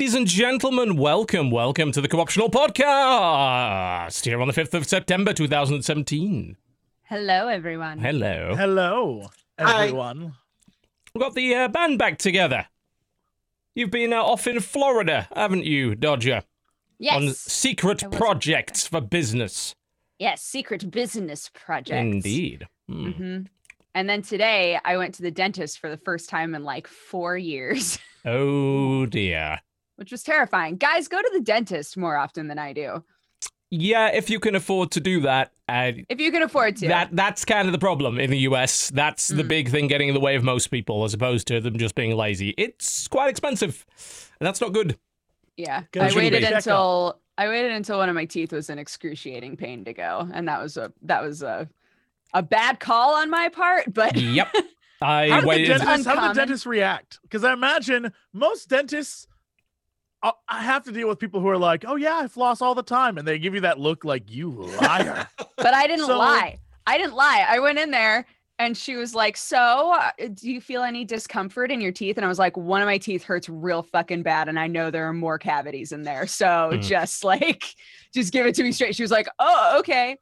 ladies and gentlemen. Welcome, welcome to the Co-optional Podcast here on the 5th of September 2017. Hello, everyone. Hello. Hello, Hi. everyone. We've got the uh, band back together. You've been uh, off in Florida, haven't you, Dodger? Yes. On secret I was in projects for business. yes, secret business projects. Indeed. Hmm. hmm And then today I went to the dentist for the first time in like four years, Oh dear. Which was terrifying. Guys, go to the dentist more often than I do. Yeah, if you can afford to do that, uh, If you can afford to. that that's kind of the problem in the US. That's the Mm. big thing getting in the way of most people, as opposed to them just being lazy. It's quite expensive, and that's not good. yeah. Go I waited until I waited until one of my teeth was in excruciating pain to go. And that was a that was a a bad call on my part, but Yep. I How did, the waited. dentist, how did the dentist react? Because I imagine most dentists, I I have to deal with people who are like, "Oh yeah, I floss all the time," and they give you that look like you liar. but I didn't So- lie. I didn't lie. I went in there and she was like, "So, uh, do you feel any discomfort in your teeth?" And I was like, "One of my teeth hurts real fucking bad, and I know there are more cavities in there. So Hmm. just like, just give it to me straight." She was like, "Oh, okay."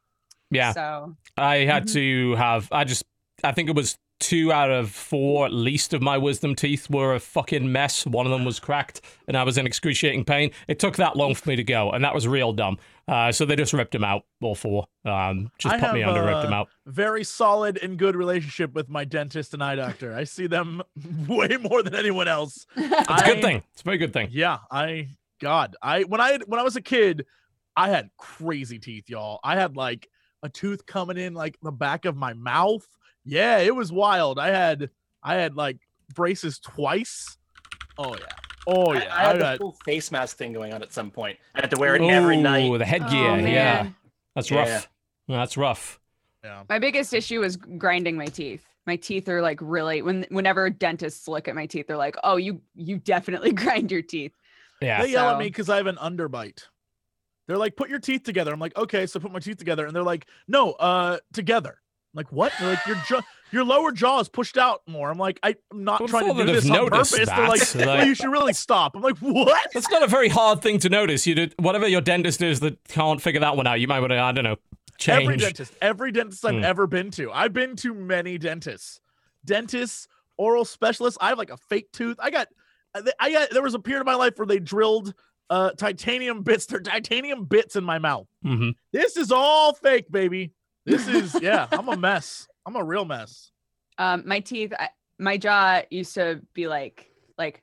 yeah, So I had Mhm. to have. I just. I think it was two out of four, at least, of my wisdom teeth were a fucking mess. One of them was cracked, and I was in excruciating pain. It took that long for me to go, and that was real dumb. Uh, so they just ripped them out, all four. Um, just I put me under, ripped them uh, out. Very solid and good relationship with my dentist and eye doctor. I see them way more than anyone else. It's a I- good thing. It's a very good thing. Yeah, I God, I when I when I was a kid, I had crazy teeth, y'all. I had like a tooth coming in like the back of my mouth. Yeah, it was wild. I had I had like braces twice. Oh yeah. Oh yeah. I, had the got- full face mask thing going on at some point. I had to wear it every Ooh, night. the headgear. Oh, yeah, man. that's Yeah. rough. That's rough. yeah. My biggest issue was grinding my teeth. My teeth are like really when whenever dentists look at my teeth, they're like, "Oh, you you definitely grind your teeth." Yeah. They yell at me because I have an underbite. They're like, put your teeth together. I'm like, okay, so put my teeth together. And they're like, no, uh, together. I'm like, what? They're like, your jaw, your lower jaw is pushed out more. I'm like, I'm not Well, trying to do this on purpose. noticed They're like, that, well, you should really stop. I'm like, what? That's not a very hard thing to notice. You did whatever your dentist is that can't figure that one out. You might want to, I don't know, change. Every dentist, every dentist I've Hmm. ever been to. I've been to many dentists, dentists, oral specialists. I have like a fake tooth. I got, I got. There was a period of my life where they drilled uh titanium bits. They're titanium bits in my mouth. Mhm. This is all fake, baby. This is yeah. I'm a mess. I'm a real mess. Um, my teeth, I, my jaw used to be like, like,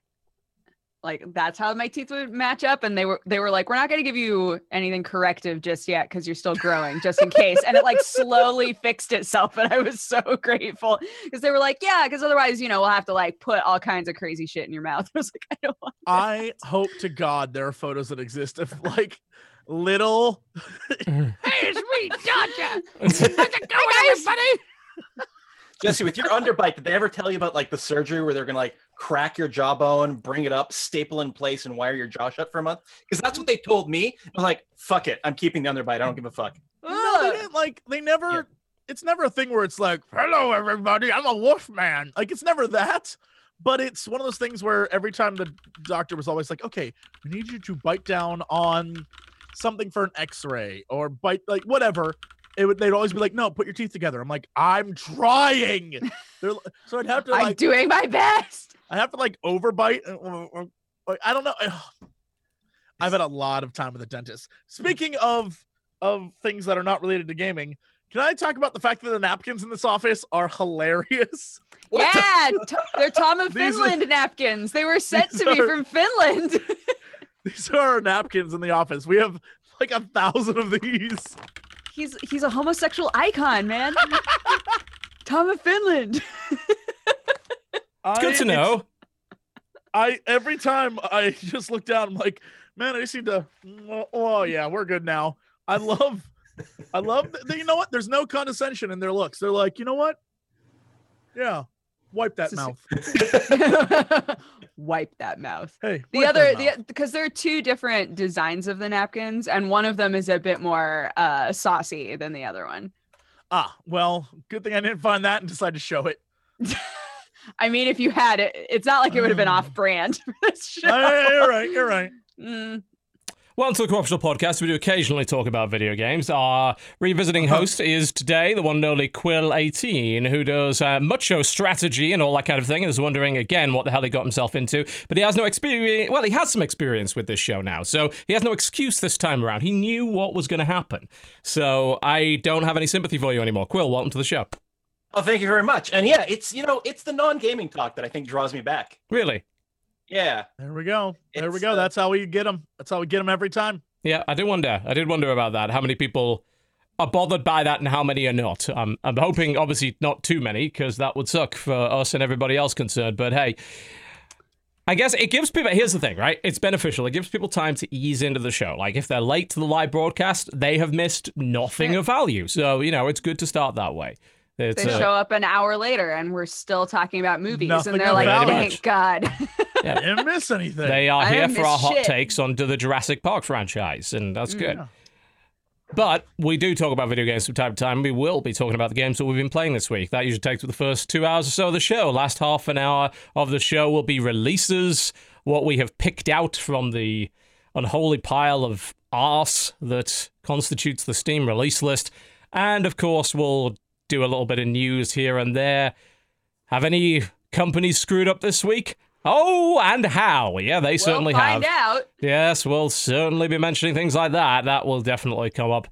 like that's how my teeth would match up, and they were they were like, we're not going to give you anything corrective just yet because you're still growing, just in case. And it like slowly fixed itself, and I was so grateful because they were like, yeah, because otherwise, you know, we'll have to like put all kinds of crazy shit in your mouth. I was like, I don't want. I hope to God there are photos that exist of like little. hey, it's me, Dodger. How's it going, everybody? Jesse, with your underbite, did they ever tell you about like the surgery where they're gonna like crack your jawbone, bring it up, staple in place, and wire your jaw shut for a month? Because that's what they told me. I was like, fuck it, I'm keeping the underbite. I don't give a fuck. No, they didn't like. They never. Yeah. It's never a thing where it's like, "Hello, everybody, I'm a wolf man." Like it's never that. But it's one of those things where every time the doctor was always like, "Okay, we need you to bite down on something for an X-ray or bite like whatever." It would. They'd always be like, "No, put your teeth together." I'm like, "I'm trying." They're, so I'd have to I'm like, doing my best. I have to like overbite. Uh, or- I don't know. I've had a lot of time with a dentist. Speaking of of things that are not related to gaming, can I talk about the fact that the napkins in this office are hilarious? yeah, to- they're Tom of These are- Finland napkins. They were sent to me from Finland. These are our napkins in the office. We have like a thousand of these. he's he's a homosexual icon, man. Tom of Finland. It's good to know. I every time I just look down, I'm like, man, I just need to. Oh, oh, yeah, we're good now. I love, I love. That, you know what? There's no condescension in their looks. They're like, you know what? Yeah, wipe that mouth. Wipe that mouth. Hey, The other, mouth. the because there are two different designs of the napkins, and one of them is a bit more uh, saucy than the other one. ah, well, good thing I didn't find that and decide to show it. I mean, if you had it, it's not like it would have been off brand for this show. Uh, you're right. You're right. Mm, Welcome to the Corruptional Podcast. We do occasionally talk about video games. Our revisiting host is today the one and only Quill18, who does uh, mucho strategy and all that kind of thing, and is wondering again what the hell he got himself into. But he has no experience. Well, he has some experience with this show now, so he has no excuse this time around. He knew what was going to happen. So I don't have any sympathy for you anymore. Quill, welcome to the show. Oh, thank you very much. And yeah, it's you know, it's the non-gaming talk that I think draws me back. Really? Yeah. There we go. There we go. uh, That's how we get them. That's how we get them every time. Yeah, I did wonder. I did wonder about that. How many people are bothered by that and how many are not? I'm, I'm hoping, obviously, not too many, because that would suck for us and everybody else concerned. But hey, I guess it gives people. Here's the thing, right? It's beneficial. It gives people time to ease into the show. Like if they're late to the live broadcast, they have missed nothing of value. So you know, it's good to start that way. It's, they uh, show up an hour later and we're still talking about movies, and they're like, value. "Thank God." I didn't miss anything. They are I here for our miss hot shit. takes on the Jurassic Park franchise, and that's good. Yeah. But we do talk about video games from time to time. We will be talking about the games that we've been playing this week. That usually takes up the first two hours or so of the show. Last half an hour of the show will be releases, what we have picked out from the unholy pile of arse that constitutes the Steam release list. And of course, we'll do a little bit of news here and there. Have any companies screwed up this week? Oh, and how? Yeah, they certainly we'll have. find out. Yes, we'll certainly be mentioning things like that. That will definitely come up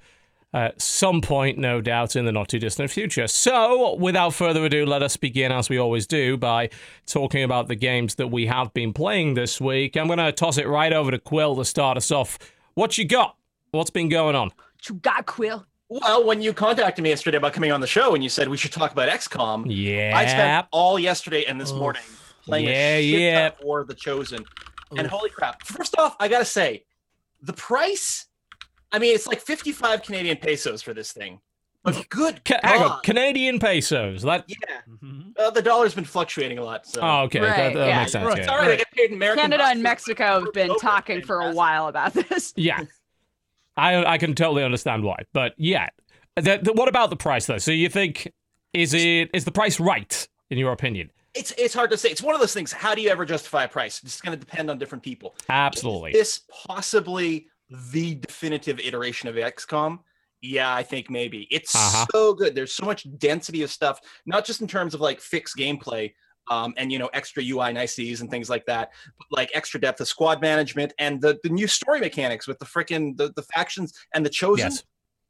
at some point, no doubt, in the not too distant future. So, without further ado, let us begin, as we always do, by talking about the games that we have been playing this week. I'm going to toss it right over to Quill to start us off. What you got? What's been going on? What You got Quill. Well, when you contacted me yesterday about coming on the show and you said we should talk about XCOM, Yeah. I spent all yesterday and this Oof. morning playing Yeah, a shit yeah. ton for the chosen. And holy crap. First off, I gotta say, the price, I mean, it's like 55 Canadian pesos for this thing. But good Ca- hang on, Canadian pesos. That. Yeah. Mhm. Uh, the dollar's been fluctuating a lot. So Oh, okay. that, Right, that yeah. makes sense. Right. yeah. it's all right. I get paid in American Canada and Mexico have been talking for a while about this. Yeah, I I can totally understand why, but yeah, the, the, what about the price though? So you think is it is the price right in your opinion? It's it's hard to say. It's one of those things. How do you ever justify a price? It's going to depend on different people. Absolutely. Is this possibly the definitive iteration of XCOM? Yeah, I think maybe. It's Uh-huh. so good. There's so much density of stuff, not just in terms of like fixed gameplay um, and you know extra UI niceties and things like that, but like extra depth of squad management and the the new story mechanics with the freaking the, the factions and the chosen. Yes.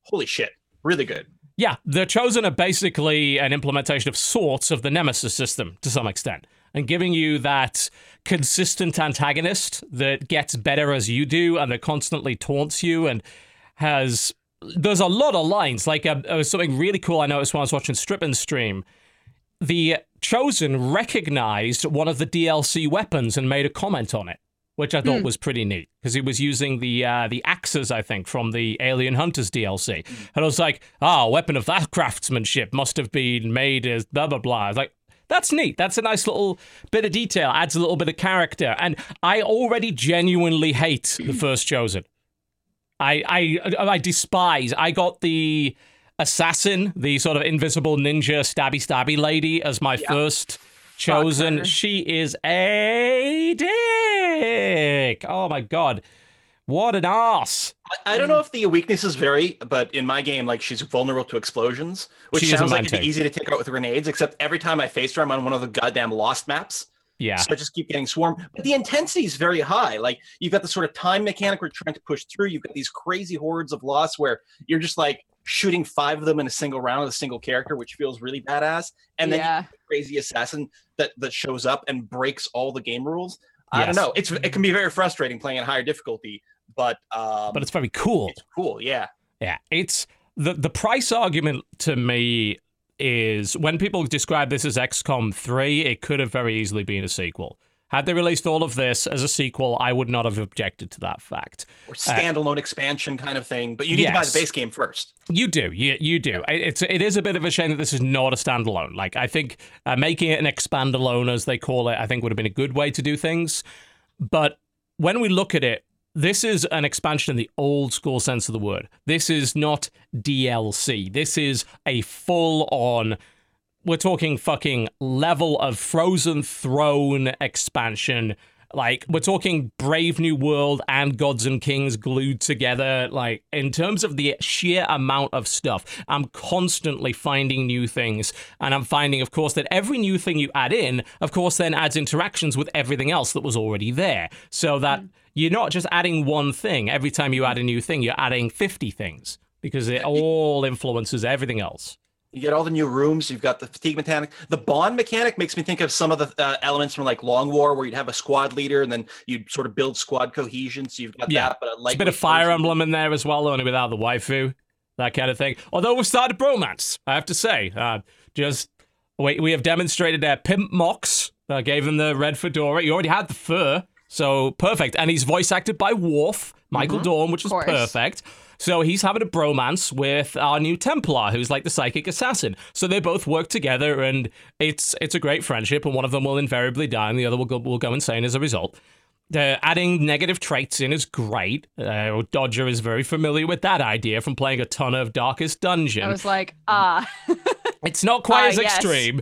Holy shit, really good. Yeah, the Chosen are basically an implementation of sorts of the Nemesis system to some extent, and giving you that consistent antagonist that gets better as you do and that constantly taunts you and has. There's a lot of lines. Like, uh, uh, something really cool I noticed when I was watching Strippin stream. The Chosen recognized one of the DLC weapons and made a comment on it, which I thought was pretty neat because he was using the uh, the axes, I think, from the Alien Hunters DLC, and I was like, "Ah, a weapon of that craftsmanship must have been made as blah blah blah." I was like, that's neat. That's a nice little bit of detail. Adds a little bit of character, and I already genuinely hate the first Chosen. I I I despise. I got the assassin, the sort of invisible ninja stabby stabby lady, as my first chosen. She is a dick. Oh my god, what an ass! I, I don't know if the weaknesses vary, but in my game, like she's vulnerable to explosions, which She sounds like it'd be easy to take out with grenades. Except every time I face her, I'm on one of the goddamn lost maps, Yeah, so I just keep getting swarmed. But the intensity is very high. Like you've got the sort of time mechanic we're trying to push through. You've got these crazy hordes of Lost where you're just like shooting five of them in a single round with a single character, which feels really badass. And then yeah. the crazy assassin that that shows up and breaks all the game rules. I don't know. It's it can be very frustrating playing at higher difficulty, but um, but it's very cool. it's cool. Yeah. Yeah, it's the the price argument to me is when people describe this as XCOM 3, it could have very easily been a sequel. Had they released all of this as a sequel, I would not have objected to that fact. or standalone expansion kind of thing. But you need to buy the base game first. You do, you, you do. It's it is a bit of a shame that this is not a standalone. Like I think uh, making it an expandalone, as they call it, I think would have been a good way to do things. But when we look at it, this is an expansion in the old school sense of the word. This is not DLC. This is a full on we're talking fucking level of Frozen Throne expansion. Like we're talking Brave New World and Gods and Kings glued together. Like in terms of the sheer amount of stuff, I'm constantly finding new things, and I'm finding, of course, that every new thing you add in, of course, then adds interactions with everything else that was already there. So that mm. you're not just adding one thing. Every time you add a new thing, you're adding 50 things because it all influences everything else. You get all the new rooms. You've got the fatigue mechanic. The bond mechanic makes me think of some of the uh, elements from like Long War, where you'd have a squad leader and then you'd sort of build squad cohesion. So you've got Yeah. that, but a, There's a bit of Fire version. Emblem in there as well, only without the waifu, that kind of thing. Although we've started bromance, I have to say. Uh, just we we have demonstrated uh, Pimp Mox. Uh, gave him the red fedora. He already had the fur, so perfect. And he's voice acted by Worf, Michael Dorn, which is perfect. So he's having a bromance with our new Templar, who's like the psychic assassin. So they both work together, and it's it's a great friendship. And one of them will invariably die, and the other will go will go insane as a result. The adding negative traits in is great. Uh, Dodger is very familiar with that idea from playing a ton of Darkest Dungeon. I was like, ah, It's not quite Ah, as yes. extreme.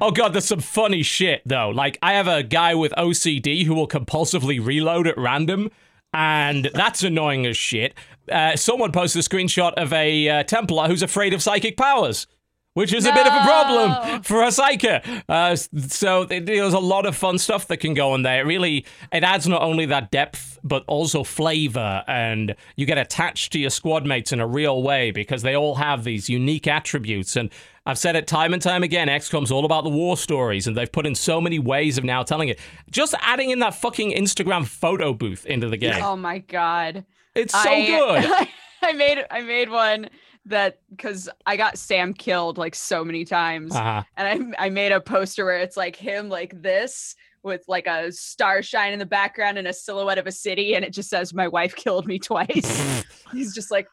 Oh god, there's some funny shit though. Like I have a guy with OCD who will compulsively reload at random, and that's annoying as shit. Uh, someone posted a screenshot of a uh, Templar who's afraid of psychic powers. Which is a bit of a problem for a psyker. Uh, so there's a lot of fun stuff that can go in there. It really, it adds not only that depth, but also flavor, and you get attached to your squad mates in a real way because they all have these unique attributes. And I've said it time and time again, XCOM's all about the war stories, and they've put in so many ways of now telling it. Just adding in that fucking Instagram photo booth into the game. oh my god. It's so I, good. I made I made one that because I got Sam killed like so many times, Uh-huh. and I I made a poster where it's like him like this with like a star shine in the background and a silhouette of a city, and it just says "My wife killed me twice." He's just like,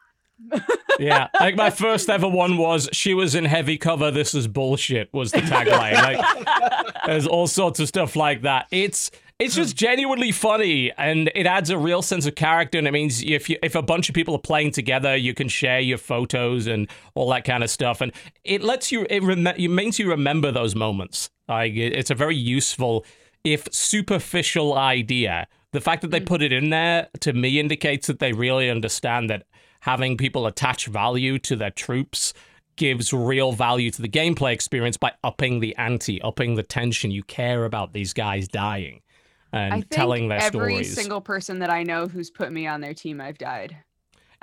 yeah, like my first ever one was she was in heavy cover. This is bullshit. Was the tagline. Like there's all sorts of stuff like that. It's it's just genuinely funny, and it adds a real sense of character. And it means if you if a bunch of people are playing together, you can share your photos and all that kind of stuff. And it lets you it, rem- it makes you remember those moments. Like it's a very useful, if superficial idea. The fact that they mm. put it in there to me indicates that they really understand that having people attach value to their troops gives real value to the gameplay experience by upping the ante, upping the tension. You care about these guys dying and I think telling their every stories. single person that I know who's put me on their team, I've died.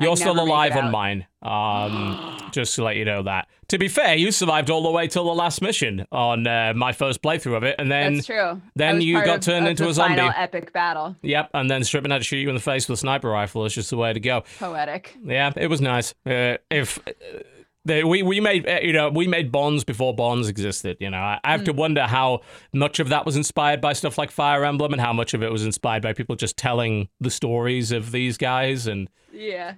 You're still never make alive on mine. Um, just to let you know that. To be fair, you survived all the way till the last mission on uh, my first playthrough of it, and then That's true. Then you got of- turned of into a zombie. Final epic battle. Yep, and then Stripping had to shoot you in the face with a sniper rifle. It's just the way to go. Poetic. Yeah, it was nice. Uh, if uh, we we made uh, you know we made bonds before bonds existed. You know, I, have to wonder how much of that was inspired by stuff like Fire Emblem, and how much of it was inspired by people just telling the stories of these guys. And Yeah.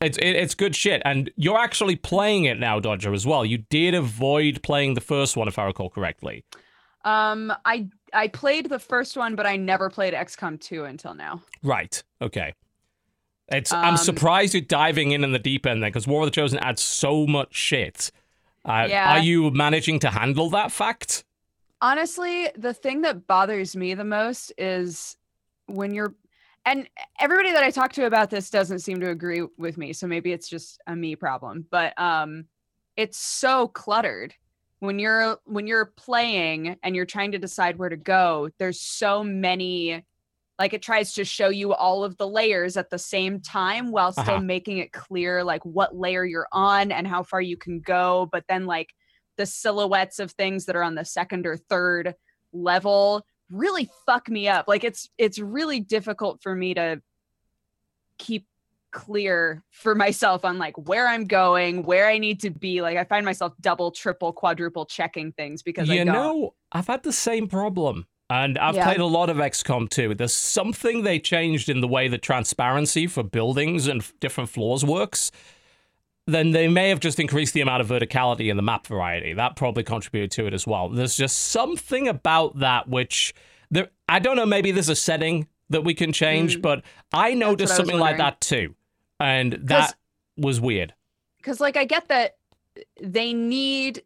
it's it, it's good shit. And you're actually playing it now, Dodger, as well. You did avoid playing the first one, if I recall correctly. Um, I I played the first one, but I never played XCOM 2 until now. Right. Okay. It's. I'm Um, surprised you're diving in in the deep end there because War of the Chosen adds so much shit. Uh, Yeah. Are you managing to handle that fact? Honestly, the thing that bothers me the most is when you're and everybody that I talk to about this doesn't seem to agree with me, so maybe it's just a me problem, but um it's so cluttered. When you're when you're playing and you're trying to decide where to go, there's so many like it tries to show you all of the layers at the same time while still Uh-huh. making it clear like what layer you're on and how far you can go, but then like the silhouettes of things that are on the second or third level really fuck me up like it's it's really difficult for me to keep clear for myself on like where i'm going where i need to be like i find myself double triple quadruple checking things because i you don't know, I've had the same problem. And I've Yeah. played a lot of XCOM 2. There's something they changed in the way the transparency for buildings and different floors works. Then they may have just increased the amount of verticality in the map variety. That probably contributed to it as well. There's just something about that which there I don't know, maybe there's a setting that we can change, Mm. but I noticed what I something like that too. And that was weird. because like i get that they need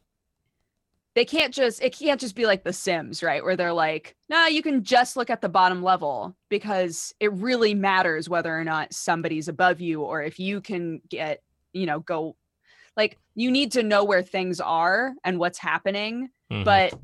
they can't just it can't just be like the sims right where they're like no you can just look at the bottom level because it really matters whether or not somebody's above you or if you can get you know go like you need to know where things are and what's happening Mhm. but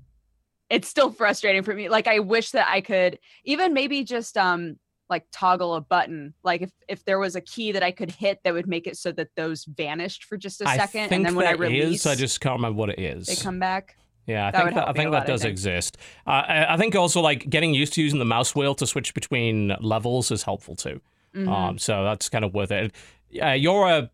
it's still frustrating for me like i wish that i could even maybe just um like toggle a button like if if there was a key that i could hit that would make it so that those vanished for just a I second and then when i there is, release I just can't remember what it is. they come back Yeah, I That think that, I help me a think lot, that does think. exist. Uh, I, I think also like getting used to using the mouse wheel to switch between levels is helpful too. Mhm. Um, so that's kind of worth it. Uh, you're a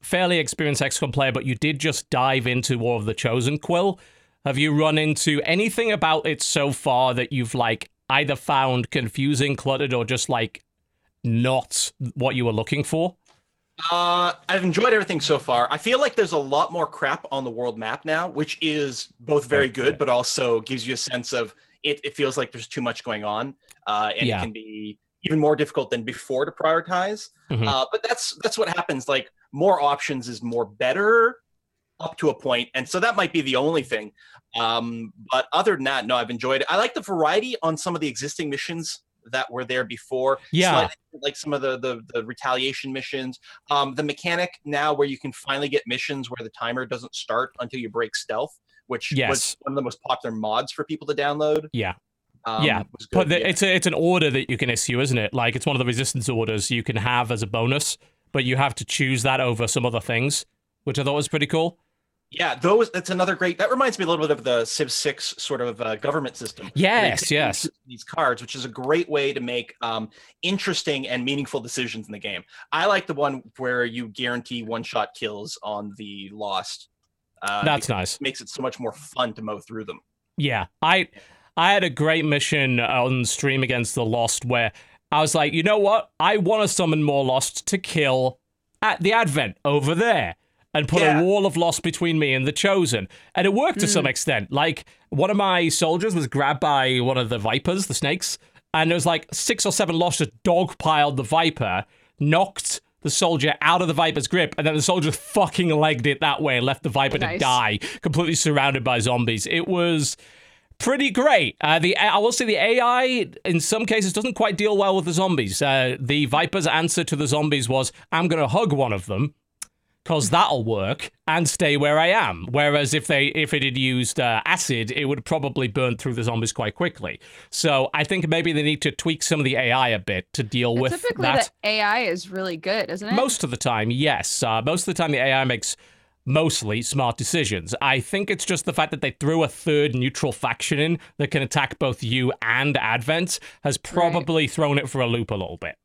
fairly experienced XCOM player, but you did just dive into War of the Chosen Quill. Have you run into anything about it so far that you've like either found confusing, cluttered, or just like not what you were looking for? Uh, I've enjoyed everything so far. I feel like there's a lot more crap on the world map now, which is both very good, but also gives you a sense of it. It feels like there's too much going on, uh, and Yeah. it can be even more difficult than before to prioritize. Mhm. Uh, but that's that's what happens. Like more options is more better, up to a point, and so that might be the only thing. Um, but other than that, no, I've enjoyed it. I like the variety on some of the existing missions that were there before Yeah. slightly like some of the, the the retaliation missions um the mechanic now where you can finally get missions where the timer doesn't start until you break stealth which Yes. was one of the most popular mods for people to download Yeah. um, Yeah, But the, yeah. it's a, it's an order that you can issue, isn't it? Like it's one of the resistance orders you can have as a bonus, but you have to choose that over some other things, which I thought was pretty cool. Yeah those that's another great that reminds me a little bit of the civ 6 sort of uh, government system Yes, yes. these- these cards which is a great way to make um, interesting and meaningful decisions in the game i like the one where you guarantee one shot kills on the lost uh, That's nice. it makes it so much more fun to mow through them Yeah, I I had a great mission on stream against the Lost where I was like, you know what? I want to summon more Lost to kill at the Advent over there. And put Yeah. a wall of Lost between me and the chosen. And it worked to some extent. Like, one of my soldiers was grabbed by one of the vipers, the snakes, and there was like six or seven lost just dogpiled the viper, knocked the soldier out of the viper's grip, and then the soldier fucking legged it that way and left the viper to die, completely surrounded by zombies. It was pretty great. Uh, the I will say the AI in some cases doesn't quite deal well with the zombies. Uh, the Viper's answer to the zombies was, "I'm going to hug one of them." Cause that'll work and stay where I am. Whereas if they if it had used uh, acid, it would probably burn through the zombies quite quickly. So I think maybe they need to tweak some of the AI a bit to deal But with typically that. the AI is really good, isn't it? Most of the time, yes. Uh, most of the time, the AI makes mostly smart decisions. I think it's just the fact that they threw a third neutral faction in that can attack both you and Advent has probably thrown it for a loop a little bit.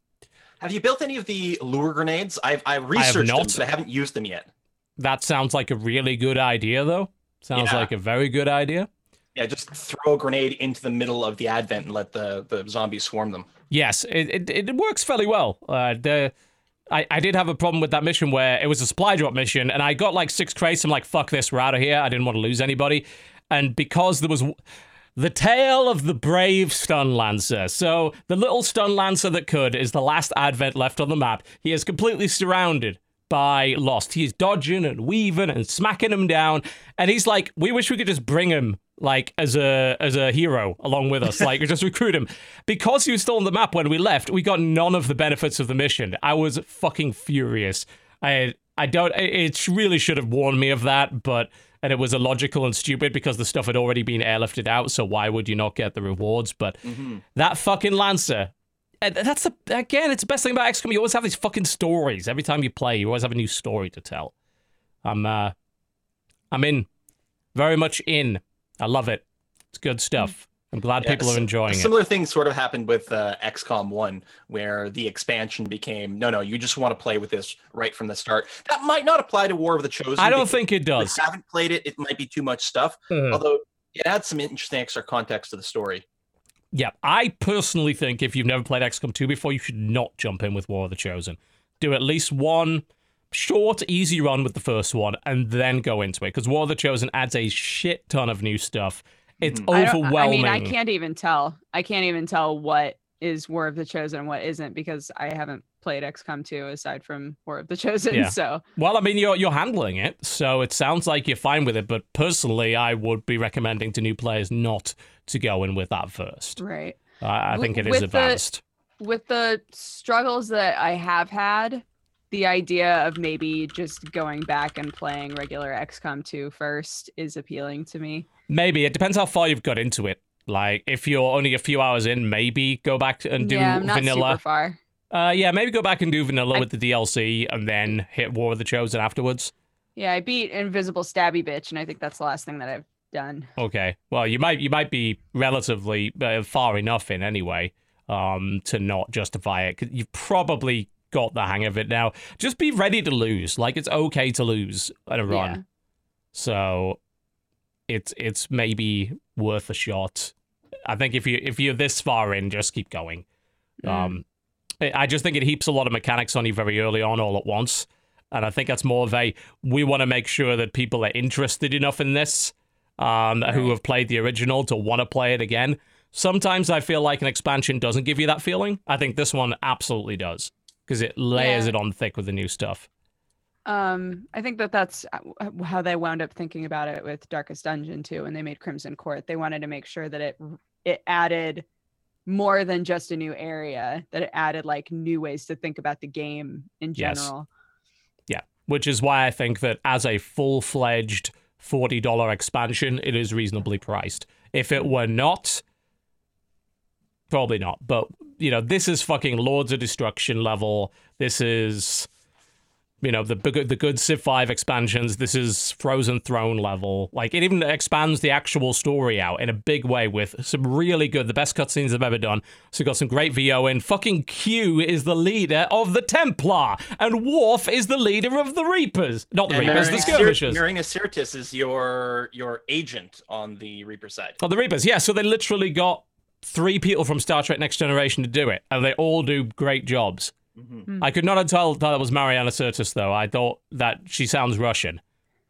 Have you built any of the lure grenades? I've I researched them, not. but I haven't used them yet. That sounds like a really good idea, though. Sounds Yeah. like a very good idea. Yeah, just throw a grenade into the middle of the advent and let the the zombies swarm them. Yes, it, it, it works fairly well. Uh, the I, I did have a problem with that mission where it was a supply drop mission, and I got like six crates. I'm like, fuck this, we're out of here. I didn't want to lose anybody. And because there was the tale of the brave stun lancer. So the little stun lancer that could is the last advent left on the map. He is completely surrounded by Lost. He's dodging and weaving and smacking him down, and he's like, we wish we could just bring him like as a as a hero along with us, like just recruit him. Because he was still on the map when we left, we got none of the benefits of the mission. I was fucking furious. I I don't. It it really should have warned me of that, but and it was illogical and stupid because the stuff had already been airlifted out. So why would you not get the rewards? But that fucking Lancer. That's the again. It's the best thing about XCOM. You always have these fucking stories every time you play. You always have a new story to tell. I'm uh, I'm in, very much in. I love it. It's good stuff. I'm glad Yeah, people are enjoying a it. similar thing sort of happened with uh, XCOM 1, where the expansion became no, no, you just want to play with this right from the start. That might not apply to War of the Chosen. I don't think it if does. you haven't played it, it might be too much stuff. Mhm. Although it adds some interesting extra context to the story. Yeah, I personally think if you've never played XCOM 2 before, you should not jump in with War of the Chosen. Do at least one short, easy run with the first one, and then go into it. Because War of the Chosen adds a shit ton of new stuff. It's. I overwhelming. I mean, I can't even tell. I can't even tell what is War of the Chosen and what isn't because I haven't played XCOM 2 aside from War of the Chosen. Yeah. So Well, I mean, you're you're handling it, so it sounds like you're fine with it. But personally, I would be recommending to new players not to go in with that first. right. I think it is with the- advanced. With the struggles that I have had, the idea of maybe just going back and playing regular XCOM 2 first is appealing to me. Maybe it depends how far you've got into it. Like, if you're only a few hours in, maybe go back and do yeah, I'm not vanilla. super far. Uh, yeah, maybe go back and do vanilla I- with the DLC and then hit War of the Chosen afterwards. Yeah, I beat Invisible Stabby Bitch, and I think that's the last thing that I've done. Okay. Well, you might you might be relatively uh, far enough in anyway um, to not justify it. You've probably got the hang of it now. Just be ready to lose. Like it's okay to lose at a run. Yeah. So it's it's maybe worth a shot. I think if you if you're this far in, just keep going. Mm. Um, I I just think it heaps a lot of mechanics on you very early on, all at once, and I think that's more of a we want to make sure that people are interested enough in this, um, who have played the original to want to play it again. Sometimes I feel like an expansion doesn't give you that feeling. I think this one absolutely does because it layers Yeah. it on thick with the new stuff. Um, I think that that's uh, how they wound up thinking about it with Darkest Dungeon too. When they made Crimson Court, they wanted to make sure that it it added more than just a new area. That it added like new ways to think about the game in general. Yes. general. which is why I think that as a full fledged $40 expansion, it is reasonably priced. If it were not, probably not. But, you know, this is fucking Lords of Destruction level. This is, you know, the the good Civ 5 expansions. This is Frozen Throne level. Like, it even expands the actual story out in a big way with some really good, the best cutscenes I've ever done. So, got some great VO in. Fucking Q is the leader of the Templar, and Worf is the leader of the Reapers. Not the And Reapers, the Skirmishers. Marina Sirtis is your your agent on the Reaper side. Oh, the Reapers. Yeah, so they literally got three people from Star Trek Next Generation to do it, and they all do great jobs. Mhm. I could not have told that was Mariana Sirtis, though. I thought that she sounds Russian.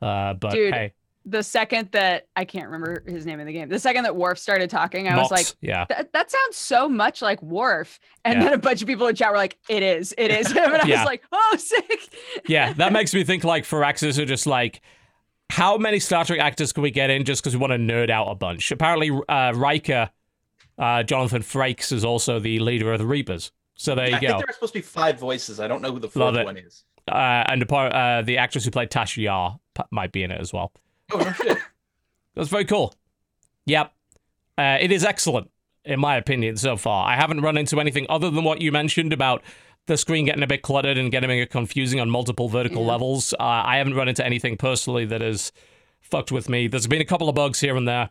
Uh, but Dude, hey, The second that I can't remember his name in the game, the second that Worf started talking, I was like, yeah. that, that sounds so much like Worf. And Yeah. then a bunch of people in chat were like, it is, it is. and I Yeah. was like, oh, sick. yeah, that makes me think like Firaxis are just like, how many Star Trek actors can we get in just because we want to nerd out a bunch? Apparently, uh, Riker, uh, Jonathan Frakes, is also the leader of the Reapers. So there you I go. think there are supposed to be five voices. I don't know who the fourth one is. Uh, and the, part- uh, the actress who played Tasha Yar p- might be in it as well. Oh no shit. That's very cool. Yep. Uh, it is excellent, in my opinion, so far. I haven't run into anything other than what you mentioned about the screen getting a bit cluttered and getting confusing on multiple vertical Yeah. levels. Uh, I haven't run into anything personally that has fucked with me. There's been a couple of bugs here and there.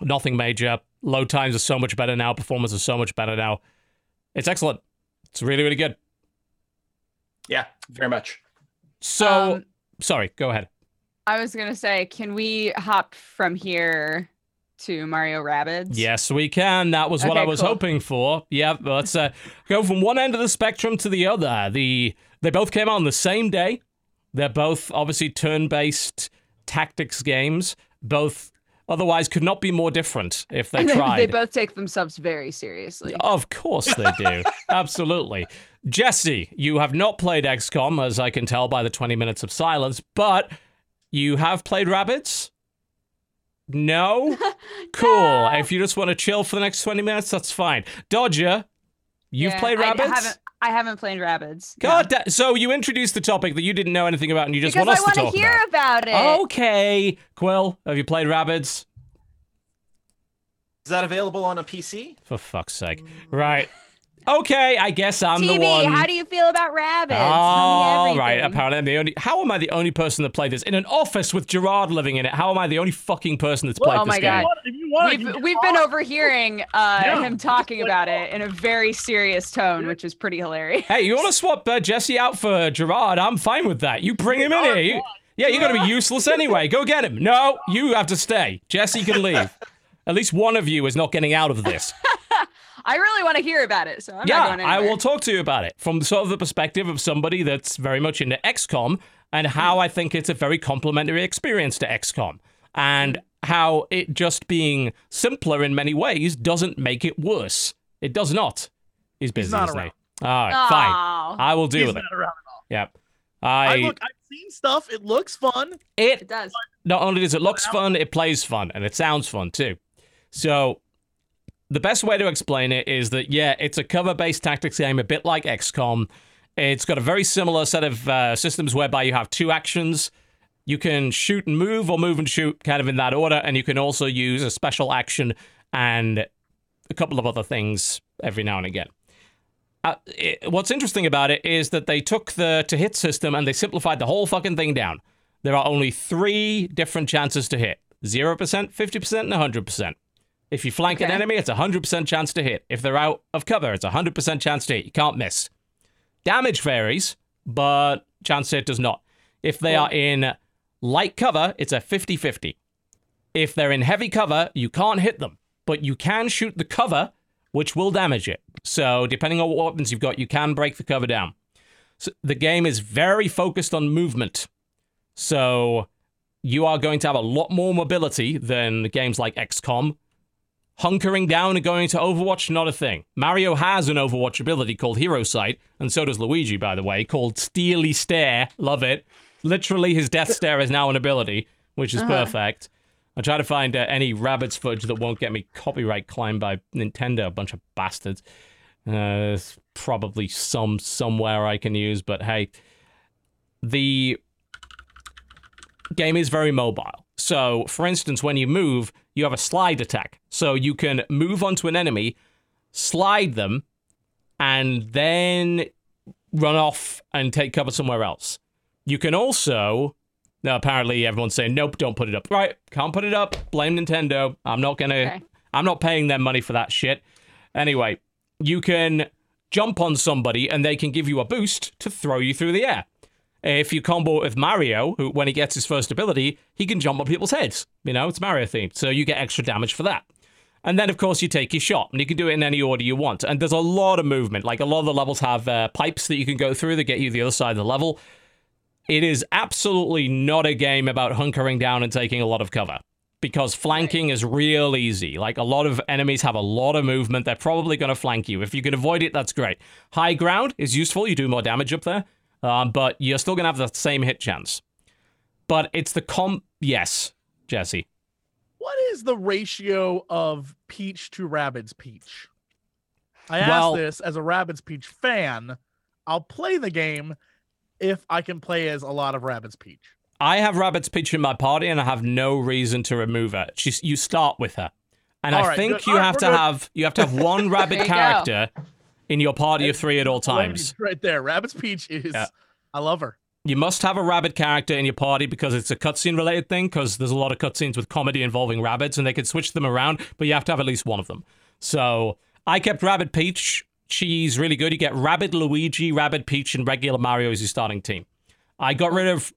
Nothing major. Load times are so much better now. Performance is so much better now. It's excellent. It's really, really good. Yeah, very much. So, Um, sorry, go ahead. I was gonna say, can we hop from here to Mario Rabbids? Yes, we can. That was what I was cool. hoping for. Yeah, let's uh, go from one end of the spectrum to the other. The they both came out on the same day. They're both obviously turn-based tactics games. Both otherwise could not be more different if they tried. they both take themselves very seriously. Of course they do. Absolutely. Jesse, you have not played XCOM, as I can tell by the 20 minutes of silence, but you have played Rabbids? No? Cool. No. If you just want to chill for the next 20 minutes, that's fine. Dodger, you've Yeah, played I- Rabbids? I, haven't. Played Rabbids. no. God, da- so you introduced the topic that you didn't know anything about and you just because want I us to want talk to hear about. about it. Okay. Quill, have you played Rabbids? Is that available on a PC? For fuck's sake. Right. Okay, I guess I'm the TV, one. how do you feel about Rabbids? All Tell me right. Apparently, I'm the only. How am I the only person that played this in an office with Gerard living in it? How am I the only fucking person that's played this? Oh this my game? God. If you want, We've can we've been overhearing uh, Yeah, him talking about it in a very serious tone, which is pretty hilarious. Hey, you want to swap uh, Jesse out for Gerard? I'm fine with that. You bring him in here. You- yeah, you're going to be useless anyway. Go get him. No, you have to stay. Jesse can leave. At least one of you is not getting out of this. I really want to hear about it, so I'm not yeah, going I will talk to you about it from sort of the perspective of somebody that's very much into XCOM and how hmm. I think it's a very complementary experience to XCOM and how it just being simpler in many ways doesn't make it worse. It does not. He's busy, not isn't around. he? All right, fine. I will deal He's with it. not around at all. Yep. I, I, look. I've seen stuff. It looks fun. it it does. not only does it looks fun, it plays fun, and it sounds fun too. So, the best way to explain it is that yeah, it's a cover-based tactics game, a bit like XCOM. It's got a very similar set of uh, systems whereby you have two actions. You can shoot and move, or move and shoot, kind of in that order, and you can also use a special action and a couple of other things every now and again. Uh, it, what's interesting about it is that they took the to hit system and they simplified the whole fucking thing down. There are only three different chances to hit 0%, 50%, and 100%. If you flank an enemy, it's a 100% chance to hit. If they're out of cover, it's a 100% chance to hit. You can't miss. Damage varies, but chance to hit does not. If they Cool. are in light cover, it's a 50 50. If they're in heavy cover, you can't hit them, but you can shoot the cover, which will damage it. So, depending on what weapons you've got, you can break the cover down. So, the game is very focused on movement. So, you are going to have a lot more mobility than games like XCOM. Hunkering down and going to Overwatch, not a thing. Mario has an Overwatch ability called Hero Sight, and so does Luigi, by the way, called Steely Stare. Love it. Literally, his Death Stare is now an ability, which is Uh-huh. perfect. I try to find uh, any Rabbids footage that won't get me copyright claimed by Nintendo, a bunch of bastards. Uh, there's probably some somewhere I can use, but hey, the game is very mobile. So, for instance, when you move, you have a slide attack. So you can move onto an enemy, slide them, and then run off and take cover somewhere else. You can also. Now, apparently, everyone's saying, nope, don't put it up. Right, can't put it up. Blame Nintendo. I'm not gonna. Okay. I'm not paying them money for that shit. Anyway, you can jump on somebody and they can give you a boost to throw you through the air. If you combo it with Mario, who when he gets his first ability, he can jump on people's heads. You know, it's Mario themed, so you get extra damage for that. And then, of course, you take your shot, and you can do it in any order you want. And there's a lot of movement. Like a lot of the levels have uh, pipes that you can go through that get you the other side of the level. It is absolutely not a game about hunkering down and taking a lot of cover because flanking is real easy. Like a lot of enemies have a lot of movement. They're probably going to flank you. If you can avoid it, that's great. High ground is useful. You do more damage up there, um, but you're still going to have the same hit chance. But it's the comp. Yes, Jesse. What is the ratio of Peach to Rabbids Peach? I Well- asked this as a Rabbids Peach fan. I'll play the game if I can play as a lot of Rabbids Peach. I have Rabbid's Peach in my party, and I have no reason to remove her. She's you start with her, and All I right, think good. you All right, have we're to good. have you have to have one rabbit character. go. In your party of three at all times. Right there. Rabbids Peach is Yeah. I love her. You must have a rabbit character in your party because it's a cutscene related thing. Because there's a lot of cutscenes with comedy involving Rabbids, and they can switch them around, but you have to have at least one of them. So I kept Rabbid Peach. She's really good. You get Rabbid Luigi, Rabbid Peach, and regular Mario as your starting team. I got rid of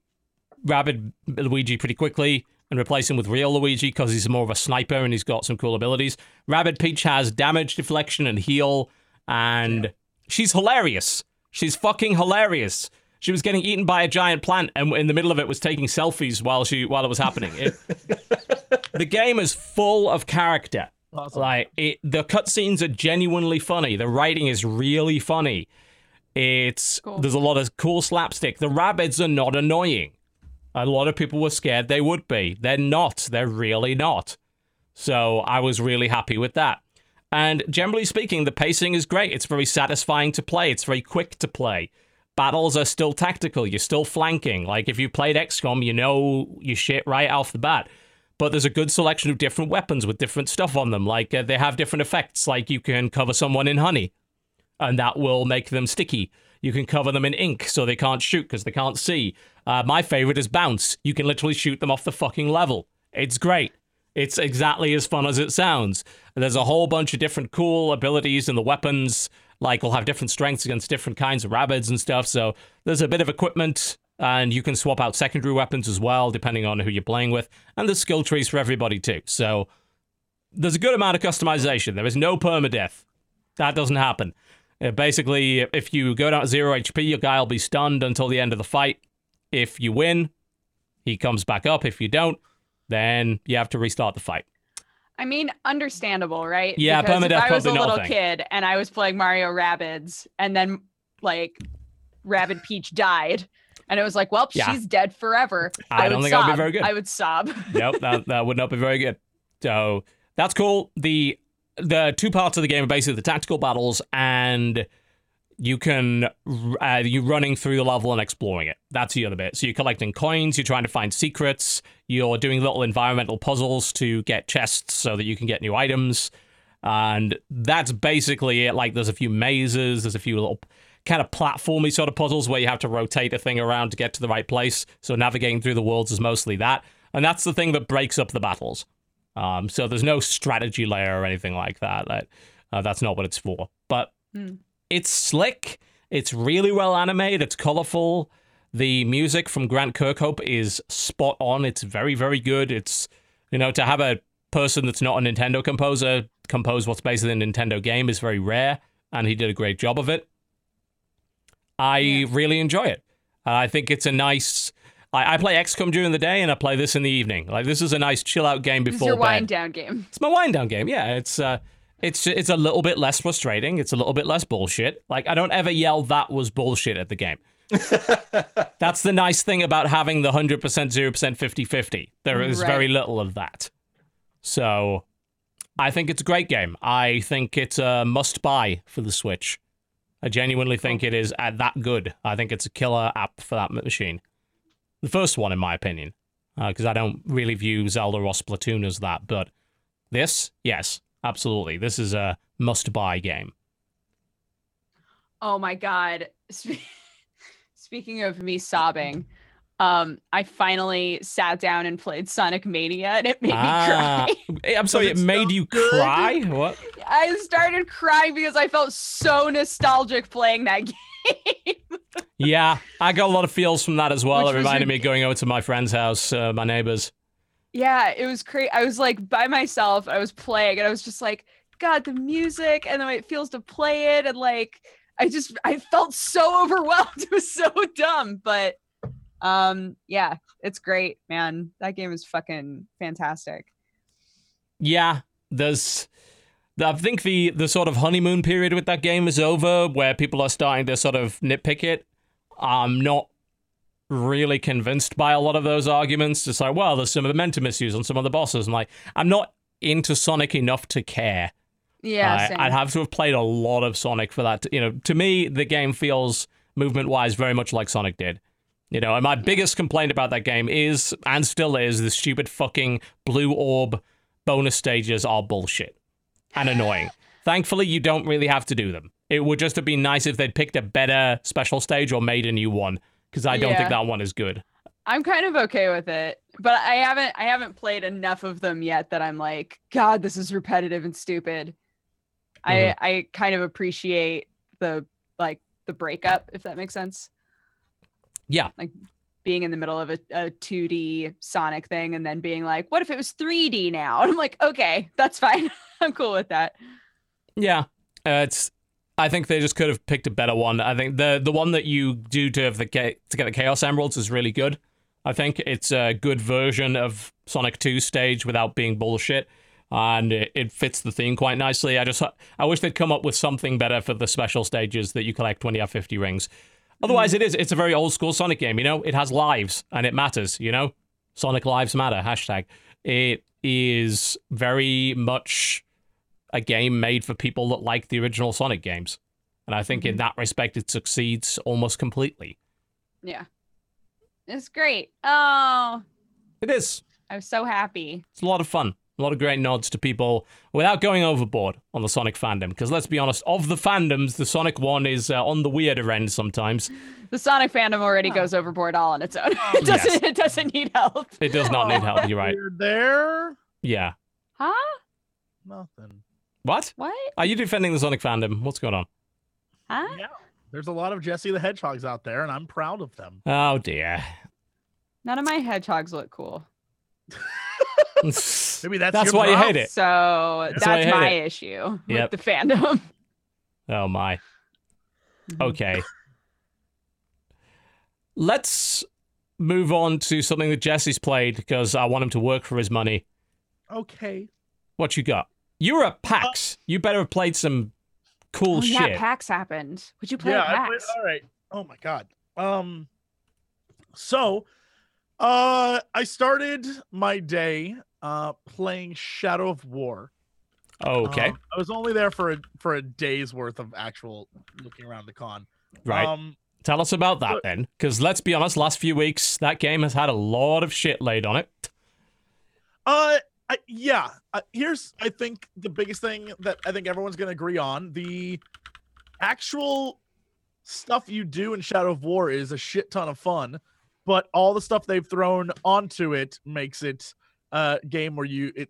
Rabbid Luigi pretty quickly and replaced him with real Luigi because he's more of a sniper and he's got some cool abilities. Rabbid Peach has damage deflection and heal, and she's hilarious. She's fucking hilarious. She was getting eaten by a giant plant, and in the middle of it was taking selfies while she while it was happening. It, the game is full of character. Awesome. Like it, the cutscenes are genuinely funny. The writing is really funny. It's Cool. there's a lot of cool slapstick. The Rabbids are not annoying. A lot of people were scared they would be. They're not. They're really not. So I was really happy with that. And generally speaking, the pacing is great. It's very satisfying to play. It's very quick to play. Battles are still tactical. You're still flanking. Like if you played XCOM, you know your shit right off the bat. But there's a good selection of different weapons with different stuff on them. Like uh, they have different effects. Like you can cover someone in honey, and that will make them sticky. You can cover them in ink so they can't shoot because they can't see. Uh, my favorite is bounce. You can literally shoot them off the fucking level. It's great. It's exactly as fun as it sounds. There's a whole bunch of different cool abilities and the weapons. Like will have different strengths against different kinds of Rabbids and stuff. So there's a bit of equipment, and you can swap out secondary weapons as well, depending on who you're playing with. And there's skill trees for everybody too. So there's a good amount of customization. There is no permadeath. That doesn't happen. Uh, basically, if you go down to zero HP, your guy will be stunned until the end of the fight. If you win, he comes back up. If you don't, then you have to restart the fight. I mean, understandable, right? Yeah, because if I was a probably not a little thing. kid and I was playing Mario Rabbids, and then like Rabbid Peach died, and it was like, well, Yeah. she's dead forever. I don't would think that would be sob. very good. I would sob. nope, that, that would not be very good. So that's cool. The the two parts of the game are basically the tactical battles and you can uh, you running through the level and exploring it. That's the other bit. So you're collecting coins, you're trying to find secrets, you're doing little environmental puzzles to get chests so that you can get new items. And that's basically it. Like there's a few mazes, there's a few little kind of platformy sort of puzzles where you have to rotate a thing around to get to the right place. So navigating through the worlds is mostly that. And that's the thing that breaks up the battles. Um, so there's no strategy layer or anything like that. That uh, that's not what it's for. But Hmm. It's slick. It's really well animated. It's colorful. The music from Grant Kirkhope is spot on. It's very very good. It's you know to have a person that's not a Nintendo composer compose what's basically a Nintendo game is very rare, and he did a great job of it. I Yeah. really enjoy it. I think it's a nice. I, I play XCOM during the day and I play this in the evening. Like this is a nice chill out game This is before your bed. wind down game. It's my wind down game. Yeah, it's uh, it's it's a little bit less frustrating. It's a little bit less bullshit. Like I don't ever yell that was bullshit at the game. That's the nice thing about having the 100%, 0%, 50-50. There is Right. very little of that. So I think it's a great game. I think it's a must buy for the Switch. I genuinely think it is uh, that good. I think it's a killer app for that machine. The first one, in my opinion, because I don't really view Zelda or Splatoon as that. But this, yes, absolutely. This is a must buy game. Oh my god. Speaking of me sobbing, um, I finally sat down and played Sonic Mania and it made Ah, me cry. I'm sorry, it made sound you good? cry? What? I started crying because I felt so nostalgic playing that game. Yeah, I got a lot of feels from that as well. Which it reminded me of going over to my friend's house, uh, my neighbors. Yeah, it was crazy. I was like by myself. I was playing and I was just like, God, the music and the way it feels to play it. And like, I just, I felt so overwhelmed. It was so dumb. But um, yeah, it's great, man. That game is fucking fantastic. Yeah, there's. I think the the sort of honeymoon period with that game is over, where people are starting to sort of nitpick it. I'm not really convinced by a lot of those arguments. It's like, well, there's some momentum issues on some of the bosses. I'm like, I'm not into Sonic enough to care. Yeah, same. I'd have to have played a lot of Sonic for that. To, you know, to me, the game feels movement wise very much like Sonic did. You know, and my biggest complaint about that game is, and still is, the stupid fucking blue orb bonus stages are bullshit and annoying. Thankfully, you don't really have to do them. It would just have been nice if they'd picked a better special stage or made a new one, because I don't Yeah. think that one is good. I'm kind of okay with it, but I haven't I haven't played enough of them yet that I'm like, God, this is repetitive and stupid. I I kind of appreciate the like the breakup, if that makes sense. Yeah. Like being in the middle of a, a 2D Sonic thing and then being like, what if it was 3D now? And I'm like, okay, that's fine. I'm cool with that. Yeah, uh, it's. I think they just could have picked a better one. I think the the one that you do to have the to get the Chaos Emeralds is really good. I think it's a good version of Sonic 2 stage without being bullshit, and it, it fits the theme quite nicely. I just I wish they'd come up with something better for the special stages that you collect when you have 50 rings. Otherwise, mm. it is it's a very old school Sonic game. You know, it has lives and it matters. You know, Sonic lives matter. Hashtag. It is very much a game made for people that like the original Sonic games. And I think in that respect, it succeeds almost completely. Yeah. It's great. Oh, It is. I'm so happy. It's a lot of fun. A lot of great nods to people without going overboard on the Sonic fandom. Because let's be honest, of the fandoms, the Sonic one is uh, on the weirder end sometimes. The Sonic fandom already goes overboard all on its own. it doesn't it doesn't need help. It does not need help. You're right. Weird there. Yeah. Huh? Nothing. What? What? Are you defending the Sonic fandom? What's going on? Huh? Yeah. There's a lot of Jesse the Hedgehogs out there, and I'm proud of them. Oh dear. None of my hedgehogs look cool. Maybe that's That's your why you hate it. So That's that's my it. issue Yep. with the fandom. Oh my. Mm-hmm. Okay. Let's move on to something that Jesse's played because I want him to work for his money. Okay. What you got? You were at PAX. You better have played some cool oh, shit. yeah, PAX happened. Would you play yeah, at I played- all right. Oh my god. Um so uh I started my day uh playing Shadow of War. okay, Um, I was only there for a for a day's worth of actual looking around the con. right. Um Tell us about that look- then, because let's be honest. Last few weeks, that game has had a lot of shit laid on it. Uh, I, yeah. Uh, here's, I think, the biggest thing that I think everyone's going to agree on: the actual stuff you do in Shadow of War is a shit ton of fun, but all the stuff they've thrown onto it makes it a game where you it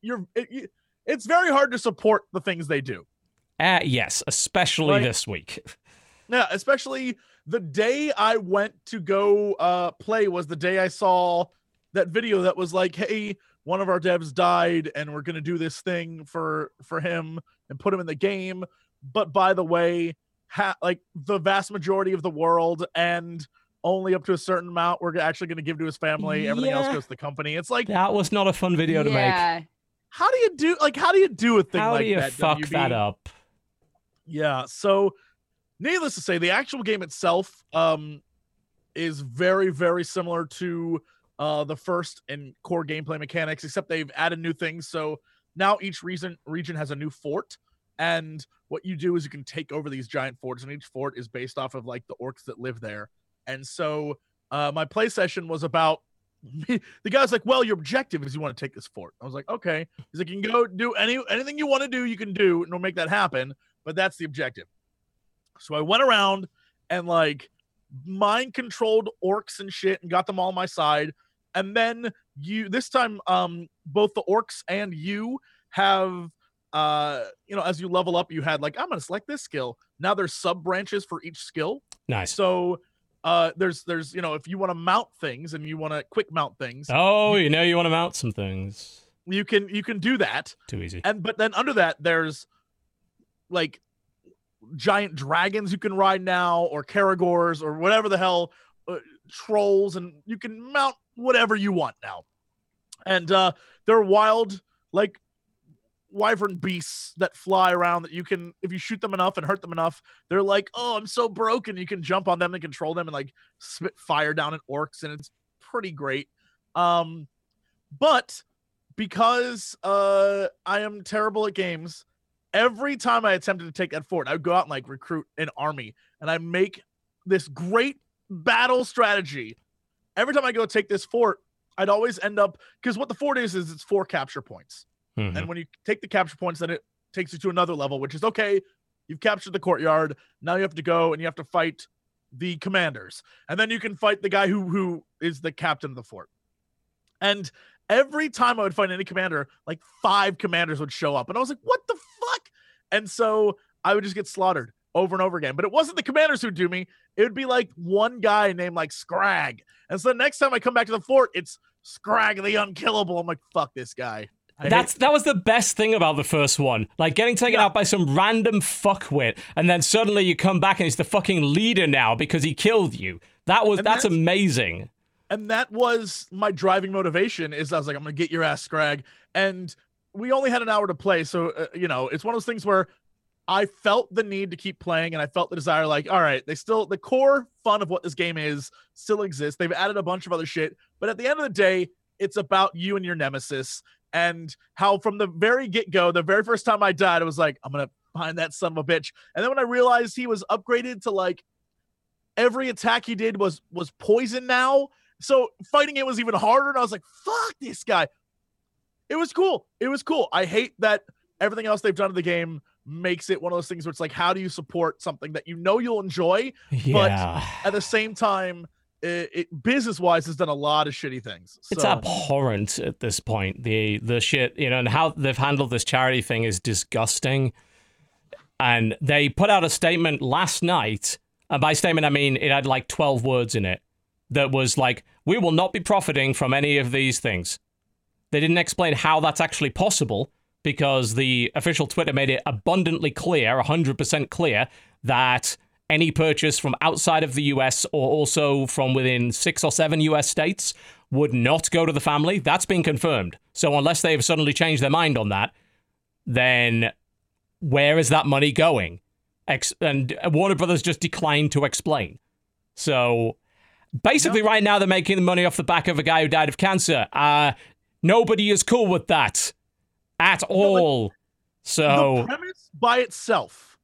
you're it, you, it's very hard to support the things they do. Uh, yes, especially Like- this week. Yeah, especially the day I went to go uh play was the day I saw that video that was like, "Hey, one of our devs died and we're going to do this thing for for him and put him in the game, but by the way, ha- like the vast majority of the world and only up to a certain amount we're actually going to give to his family. Everything else goes to the company." It's like, That was not a fun video to make. yeah. how do you do like how do you do a thing How like do you that? fuck WB? that up? Yeah. So, needless to say, the actual game itself um, is very, very similar to uh, the first in core gameplay mechanics, except they've added new things. So now each region region has a new fort, and what you do is you can take over these giant forts, and each fort is based off of like the orcs that live there. And so, uh, my play session was about. the guy's like, "Well, your objective is you want to take this fort." I was like, "Okay." He's like, "You can go do any anything you want to do. You can do, and we'll make that happen." but that's the objective. So I went around and like mind controlled orcs and shit and got them all on my side. And then you this time um both the orcs and you have uh you know as you level up you had like I'm going to select this skill. Now there's sub branches for each skill. Nice. So uh there's there's you know if you want to mount things and you want to quick mount things, Oh, you know you want to mount some things. you can you can do that. Too easy. and but then under that there's like giant dragons you can ride now or caragors or whatever the hell uh, trolls and you can mount whatever you want now. And uh they're wild like wyvern beasts that fly around that you can if you shoot them enough and hurt them enough they're like oh i'm so broken. You can jump on them and control them and like spit fire down at orcs and it's pretty great. Um but because uh i am terrible at games every time i attempted to take that fort i would go out and like recruit an army and i make this great battle strategy every time i go take this fort i'd always end up because what the fort is is it's four capture points Mhm. and when you take the capture points, then it takes you to another level, which is okay. You've captured the courtyard. Now you have to go and you have to fight the commanders, and then you can fight the guy who who is the captain of the fort. And every time I would fight any commander, like five commanders would show up, and I was like, "What the fuck?" And so I would just get slaughtered over and over again. But it wasn't the commanders who'd do me; it would be like one guy named like Scrag. And so the next time I come back to the fort, it's Scrag the Unkillable. I'm like, "Fuck this guy." I That's that was the best thing about the first one. Like getting taken Yeah. out by some random fuckwit, and then suddenly you come back and he's the fucking leader now because he killed you. That was that's, that's- amazing. and that was my driving motivation is i was like i'm gonna get your ass scrag and we only had an hour to play so uh, you know it's one of those things where i felt the need to keep playing and i felt the desire like all right they still the core fun of what this game is still exists. They've added a bunch of other shit but at the end of the day it's about you and your nemesis and how from the very get-go the very first time i died i was like i'm gonna find that son of a bitch. And then when i realized he was upgraded to like every attack he did was was poison now so fighting it was even harder and i was like fuck this guy. It was cool. It was cool. I hate that everything else they've done to the game makes it one of those things where it's like how do you support something that you know you'll enjoy Yeah. at the same time it, it business wise has done a lot of shitty things It's abhorrent at this point. The the shit, you know, and how they've handled this charity thing is disgusting. And they put out a statement last night, and by statement I mean it had like 12 words in it that was like, "We will not be profiting from any of these things." They didn't explain how that's actually possible because the official Twitter made it abundantly clear, 100% clear that any purchase from outside of the US or also from within 6 or 7 US states would not go to the family. That's been confirmed. So unless they have suddenly changed their mind on that, then where is that money going? Ex- and Warner Brothers just declined to explain. So basically, right now they're making the money off the back of a guy who died of cancer. Uh, nobody is cool with that at all. so the premise by itself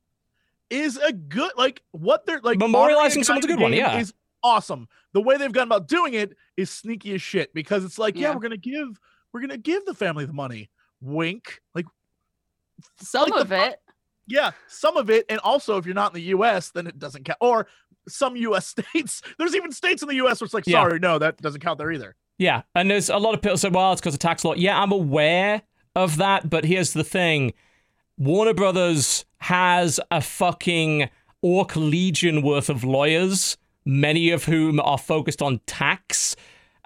is a good like what they're like Memorializing honoring a guy someone's a good one, yeah. is awesome the way they've gone about doing it is sneaky as shit because it's like yeah, Yeah. we're gonna give we're gonna give the family the money wink like Some like of the- it. yeah some of it and also if you're not in the us then it doesn't count or some us states there's even states in the us where it's like Yeah. sorry no that doesn't count there either Yeah, and there's a lot of people say, well, it's because of tax law. Yeah, I'm aware of that, but here's the thing Warner Brothers has a fucking Orc Legion worth of lawyers, many of whom are focused on tax.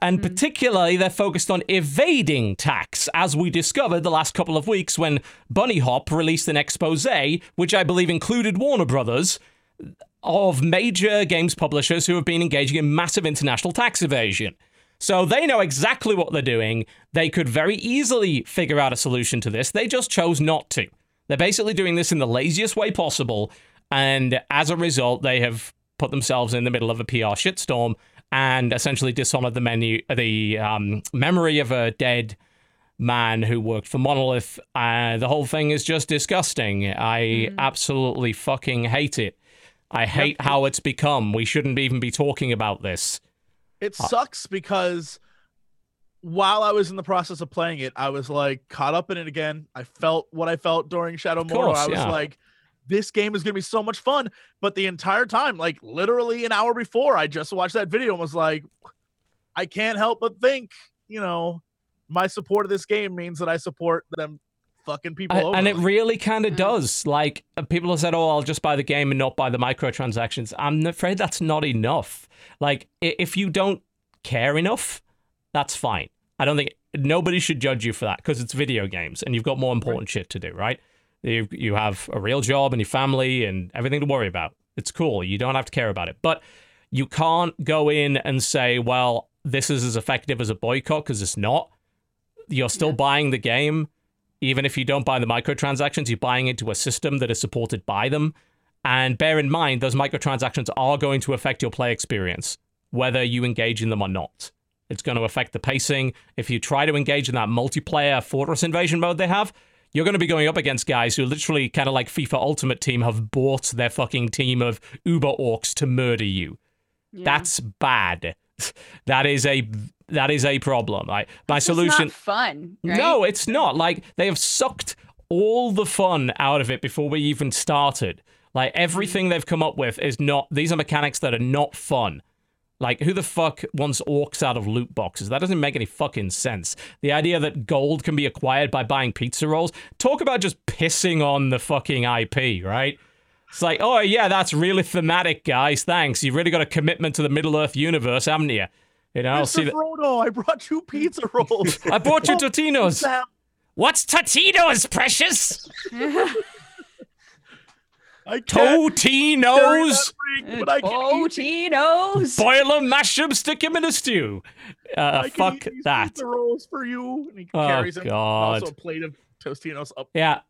And hmm. particularly, they're focused on evading tax, as we discovered the last couple of weeks when Bunny Hop released an expose, which I believe included Warner Brothers, of major games publishers who have been engaging in massive international tax evasion. So they know exactly what they're doing. They could very easily figure out a solution to this. They just chose not to. They're basically doing this in the laziest way possible. And as a result, they have put themselves in the middle of a PR shitstorm and essentially dishonored the menu, the um, memory of a dead man who worked for Monolith. Uh, the whole thing is just disgusting. I absolutely fucking hate it. I hate how it's become. We shouldn't even be talking about this. It uh, sucks because while I was in the process of playing it, I was like caught up in it again. I felt what I felt during Shadow Mordor. I was yeah. like, this game is gonna be so much fun. But the entire time, like literally an hour before, I just watched that video and was like, I can't help but think, you know, my support of this game means that I support them fucking people I- over. and it really kind of Mm. does. Like uh, people have said, "Oh, I'll just buy the game and not buy the microtransactions." I'm afraid that's not enough. Like if you don't care enough, that's fine. I don't think nobody should judge you for that because it's video games and you've got more important shit to do, right? You you have a real job and your family and everything to worry about. It's cool. You don't have to care about it, but you can't go in and say, "Well, this is as effective as a boycott" because it's not. You're still buying the game even if you don't buy the microtransactions, you're buying into a system that is supported by them. And bear in mind, those microtransactions are going to affect your play experience, whether you engage in them or not. It's going to affect the pacing. If you try to engage in that multiplayer fortress invasion mode they have, you're going to be going up against guys who literally, kind of like FIFA Ultimate Team, have bought their fucking team of Uber orcs to murder you. Yeah. That's bad. That is a that is a problem. Like my It's solution. not fun. Right? No, it's not. Like they have sucked all the fun out of it before we even started. Like everything they've come up with is not. These are mechanics that are not fun. Like who the fuck wants orcs out of loot boxes? That doesn't make any fucking sense. The idea that gold can be acquired by buying pizza rolls. Talk about just pissing on the fucking IP, right? It's like, oh yeah, that's really thematic, guys. Thanks. You've really got a commitment to the Middle Earth universe, haven't you? You know, I'll see Mr. that. Frodo, I brought you pizza rolls. I bought you Oh, Totino's. What's Totino's, precious? I can't Totino's. freak, I can Oh, eat Tino's. Boil them, mash them, stick them in a stew. Uh, fuck eat these that. pizza rolls for you. And he Oh, carries them. God. Also a plate of Tostinos up. Yeah.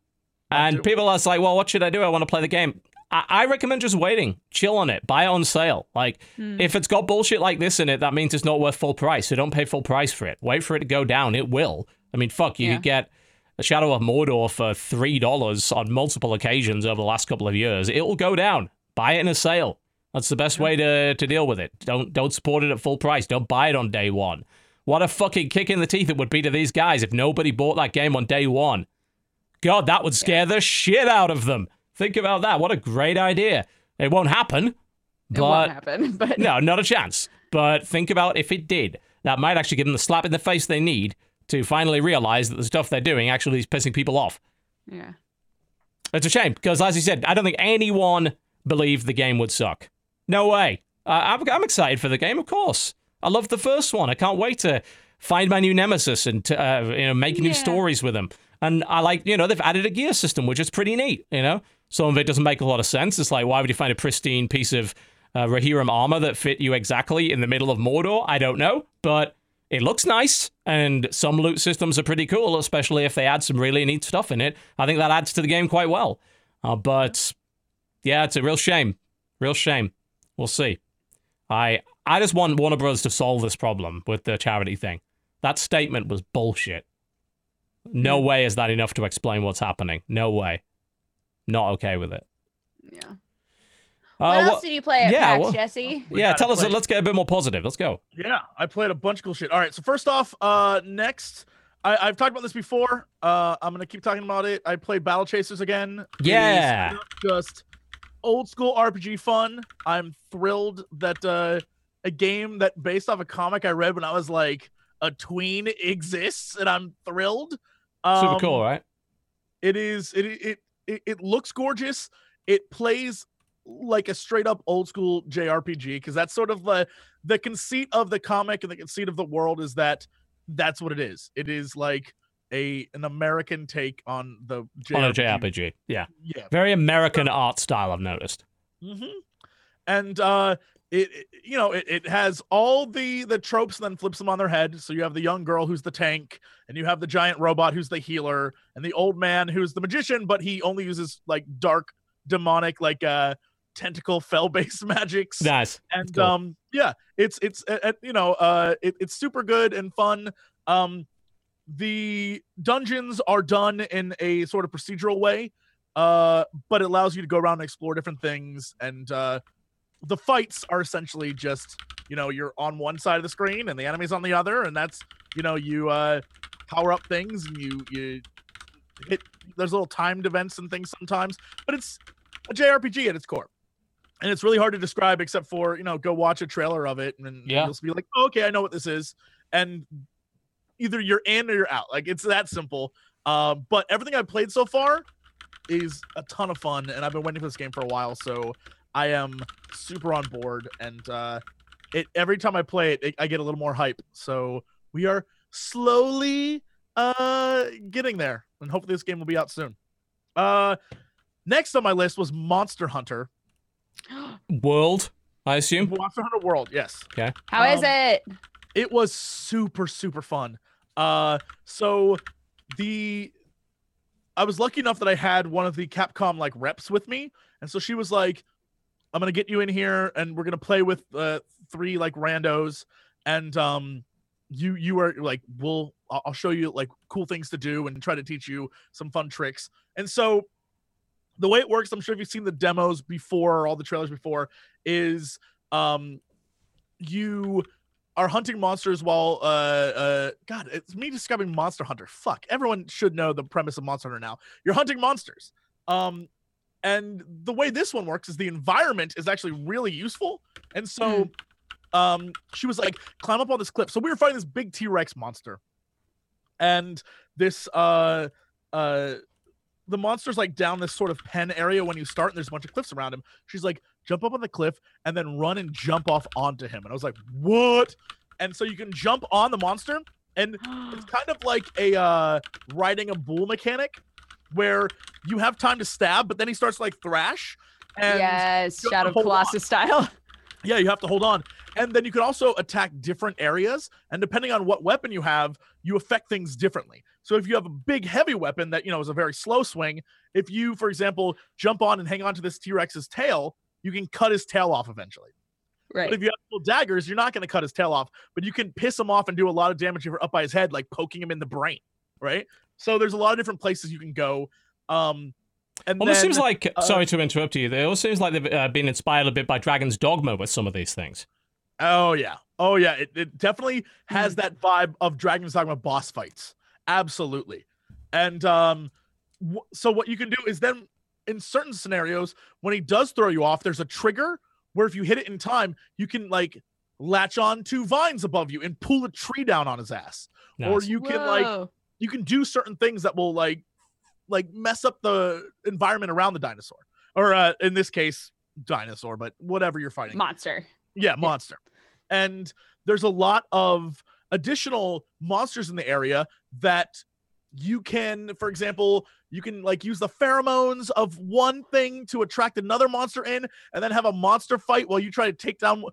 And people are like, well, what should I do? I want to play the game. I, I recommend just waiting, chill on it, buy it on sale. Like, Hmm. if it's got bullshit like this in it, that means it's not worth full price. So don't pay full price for it. Wait for it to go down. It will. I mean, fuck, you Yeah. could get a Shadow of Mordor for three dollars on multiple occasions over the last couple of years. It will go down. Buy it in a sale. That's the best way to, to deal with it. Don't don't support it at full price. Don't buy it on day one. What a fucking kick in the teeth it would be to these guys if nobody bought that game on day one. God, that would scare the shit out of them. Think about that. What a great idea. It won't happen, It but won't happen. But no, not a chance. But think about if it did. That might actually give them the slap in the face they need to finally realize that the stuff they're doing actually is pissing people off. yeah. It's a shame because, as you said, I don't think anyone believed the game would suck. No way. Uh, I'm, I'm excited for the game, of course. I love the first one. I can't wait to find my new nemesis and to, uh, you know make new Yeah. stories with him. And I like, you know, they've added a gear system, which is pretty neat. You know, some of it doesn't make a lot of sense. It's like, why would you find a pristine piece of uh, Rohirrim armor that fit you exactly in the middle of Mordor? I don't know, but it looks nice, and some loot systems are pretty cool, especially if they add some really neat stuff in it. I think that adds to the game quite well. Uh, but yeah, it's a real shame. Real shame. We'll see. I I just want Warner Bros. to solve this problem with the charity thing. That statement was bullshit. No way is that enough to explain what's happening. No way. Not okay with it. Yeah. Uh, what else what- did you play at yeah, PAX, well- Jesse? We yeah, tell us. play. Let's get a bit more positive. Let's go. Yeah, I played a bunch of cool shit. All right, so first off, uh, next, I, I've talked about this before. Uh, I'm gonna keep talking about it. I played Battle Chasers again. Yeah. just old school RPG fun. I'm thrilled that uh, a game that based off a comic I read when I was like a tween exists, and I'm thrilled. Super Um, cool, right? It is. It it it, it looks gorgeous. It plays like a straight up old school JRPG because that's sort of the the conceit of the comic and the conceit of the world is that that's what it is. It is like a an American take on the JRPG. On a JRPG. Yeah. Yeah. Very American art style, I've noticed. hmm And uh it, it- you know it, it has all the the tropes and then flips them on their head so you have the young girl who's the tank and you have the giant robot who's the healer and the old man who's the magician but he only uses like dark demonic like uh tentacle fell based magics Nice. and cool. um yeah it's it's uh, you know uh it, it's super good and fun um the dungeons are done in a sort of procedural way uh but it allows you to go around and explore different things and uh the fights are essentially just you know you're on one side of the screen and the enemy's on the other and that's you know you uh power up things and you you hit there's little timed events and things sometimes but it's a jrpg at its core. And it's really hard to describe except for you know go watch a trailer of it and Yeah. you'll be like oh, okay i know what this is. And either you're in or you're out. Like it's that simple. Um but everything i've played so far is a ton of fun and i've been waiting for this game for a while so i am super on board and uh it every time i play it, it i get a little more hype so we are slowly uh getting there and hopefully this game will be out soon uh next on my list was monster hunter World, I assume. monster hunter world yes Okay. How is Um, it? it was super super fun uh so the i was lucky enough that i had one of the capcom like reps with me and so she was like i'm gonna get you in here and we're gonna play with uh three like randos and um you you are like we'll i'll show you like cool things to do and try to teach you some fun tricks. And so the way it works i'm sure if you've seen the demos before or all the trailers before is um you are hunting monsters while uh uh god it's me describing monster hunter. Fuck everyone should know the premise of monster hunter now. You're hunting monsters. Um and the way this one works is the environment is actually really useful. And so um she was like climb up on this cliff. So we were fighting this big t-rex monster. And this uh uh the monster's like down this sort of pen area when you start and there's a bunch of cliffs around him. She's like jump up on the cliff and then run and jump off onto him. And i was like what? And so you can jump on the monster and it's kind of like a uh riding a bull mechanic where you have time to stab but then he starts like thrash and yes, Shadow of on. Colossus style. yeah, you have to hold on. And then you can also attack different areas. And depending on what weapon you have, you affect things differently. So if you have a big heavy weapon that, you know, is a very slow swing, if you, for example, jump on and hang on to this T-Rex's tail, you can cut his tail off eventually. Right. But if you have little daggers, you're not going to cut his tail off, but you can piss him off and do a lot of damage if you're up by his head, like poking him in the brain, right? So there's a lot of different places you can go. Um, and Well, then, it seems like, uh, sorry to interrupt you, it also seems like they've uh, been inspired a bit by Dragon's Dogma with some of these things. Oh yeah. Oh yeah. It, it definitely has that vibe of Dragon's Dogma boss fights. Absolutely. And um wh- so what you can do is then in certain scenarios when he does throw you off there's a trigger where if you hit it in time you can like latch on to vines above you and pull a tree down on his ass. Or you can like Whoa. You can do certain things that will like like mess up the environment around the dinosaur. Or uh in this case dinosaur, but whatever you're fighting monster. yeah monster and there's a lot of additional monsters in the area that you can for example you can like use the pheromones of one thing to attract another monster in and then have a monster fight while you try to take down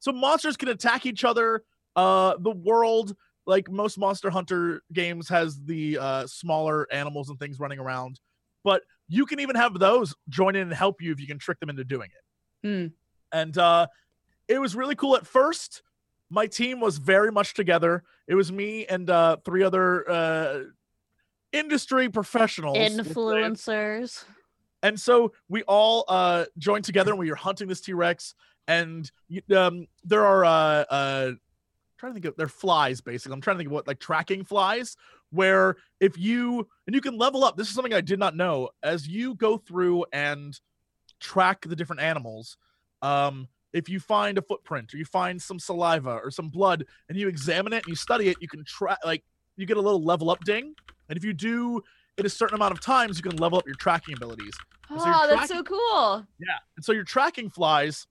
so monsters can attack each other Uh, the world, like most Monster Hunter games, has the uh, smaller animals and things running around, but you can even have those join in and help you if you can trick them into doing it. Hmm. And uh, it was really cool at first. My team was very much together. It was me and uh, three other uh, industry professionals. Influencers. And so we all uh joined together and we were hunting this T-Rex and um there are uh uh trying to think of they're flies basically. I'm trying to think of what like tracking flies where if you and you can level up. This is something I did not know. As you go through and track the different animals, um if you find a footprint or you find some saliva or some blood and you examine it and you study it, you can track like you get a little level up ding. And if you do it a certain amount of times, you can level up your tracking abilities. And so Oh, that's so cool. Yeah. And so your tracking flies,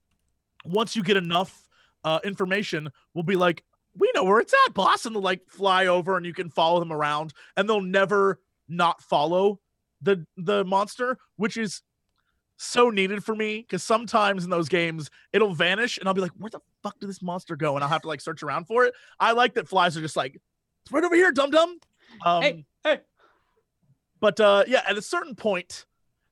once you get enough uh, information, will be like, we know where it's at, boss. And they'll like fly over and you can follow them around and they'll never not follow the the monster, which is so needed for me because sometimes in those games it'll vanish and I'll be like, where the fuck did this monster go? And I'll have to like search around for it. I like that flies are just like, it's right over here, dum dum. Um, Hey, hey. But uh, yeah, at a certain point,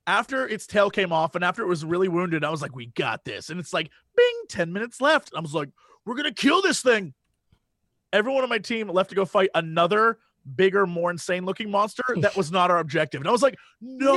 after its tail came off and after it was really wounded, I was like, we got this. And it's like, bing, 10 minutes left. I was like, we're going to kill this thing. Everyone on my team left to go fight another bigger, more insane looking monster. That was not our objective. And I was like, no,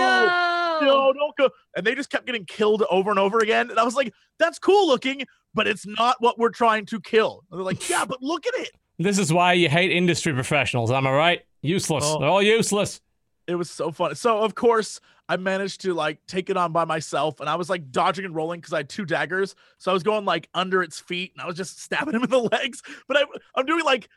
no, don't go. And they just kept getting killed over and over again. And I was like, that's cool looking, but it's not what we're trying to kill. And they're like, yeah, but look at it. This is why you hate industry professionals, am I right? Useless. Oh. They're all useless. It was so fun. So of course I managed to like take it on by myself, and I was like dodging and rolling because I had two daggers. So I was going like under its feet, and I was just stabbing him in the legs. But I, I'm doing like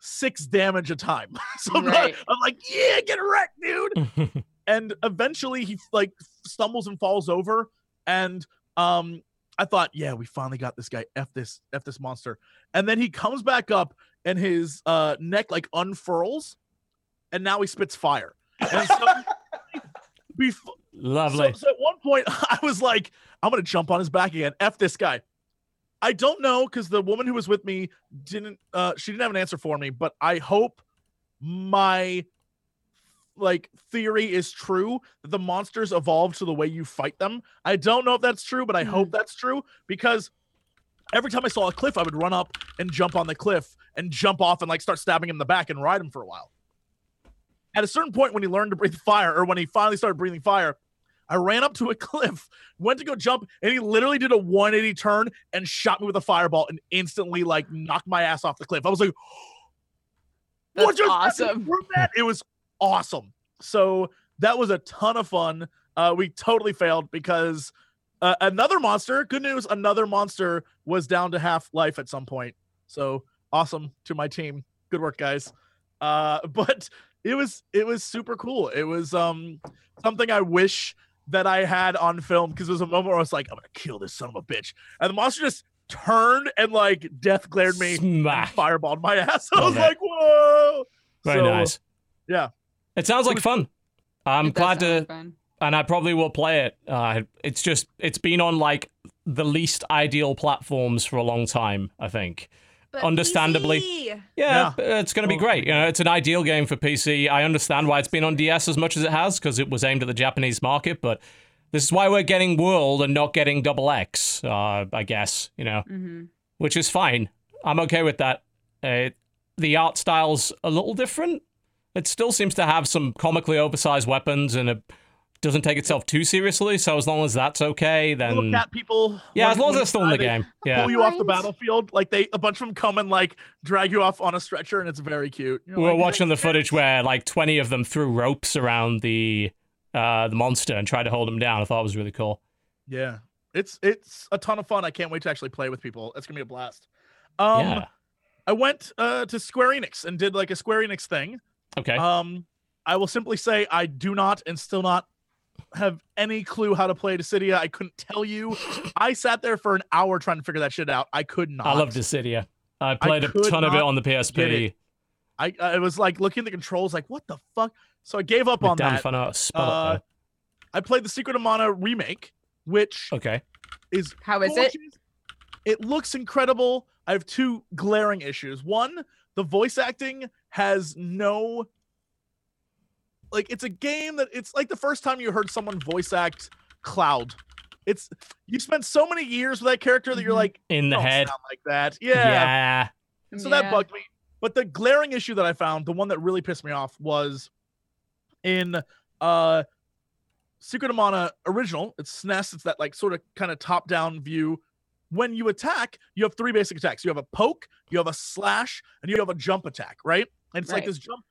six damage a time. so I'm, not, I'm like, yeah, get wrecked, dude. and eventually he like stumbles and falls over, and um, I thought, yeah, we finally got this guy. F this, f this monster. And then he comes back up, and his uh neck like unfurls, and now he spits fire. And so before, Lovely. so, so at one point, I was like, I'm gonna jump on his back again. F this guy. I don't know because the woman who was with me didn't. Uh, she didn't have an answer for me. But I hope my like theory is true that the monsters evolve to the way you fight them. I don't know if that's true, but I hope that's true because every time I saw a cliff, I would run up and jump on the cliff and jump off and like start stabbing him in the back and ride him for a while. At a certain point, when he learned to breathe fire, or when he finally started breathing fire, I ran up to a cliff, went to go jump, and he literally did a 180 turn and shot me with a fireball and instantly like knocked my ass off the cliff. I was like, "What just awesome. that?" It was awesome. So that was a ton of fun. Uh, we totally failed because uh, another monster. Good news, another monster was down to half life at some point. So awesome to my team. Good work, guys. Uh, but it was it was super cool. It was um something I wish that I had on film because there was a moment where I was like, I'm gonna kill this son of a bitch, and the monster just turned and like death glared me and Smack. fireballed my ass. I was Okay. like, whoa. Very So, nice. yeah. It sounds like fun. I'm It glad to, fun. and I probably will play it. Uh, it's just, it's been on like the least ideal platforms for a long time, I think. But Understandably. PC. Yeah, Yeah. it's going to be great. You know, it's an ideal game for PC. I understand why it's been on DS as much as it has because it was aimed at the Japanese market, but this is why we're getting World and not getting Double X, uh, I guess, you know, hmm which is fine. I'm okay with that. Uh, the art style's a little different. It still seems to have some comically oversized weapons and it doesn't take itself too seriously. So as long as that's okay, Little then cat people. yeah, when- as long as they're still in the game. Yeah. Pull you off the battlefield, like they a bunch of them come and like drag you off on a stretcher, and it's very cute. You're we were like, watching the footage where like 20 of them threw ropes around the uh the monster and tried to hold him down. I thought it was really cool. Yeah, it's it's a ton of fun. I can't wait to actually play with people. It's gonna be a blast. Um, yeah. I went uh, to Square Enix and did like a Square Enix thing. Okay. Um, I will simply say I do not and still not have any clue how to play Dissidia. I couldn't tell you. I sat there for an hour trying to figure that shit out. I could not. I love Dissidia. I played a ton of it on the PSP. it. I I was like looking at the controls, like what the fuck. So I gave up With on Dan that. Fun spell Uh, it I played the Secret of Mana remake, which. Okay. is How is it? It looks incredible. I have two glaring issues. One, the voice acting has no like it's a game that it's like the first time you heard someone voice act Cloud. It's you spent so many years with that character that you're Mhm. like In the head. sound like that. Yeah. Yeah. And So that bugged me. But the glaring issue that I found, the one that really pissed me off, was in uh Secret of Mana original. It's SNES. It's that like sort of kind of top down view. When you attack, you have three basic attacks. You have a poke, you have a slash, and you have a jump attack, right? And it's like this jump,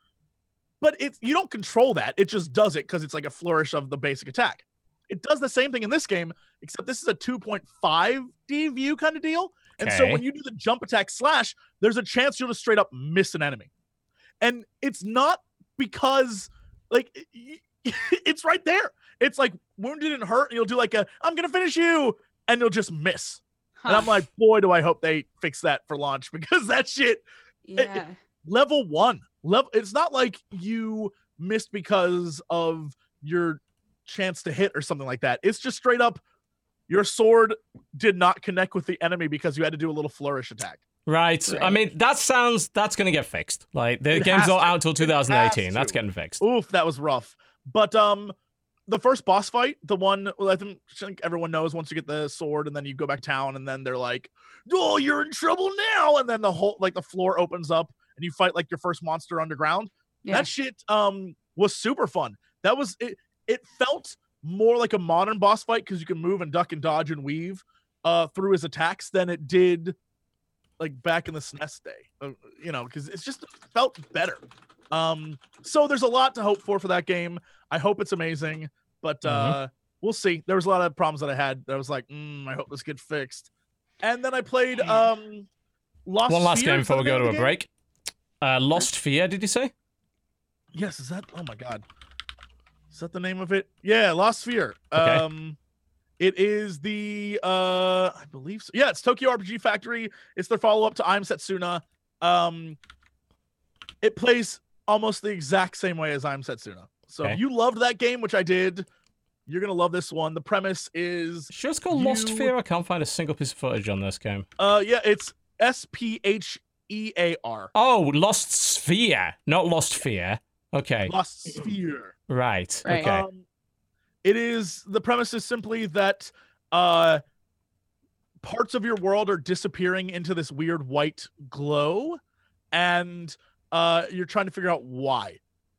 but it's you don't control that. It just does it because it's like a flourish of the basic attack. It does the same thing in this game, except this is a 2.5D view kind of deal. And so when you do the jump attack slash, there's a chance you'll just straight up miss an enemy. And it's not because like it's right there. It's like wounded and hurt, and you'll do like a I'm gonna finish you, and you'll just miss. And I'm like, boy, do I hope they fix that for launch because that shit yeah. Level one level it's not like you missed because of your chance to hit or something like that it's just straight up your sword did not connect with the enemy because you had to do a little flourish attack Right. I mean, that sounds that's going to get fixed. Like the It game's not to. out till 2018. That's to. getting fixed. oof that was rough but um the first boss fight the one well, I think everyone knows once you get the sword and then you go back town and then they're like oh you're in trouble now and then the whole like the floor opens up and you fight like your first monster underground Yeah. that shit um was super fun. That was it it felt more like a modern boss fight because you can move and duck and dodge and weave uh through his attacks than it did like back in the SNES day uh, you know because it's just felt better. Um so there's a lot to hope for for that game. I hope it's amazing but uh we'll see. There was a lot of problems that i had that i was like mm, i hope this gets fixed. And then i played um lost One last Sphere, game before we go to a game? break. Uh, Lost Fear, did you say? Yes, is that? Oh my god, is that the name of it? Yeah, Lost Fear. Okay. Um, it is the uh, I believe so. Yeah, it's Tokyo RPG Factory. It's their follow up to I'm Setsuna. Um, it plays almost the exact same way as I'm Setsuna. So Okay. if you loved that game, which I did, you're gonna love this one. The premise is, Sure, it's called Lost Fear. I can't find a single piece of footage on this game. uh, yeah, it's S P H E A R. Oh, Lost Sphere, not Lost Fear. Okay, Lost Sphere. right. Right. Okay. Um, it is the premise is simply that uh parts of your world are disappearing into this weird white glow and uh you're trying to figure out why.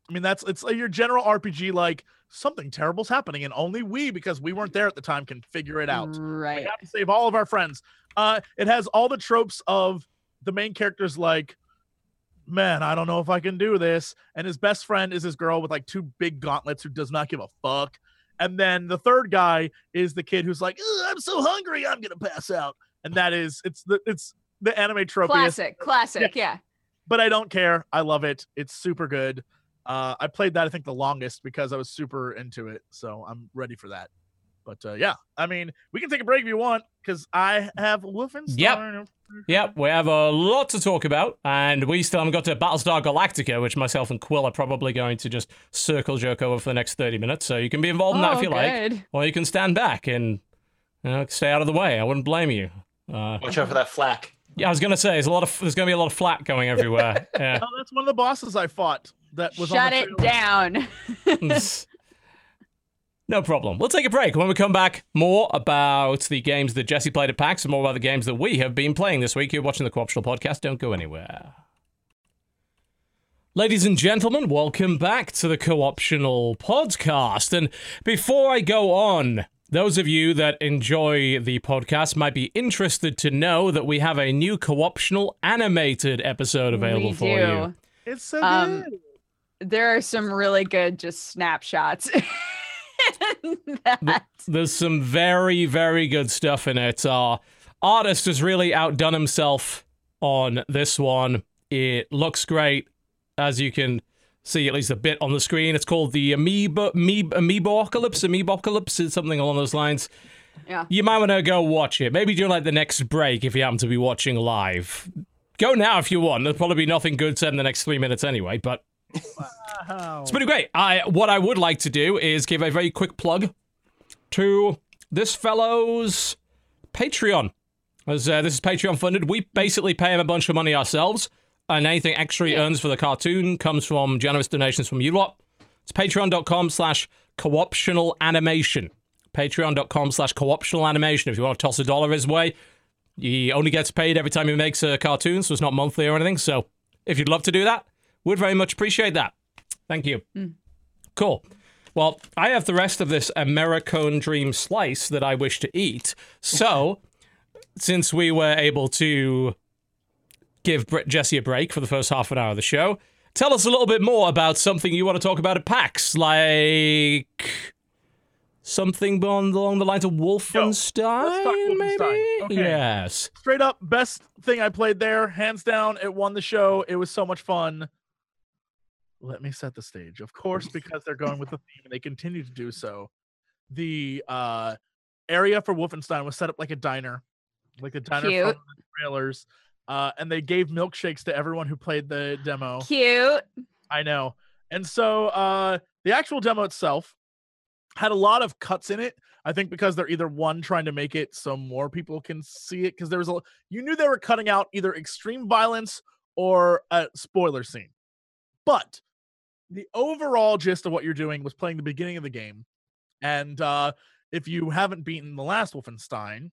I mean that's it's like your general RPG like something terrible's happening and only we because we weren't there at the time can figure it out. We Right. have to save all of our friends. Uh, it has all the tropes of the main characters like, man, I don't know if I can do this. And his best friend is this girl with like two big gauntlets who does not give a fuck. And then the third guy is the kid who's like, I'm so hungry, I'm gonna pass out. And that is it's the it's the anime trope. Classic. Classic. Yeah. But I don't care. I love it. It's super good. Uh, I played that I think the longest because I was super into it, so I'm ready for that. But uh, yeah, I mean, we can take a break if you want because I have Wolfenstein. Yep, we have a lot to talk about, and we still haven't got to Battlestar Galactica, which myself and Quill are probably going to just circle jerk over for the next 30 minutes. So you can be involved in that Oh, if you like, or you can stand back and you know, stay out of the way. I wouldn't blame you. Uh, Watch out for that flack. yeah, I was gonna say there's a lot of there's gonna be a lot of flat going everywhere. Yeah. Oh, that's one of the bosses I fought. That was Shut on the it down. no problem. We'll take a break. When we come back, more about the games that Jesse played at PAX and more about the games that we have been playing this week. You're watching the Co-optional Podcast. Don't go anywhere. Ladies and gentlemen, welcome back to the Co-optional Podcast. And before I go on, those of you that enjoy the podcast might be interested to know that we have a new co-optional animated episode available we for do. you. It's so Um, good. There are some really good just snapshots. that. There's some very, very good stuff in it. Our artist has really outdone himself on this one. It looks great, as you can see at least a bit on the screen. It's called the Amoeba, Amoeba, Amoebocalypse, Amoebocalypse, is something along those lines. Yeah. You might want to go watch it. Maybe during like the next break if you happen to be watching live. Go now if you want. There'll probably be nothing good said in the next three minutes anyway, but Wow. it's pretty great. I what I would like to do is give a very quick plug to this fellow's Patreon. As uh, this is Patreon funded, we basically pay him a bunch of money ourselves, and anything extra he earns for the cartoon comes from generous donations from you lot. It's patreon.com slash co-optional animation. Patreon.com slash co-optional animation. If you want to toss a dollar his way, he only gets paid every time he makes a cartoon, so it's not monthly or anything. So if you'd love to do that, would very much appreciate that. Thank you. Hmm. Cool. Well, I have the rest of this Americone Dream slice that I wish to eat. So, since we were able to give Br- Jesse a break for the first half an hour of the show, tell us a little bit more about something you want to talk about at PAX, like something along along the lines of Wolfenstein, let's talk Wolfenstein. maybe? Okay. Yes. Straight up, best thing I played there, hands down. It won the show. It was so much fun. Let me set the stage. Of course, because they're going with the theme and they continue to do so. The uh area for Wolfenstein was set up like a diner, like a diner Cute. from the trailers. Uh, and they gave milkshakes to everyone who played the demo. Cute. I know. And so uh the actual demo itself had a lot of cuts in it. I think because they're either one trying to make it so more people can see it because there was a you knew they were cutting out either extreme violence or a spoiler scene. But the overall gist of what you're doing was playing the beginning of the game. And uh if you haven't beaten the last Wolfenstein,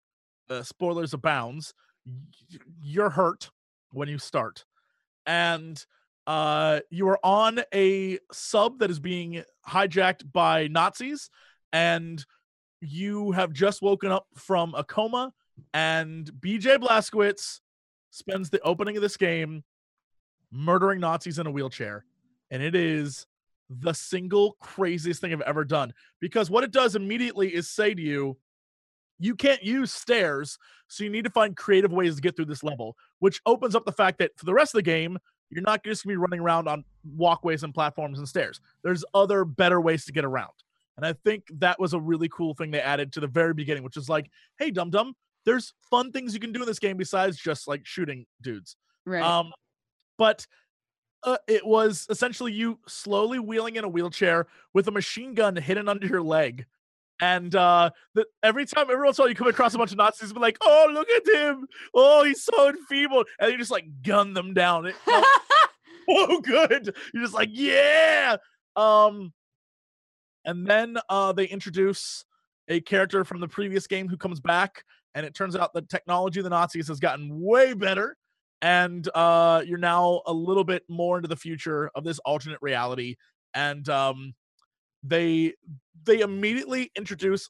uh, spoilers abounds, you're hurt when you start. And uh you are on a sub that is being hijacked by Nazis and you have just woken up from a coma and BJ Blazkowicz spends the opening of this game murdering Nazis in a wheelchair and it is the single craziest thing I've ever done because what it does immediately is say to you you can't use stairs so you need to find creative ways to get through this level which opens up the fact that for the rest of the game you're not just gonna be running around on walkways and platforms and stairs. There's other better ways to get around. And I think that was a really cool thing they added to the very beginning, which is like, hey, dum dum, there's fun things you can do in this game besides just like shooting dudes. Right. Um, but uh, it was essentially you slowly wheeling in a wheelchair with a machine gun hidden under your leg. And uh, the, every time, every once in a while, you come across a bunch of Nazis, be like, "Oh, look at him! Oh, he's so enfeebled," and you just like gun them down. It felt so good. You're just like, yeah. Um, and then uh, they introduce a character from the previous game who comes back, and it turns out the technology of the Nazis has gotten way better, and uh, you're now a little bit more into the future of this alternate reality, and um, they they immediately introduce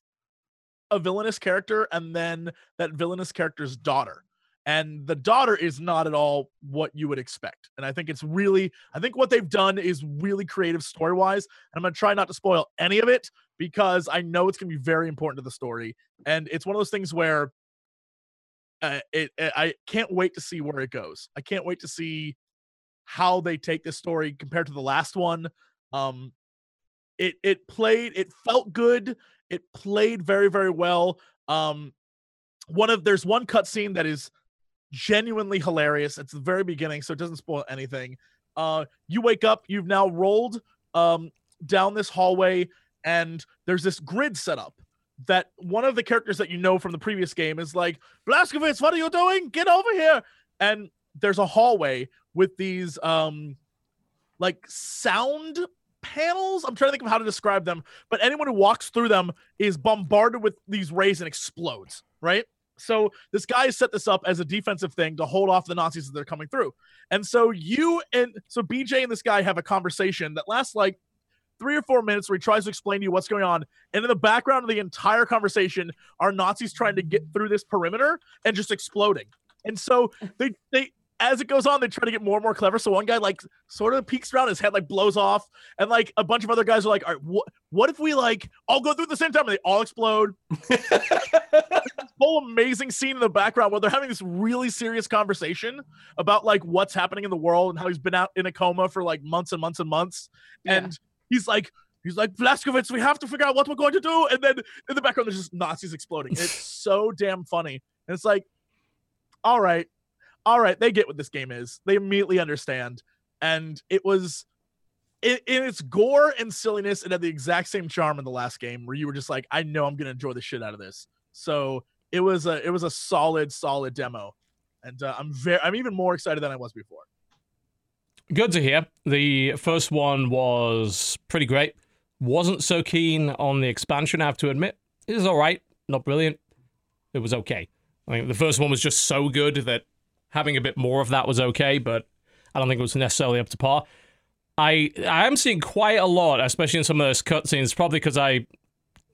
a villainous character and then that villainous character's daughter and the daughter is not at all what you would expect and i think it's really i think what they've done is really creative story wise and i'm going to try not to spoil any of it because i know it's going to be very important to the story and it's one of those things where uh, it, it i can't wait to see where it goes. I can't wait to see how they take this story compared to the last one um it it played it felt good it played very very well um one of there's one cutscene that is genuinely hilarious it's the very beginning so it doesn't spoil anything uh you wake up you've now rolled um down this hallway and there's this grid set up that one of the characters that you know from the previous game is like Blazkowicz, what are you doing get over here and there's a hallway with these um like sound panels. I'm trying to think of how to describe them, but anyone who walks through them is bombarded with these rays and explodes, right? So this guy set this up as a defensive thing to hold off the Nazis as they're coming through. And so you and so BJ and this guy have a conversation that lasts like three or four minutes where he tries to explain to you what's going on. And in the background of the entire conversation are Nazis trying to get through this perimeter and just exploding. And so they they as it goes on, they try to get more and more clever. So one guy like sort of peeks around, his head like blows off, and like a bunch of other guys are like, "All right, what? What if we like all go through at the same time and they all explode?" Whole amazing scene in the background where they're having this really serious conversation about like what's happening in the world and how he's been out in a coma for like months and months and months, Yeah. and he's like. He's like Blazkowicz, we have to figure out what we're going to do. And then in the background, there's just Nazis exploding. It's so damn funny. And it's like, all right, all right, they get what this game is. They immediately understand. And it was in, in its gore and silliness, it had the exact same charm in the last game where you were just like, I know I'm gonna enjoy the shit out of this. So it was a it was a solid solid demo, and uh, I'm very I'm even more excited than I was before. Good to hear. The first one was pretty great. Wasn't so keen on the expansion, I have to admit. It was all right, not brilliant. It was okay. I think the first one was just so good that having a bit more of that was okay, but I don't think it was necessarily up to par. I I am seeing quite a lot, especially in some of those cutscenes, probably because I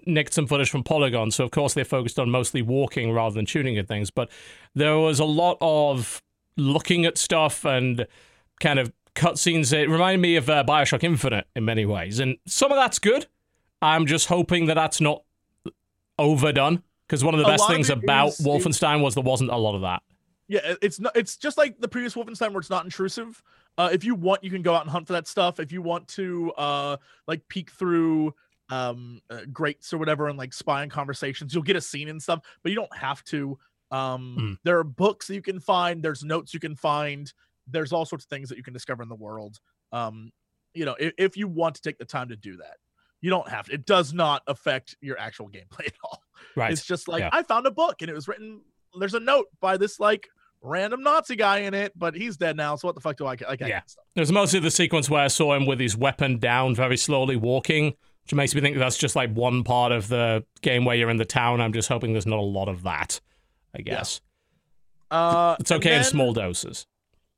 nicked some footage from Polygon, so of course they're focused on mostly walking rather than shooting at things. But there was a lot of looking at stuff and kind of cutscenes. It reminded me of uh, Bioshock Infinite in many ways, and some of that's good. I'm just hoping that that's not overdone because one of the A best things about is- Wolfenstein was there wasn't a lot of that. Yeah, it's not. It's just like the previous Wolfenstein, where it's not intrusive. Uh, if you want, you can go out and hunt for that stuff. If you want to, uh, like peek through um uh, grates or whatever and like spy on conversations, you'll get a scene and stuff. But you don't have to. Um, Mm. there are books that you can find. There's notes you can find. There's all sorts of things that you can discover in the world. Um, you know, if, if you want to take the time to do that, you don't have to. It does not affect your actual gameplay at all. Right. It's just like Yeah. I found a book and it was written. There's a note by this like random Nazi guy in it, but he's dead now. So what the fuck do I Yeah. get stuff. There's mostly the sequence where I saw him with his weapon down, very slowly walking, which makes me think that's just like one part of the game where you're in the town. I'm just hoping there's not a lot of that. I guess Uh, it's okay in small doses.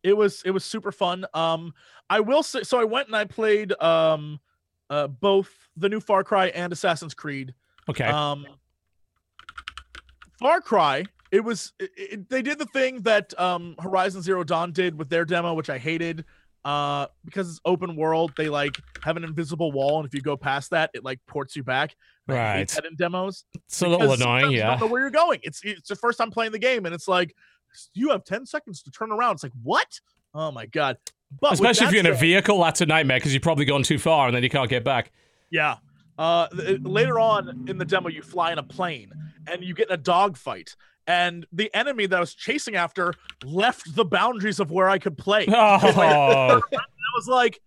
It was it was super fun. Um, I will say so. I went and I played um, uh, both the new Far Cry and Assassin's Creed. Okay. Um, Far Cry. It was it, it- they did the thing that um, Horizon Zero Dawn did with their demo, which I hated. Uh, because it's open world, they like have an invisible wall, and if you go past that, it like ports you back. And I hate Right. that in demos. it's a little annoying, yeah. don't know where you're going. It's it's the first time playing the game, and it's like you have ten seconds to turn around. It's like what? Oh my god! But Especially if you're in a said- vehicle, that's a nightmare because you've probably gone too far and then you can't get back. Yeah. Uh, th- later on in the demo, you fly in a plane and you get in a dogfight. And the enemy that I was chasing after left the boundaries of where I could play. Oh! I was like,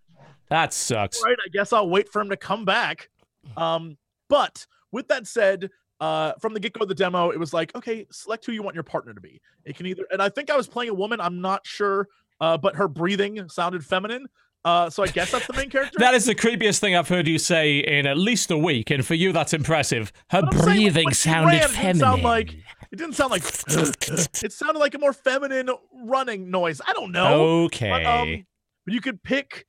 that sucks. right, I guess I'll wait for him to come back. Um, but with that said, uh, from the get go of the demo, it was like, okay, select who you want your partner to be. It can either, and I think I was playing a woman. I'm not sure, uh, but her breathing sounded feminine. Uh, so I guess that's the main character. That is the creepiest thing I've heard you say in at least a week, and for you, that's impressive. Her I'm saying, breathing sounded ran, it feminine. sound like- It didn't sound like it sounded like a more feminine running noise. I don't know. okay. But, um, but you could pick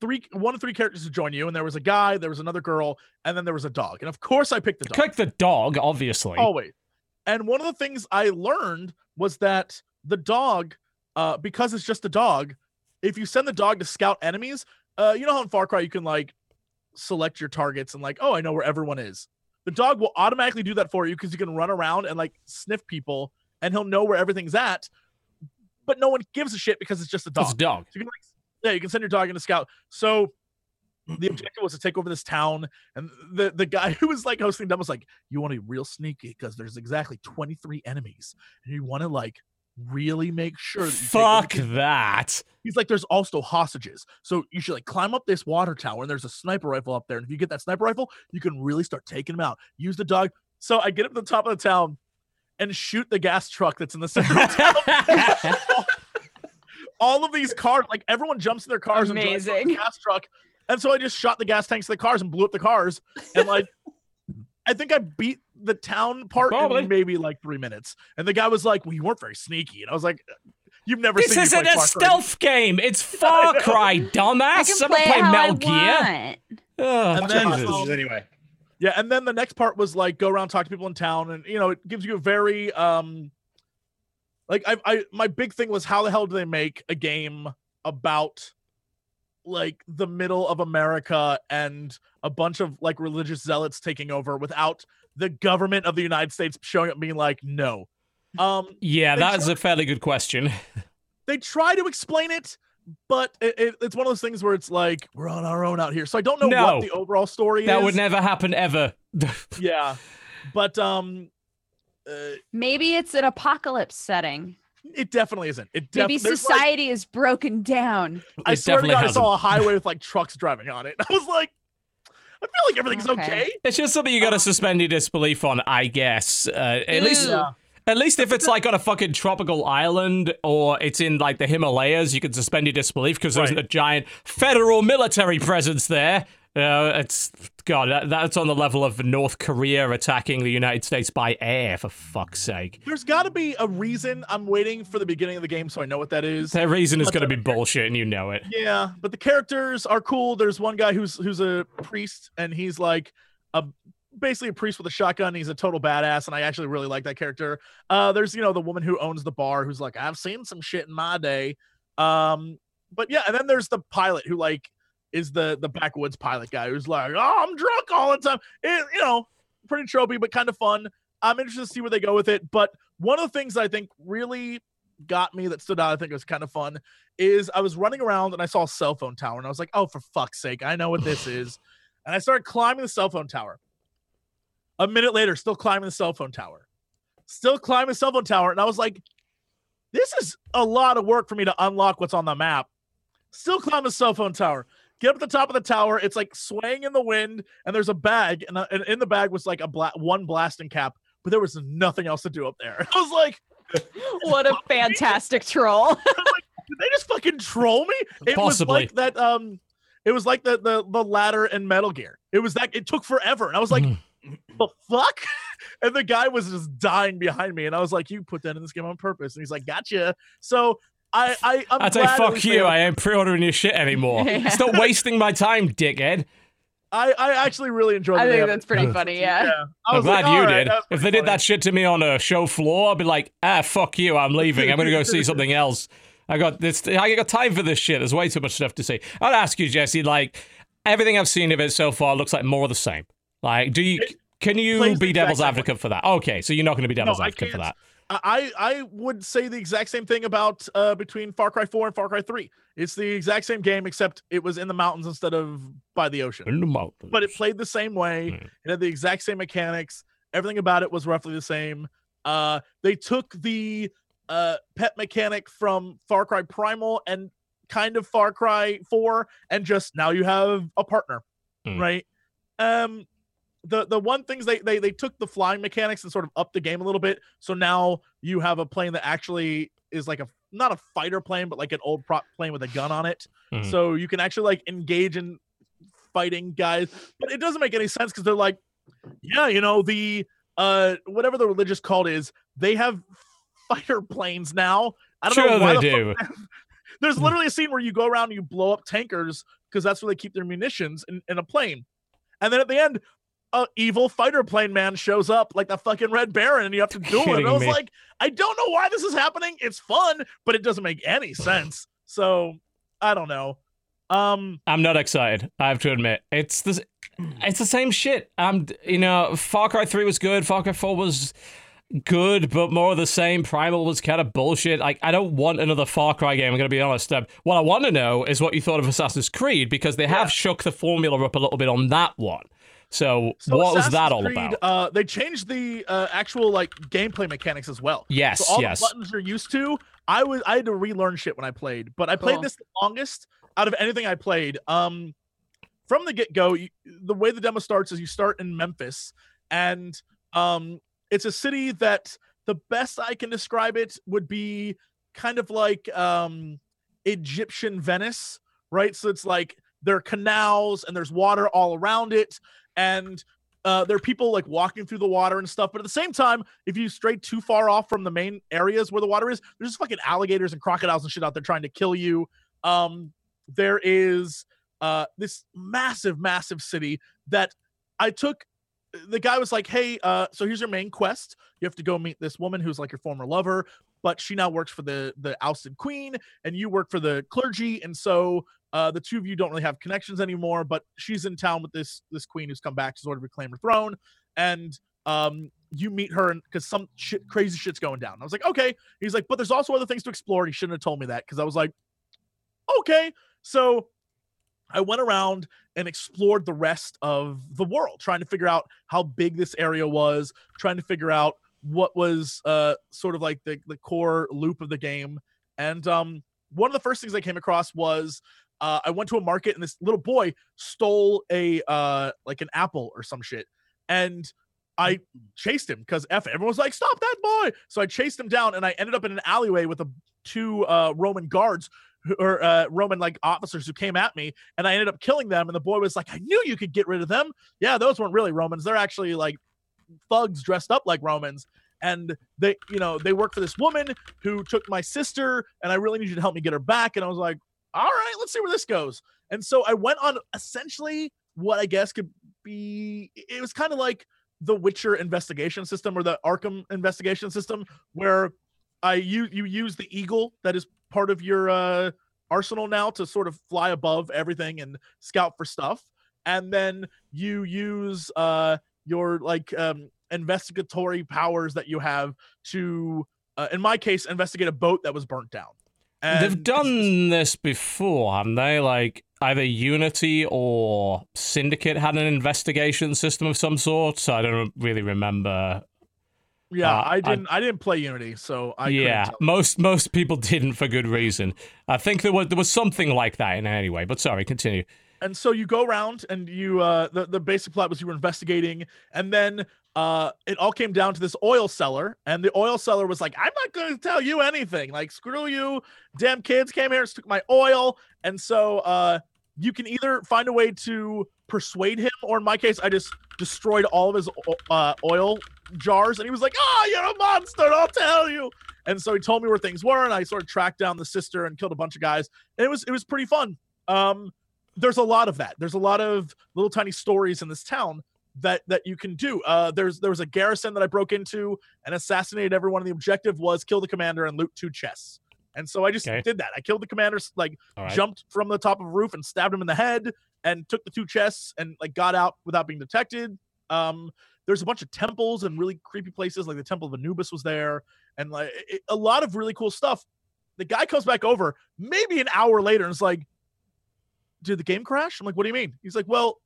three, one of three characters to join you, and there was a guy, there was another girl, and then there was a dog. And of course, I picked the dog. Click the dog, obviously. Always. And one of the things I learned was that the dog, uh, because it's just a dog, if you send the dog to scout enemies, uh, you know how in Far Cry you can like select your targets and like, oh, I know where everyone is. The dog will automatically do that for you because you can run around and like sniff people, and he'll know where everything's at. But no one gives a shit because it's just a dog. It's a dog. So you can like, yeah, you can send your dog in to scout. So the objective was to take over this town, and the the guy who was like hosting them was like, "You want to be real sneaky because there's exactly 23 enemies, and you want to like really make sure." That you Fuck that. He's like, there's also hostages. So you should like climb up this water tower and there's a sniper rifle up there. And if you get that sniper rifle, you can really start taking them out. Use the dog. So I get up to the top of the town and shoot the gas truck that's in the center of town. All of these cars, like everyone jumps in their cars and drives the gas truck. And so I just shot the gas tanks of the cars and blew up the cars. And like, I think I beat the town part Probably. in maybe like three minutes. And the guy was like, "Well, you weren't very sneaky." And I was like, "You've never This seen me isn't a Far Cry." stealth game. It's Far know. Cry, I dumbass. can Someone play, play it Metal Gear. Oh, And then- Jesus. anyway. Yeah, and then the next part was like go around talk to people in town, and you know it gives you a very um, like I I my big thing was how the hell do they make a game about like the middle of America and a bunch of like religious zealots taking over without the government of the United States showing up being like no. Um, Yeah, that is a fairly good question. they try to explain it, but it, it, it's one of those things where it's like we're on our own out here, so I don't know No. what the overall story That is. That would never happen ever. yeah, but um. Uh, Maybe it's an apocalypse setting. It definitely isn't. It def- Maybe there's, like- society is broken down. I It swear to God, I hasn't. saw a highway with like trucks driving on it. I was like, I feel like everything's Okay. okay. It's just something you got to suspend your disbelief on, I guess. Uh, at least, Ew. at least if it's like on a fucking tropical island or it's in like the Himalayas, you can suspend your disbelief because there's Right. a giant federal military presence there. Uh, it's God, that, that's on the level of North Korea attacking the United States by air. For fuck's sake, There's got to be a reason. I'm waiting for the beginning of the game so I know what that is. that reason is going to be bullshit, and you know it. Yeah, but the characters are cool. There's one guy who's who's a priest, and he's like a basically a priest with a shotgun. He's a total badass, and I actually really like that character. Uh, there's you know the woman who owns the bar, who's like, I've seen some shit in my day. Um, but yeah, and then there's the pilot who like is the the backwoods pilot guy who's like, oh, I'm drunk all the time. It, you know, pretty tropey, but kind of fun. I'm interested to see where they go with it. But one of the things I think really got me that stood out, I think it was kind of fun, is I was running around and I saw a cell phone tower and I was like, oh, for fuck's sake, I know what this is. And I started climbing the cell phone tower. A minute later, still climbing the cell phone tower. Still climbing the cell phone tower. And I was like, this is a lot of work for me to unlock what's on the map. Still climbing the cell phone tower. Get up at the top of the tower. It's like swaying in the wind, and there's a bag, and, uh, and in the bag was like a bla- one blasting cap, but there was nothing else to do up there. I was like, What a fantastic troll. did they just fucking troll me? It Possibly. was like that. Um, it was like the the the ladder in Metal Gear. It was that it took forever, and I was like, Mhm. the fuck? And the guy was just dying behind me, and I was like, you put that in this game on purpose, and he's like, gotcha. So I I I'm I'd say fuck least they- you. I ain't pre-ordering your shit anymore. Yeah. Stop wasting my time, dickhead. I I actually really enjoyed. I think damn- that's pretty funny. Yeah. Yeah, I I'm was like, glad you "All right, did. If pretty they did funny." that shit to me on a show floor, I'd be like, ah, fuck you. I'm leaving. I'm gonna go see something else. I got this. I got time for this shit. There's way too much stuff to see. I'd ask you, Jesse. Like everything I've seen of it so far looks like more of the same. Like, do you? It Can you be devil's same way. advocate for that? Okay, so you're not going to be devil's No, advocate for that. I I would say the exact same thing about uh between Far Cry 4 and Far Cry 3. It's the exact same game except it was in the mountains instead of by the ocean. In the mountains. But it played the same way. Hmm. It had the exact same mechanics. Everything about it was roughly the same. Uh they took the uh pet mechanic from Far Cry Primal and kind of Far Cry 4 and just now you have a partner, Hmm. right? Um the the one things they, they they took the flying mechanics and sort of upped the game a little bit. So now you have a plane that actually is like a not a fighter plane, but like an old prop plane with a gun on it. Mhm. So you can actually like engage in fighting guys, but it doesn't make any sense because they're like, yeah, you know the uh whatever the religious cult is, they have fighter planes now. I don't Sure know why they the fuck do. there's literally a scene where you go around and you blow up tankers because that's where they keep their munitions in, in a plane. And then at the end, a evil fighter plane man shows up like the fucking Red Baron, and you have to duel him. And I was me. like, I don't know why this is happening. It's fun, but it doesn't make any sense. So I don't know. Um, I'm not excited. I have to admit, it's the it's the same shit. I'm, you know, Far Cry Three was good. Far Cry Four was good, but more of the same. Primal was kind of bullshit. Like, I don't want another Far Cry game. I'm gonna be honest. Um, what I want to know is what you thought of Assassin's Creed because they have shook the formula up a little bit on that one. So, so what was that all Creed, about? Uh, they changed the uh, actual like gameplay mechanics as well. yes, So all yes. the buttons you're used to, I was I had to relearn shit when I played, but I played Cool. this the longest out of anything I played. Um, from the get go, the way the demo starts is you start in Memphis, and um, it's a city that the best I can describe it would be kind of like um Egyptian Venice, right? So it's like there are canals and there's water all around it, and uh, there are people like walking through the water and stuff. But at the same time, if you stray too far off from the main areas where the water is, there's just fucking alligators and crocodiles and shit out there trying to kill you. Um, there is uh this massive, massive city that I took. The guy was like, "Hey, uh, so here's your main quest. You have to go meet this woman who's like your former lover, but she now works for the the ousted queen, and you work for the clergy, and so uh, the two of you don't really have connections anymore. But she's in town with this this queen who's come back to sort of reclaim her throne, and um, you meet her because some shit, crazy shit's going down. I was like, okay. He's like, but there's also other things to explore. And he shouldn't have told me that because I was like, okay. So I went around and explored the rest of the world, trying to figure out how big this area was, trying to figure out what was uh sort of like the the core loop of the game. And um one of the first things I came across was uh, I went to a market and this little boy stole a uh like an apple or some shit, and I chased him because F everyone was like, stop that boy. So I chased him down and I ended up in an alleyway with a two uh Roman guards who- or uh Roman like officers who came at me and I ended up killing them. And the boy was like, I knew you could get rid of them. Yeah, those weren't really Romans. They're actually like thugs dressed up like Romans. And they, you know, they work for this woman who took my sister, and I really need you to help me get her back. And I was like, all right, let's see where this goes. And so I went on essentially what I guess could be it was kind of like the Witcher investigation system or the Arkham investigation system, where I you you use the eagle that is part of your uh arsenal now to sort of fly above everything and scout for stuff. And then you use uh your like um investigatory powers that you have to uh, in my case investigate a boat that was burnt down. And They've done this before, haven't they? Like either Unity or Syndicate had an investigation system of some sort. So I don't really remember. Yeah, Uh, I I- didn't. I, didn't play Unity, so I yeah, most most people didn't for good reason. I think there was there was something like that in it anyway. But sorry, continue. And so you go around and you uh the, the basic plot was you were investigating and then uh it all came down to this oil seller and the oil seller was like I'm not going to tell you anything. Like screw you. Damn kids came here and took my oil. And so uh you can either find a way to persuade him or in my case I just destroyed all of his uh oil jars and he was like oh you're a monster I'll tell you. And so he told me where things were and I sort of tracked down the sister and killed a bunch of guys and it was it was pretty fun. Um there's a lot of that. There's a lot of little tiny stories in this town that that you can do. Uh, there's there was a garrison that I broke into and assassinated everyone. And the objective was kill the commander and loot two chests. And so I just Okay. did that. I killed the commander, like right. jumped from the top of a roof and stabbed him in the head, and took the two chests and like got out without being detected. Um, there's a bunch of temples and really creepy places, like the Temple of Anubis was there, and like it- a lot of really cool stuff. The guy comes back over maybe an hour later and is like, did the game crash? I'm like, what do you mean? He's like, well,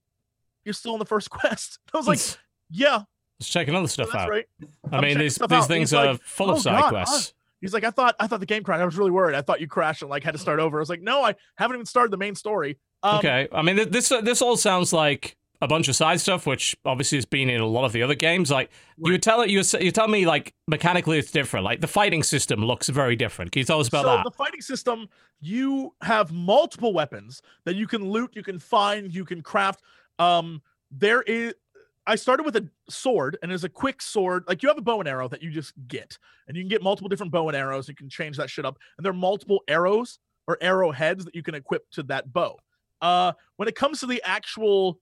you're still in the first quest. I was like, yeah, Let's check another stuff out. right. I I'm mean, these these things are like, full of "Oh, side God, quests. He's like, I thought, I thought the game crashed. I was really worried. I thought you crashed and like had to start over. I was like, no, I haven't even started the main story. Um, okay, I mean, this uh, this all sounds like a bunch of side stuff, which obviously has been in a lot of the other games. Like you were telling you you tell me like mechanically it's different. Like the fighting system looks very different. Can you tell us about so that? the fighting system, you have multiple weapons that you can loot, you can find, you can craft. Um, there is. I started with a sword, and it's a quick sword. Like you have a bow and arrow that you just get, and you can get multiple different bow and arrows. You can change that shit up, and there are multiple arrows or arrowheads that you can equip to that bow. Uh, when it comes to the actual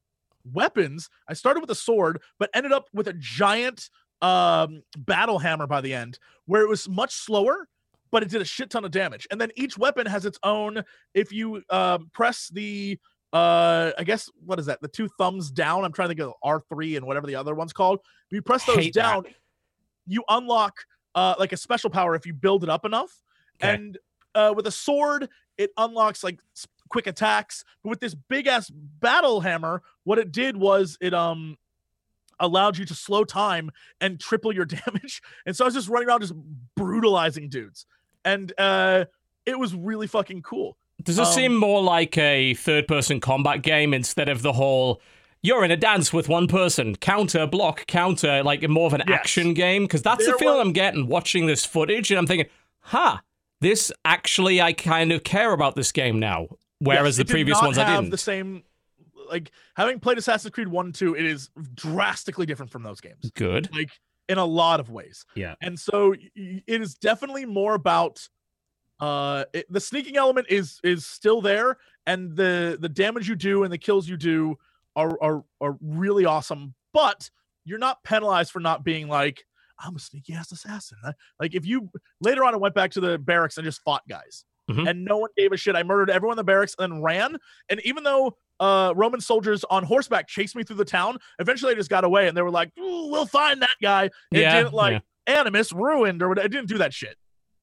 weapons, I started with a sword, but ended up with a giant um battle hammer by the end, where it was much slower but it did a shit ton of damage. And then each weapon has its own. If you um, press the, uh, I guess what is that? The two thumbs down. I'm trying to think of R three and whatever the other one's called. If you press those Hate that. down, you unlock uh like a special power if you build it up enough. Okay. And uh, with a sword, it unlocks like quick attacks. But with this big ass battle hammer, what it did was it um allowed you to slow time and triple your damage. And so I was just running around just brutalizing dudes. And uh it was really fucking cool. Does it um, seem more like a third-person combat game instead of the whole? You're in a dance with one person, counter, block, counter, like more of an Yes. action game? Because that's the There feeling was- I'm getting watching this footage, and I'm thinking, huh, this actually, I kind of care about this game now. Whereas Yes, the previous not ones I have didn't. The same like having played Assassin's Creed 1 and 2, it is drastically different from those games. Good. Like in a lot of ways. Yeah. And so y- y- it is definitely more about uh it, the sneaking element is is still there and the the damage you do and the kills you do are are are really awesome, but you're not penalized for not being like I'm a sneaky ass assassin. Like if you later on I went back to the barracks and just fought guys. Mhm. And no one gave a shit. I murdered everyone in the barracks and then ran. And even though uh, Roman soldiers on horseback chased me through the town, eventually I just got away and they were like, we'll find that guy. It Yeah, didn't like Animus ruined or whatever. It didn't do that shit.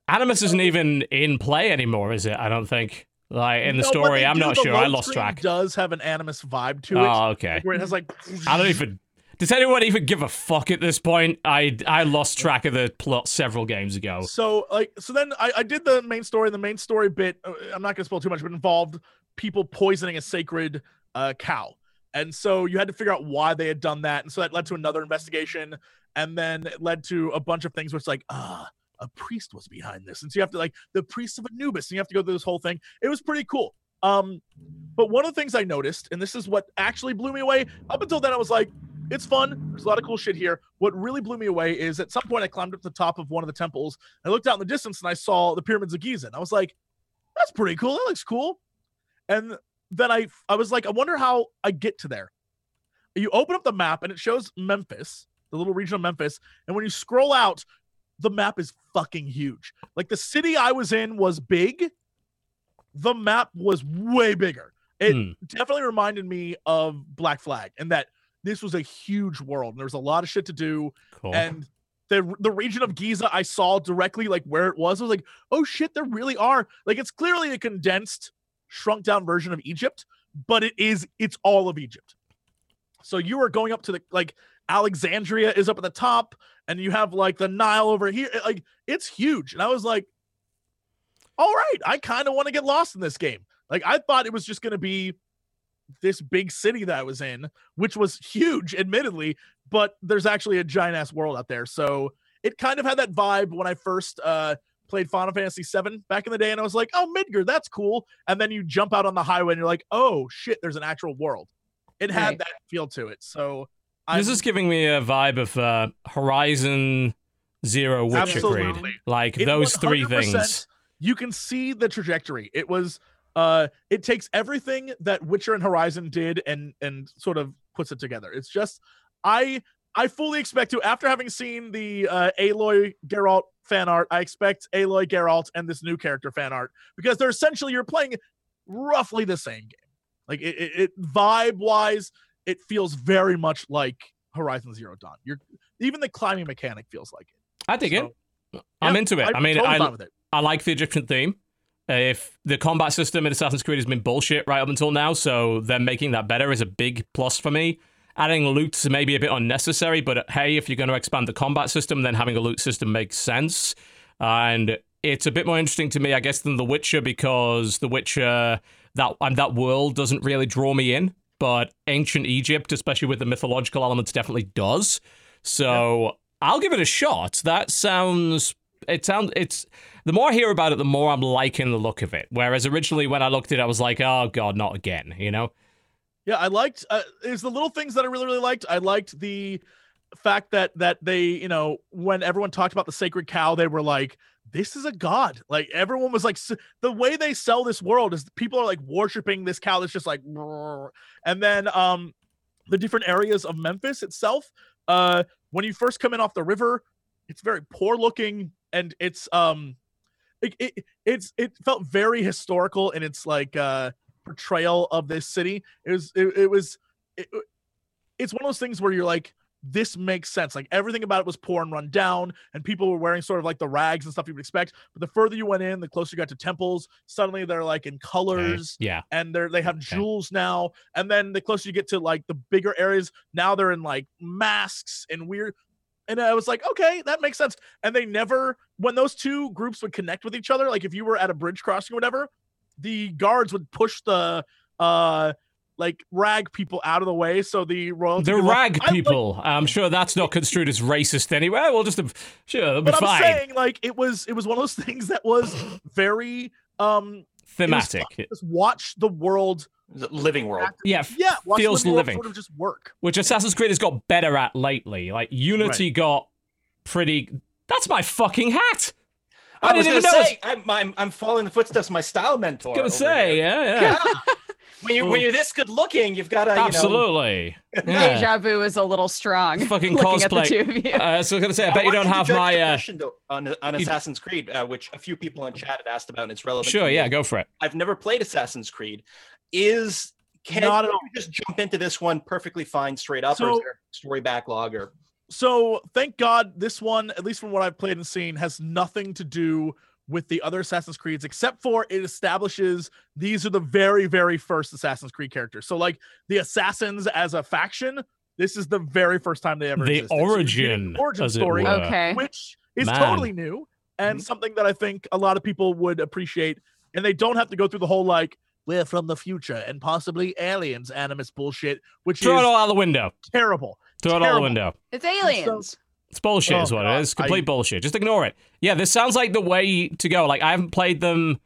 Animus isn't even in play anymore, is it? I don't think. Like in the No, story, I'm do, not the sure. I lost track. Does have an Animus vibe to it, Oh, okay. where it has like I don't even. Does anyone even give a fuck at this point? I I lost track of the plot several games ago. So like so then I, I did the main story. The main story bit uh, I'm not gonna spoil too much, but involved people poisoning a sacred uh, cow. And so you had to figure out why they had done that. And so that led to another investigation. And then it led to a bunch of things where it's like, ah, a priest was behind this. And so you have to like the priest of Anubis, and you have to go through this whole thing. It was pretty cool. Um, but one of the things I noticed, and this is what actually blew me away, up until then I was like, it's fun. There's a lot of cool shit here. What really blew me away is at some point I climbed up to the top of one of the temples. I looked out in the distance and I saw the pyramids of Giza. And I was like, that's pretty cool. That looks cool. And then I I was like, I wonder how I get to there. You open up the map and it shows Memphis, the little region of Memphis, and when you scroll out, the map is fucking huge. Like the city I was in was big. The map was way bigger. It Hmm. definitely reminded me of Black Flag and that this was a huge world and there was a lot of shit to do Cool. and the the region of Giza I saw directly like where it was. I was like, oh shit, there really are like it's clearly a condensed, shrunk down version of Egypt, but it is it's all of Egypt. So you are going up to the like Alexandria is up at the top, and you have like the Nile over here. Like it's huge. And I was like, all right, I kind of want to get lost in this game. Like I thought it was just gonna be this big city that I was in, which was huge, admittedly, but there's actually a giant ass world out there. So it kind of had that vibe when I first uh played Final Fantasy VII back in the day, and I was like, oh Midgar, that's cool. And then you jump out on the highway and you're like, oh shit, there's an actual world. It had Right. that feel to it. So this I'm- is giving me a vibe of uh, Horizon Zero Witcher Creed. Absolutely. Like It those three things. you can see the trajectory. It was uh it takes everything that Witcher and Horizon did and and sort of puts it together. It's just I I fully expect to after having seen the uh Aloy Geralt fan art, I expect Aloy Geralt and this new character fan art because they're essentially you're playing roughly the same game. Like it, it, it vibe wise, it feels very much like Horizon Zero Dawn. You're even the climbing mechanic feels like it. I dig So, it. I'm yeah, into it. I I'm mean, totally I fine with it. I like the Egyptian theme. If the combat system in Assassin's Creed has been bullshit right up until now, so them making that better is a big plus for me. Adding loot is maybe a bit unnecessary, but hey, if you're going to expand the combat system, then having a loot system makes sense. And it's a bit more interesting to me, I guess, than The Witcher because The Witcher that and that world doesn't really draw me in, but ancient Egypt, especially with the mythological elements, definitely does. So I'll give it a shot. That sounds. It sounds. It's the more I hear about it, the more I'm liking the look of it. Whereas originally, when I looked at it, I was like, "Oh God, not again!" You know. Yeah, I liked. Uh, it's the little things that I really, really liked. I liked the fact that that they, you know, when everyone talked about the sacred cow, they were like, "This is a god." Like everyone was like, the way they sell this world is people are like worshiping this cow that's just like, and then um, the different areas of Memphis itself. Uh, when you first come in off the river, it's very poor looking, and it's um, it, it it's it felt very historical in its like uh portrayal of this city. It was it, it was it, it's one of those things where you're like this makes sense. Like everything about it was poor and run down, and people were wearing sort of like the rags and stuff you would expect. But the further you went in, the closer you got to temples. Suddenly they're like in colors, Yeah. and they're they have Okay. jewels now. And then the closer you get to like the bigger areas, now they're in like masks and weird. And I was like, okay, that makes sense. And they never, when those two groups would connect with each other, like if you were at a bridge crossing or whatever, the guards would push the uh like rag people out of the way so the royalty The like, rag like people. I'm sure that's not construed as racist anyway. We'll just sure they'll be but I'm fine. saying like it was it was one of those things that was very um. Thematic. just watch the world a living world. Yeah. yeah watch feels the world living. sort of just work Which Assassin's Creed has got better at lately. Like Unity got pretty. That's my fucking hat. I, I, was didn't gonna even know. say, I'm, I'm I'm following the footsteps of my style mentor. I was gonna say, here. yeah, yeah, when you when you're this good looking, you've got to absolutely. Yeah. Deja vu is a little strong. Fucking looking at the cosplay. two of you. Uh, so I was gonna say, I bet you don't have my. Uh, on on Assassin's Creed, uh, which a few people in chat had asked about, and it's relevant. sure, me. yeah, go for it. I've never played Assassin's Creed. Is can Not at you just jump into this one perfectly fine straight up, or So- is there story backlog or so thank god this one at least from what i've played and seen has nothing to do with the other assassin's creeds except for it establishes these are the very very first assassin's creed characters so like the assassins as a faction This is the very first time they ever The existed. So you're getting origin, the origin story. Okay. which is Man. totally new and Mhm. something that I think a lot of people would appreciate. And they don't have to go through the whole like we're from the future and possibly aliens animus bullshit, which Throw it all out the window. terrible. Throw it out the window. It's aliens. It's bullshit, Oh, is what God, it is. Complete I- bullshit. Just ignore it. Yeah, this sounds like the way to go. Like I haven't played them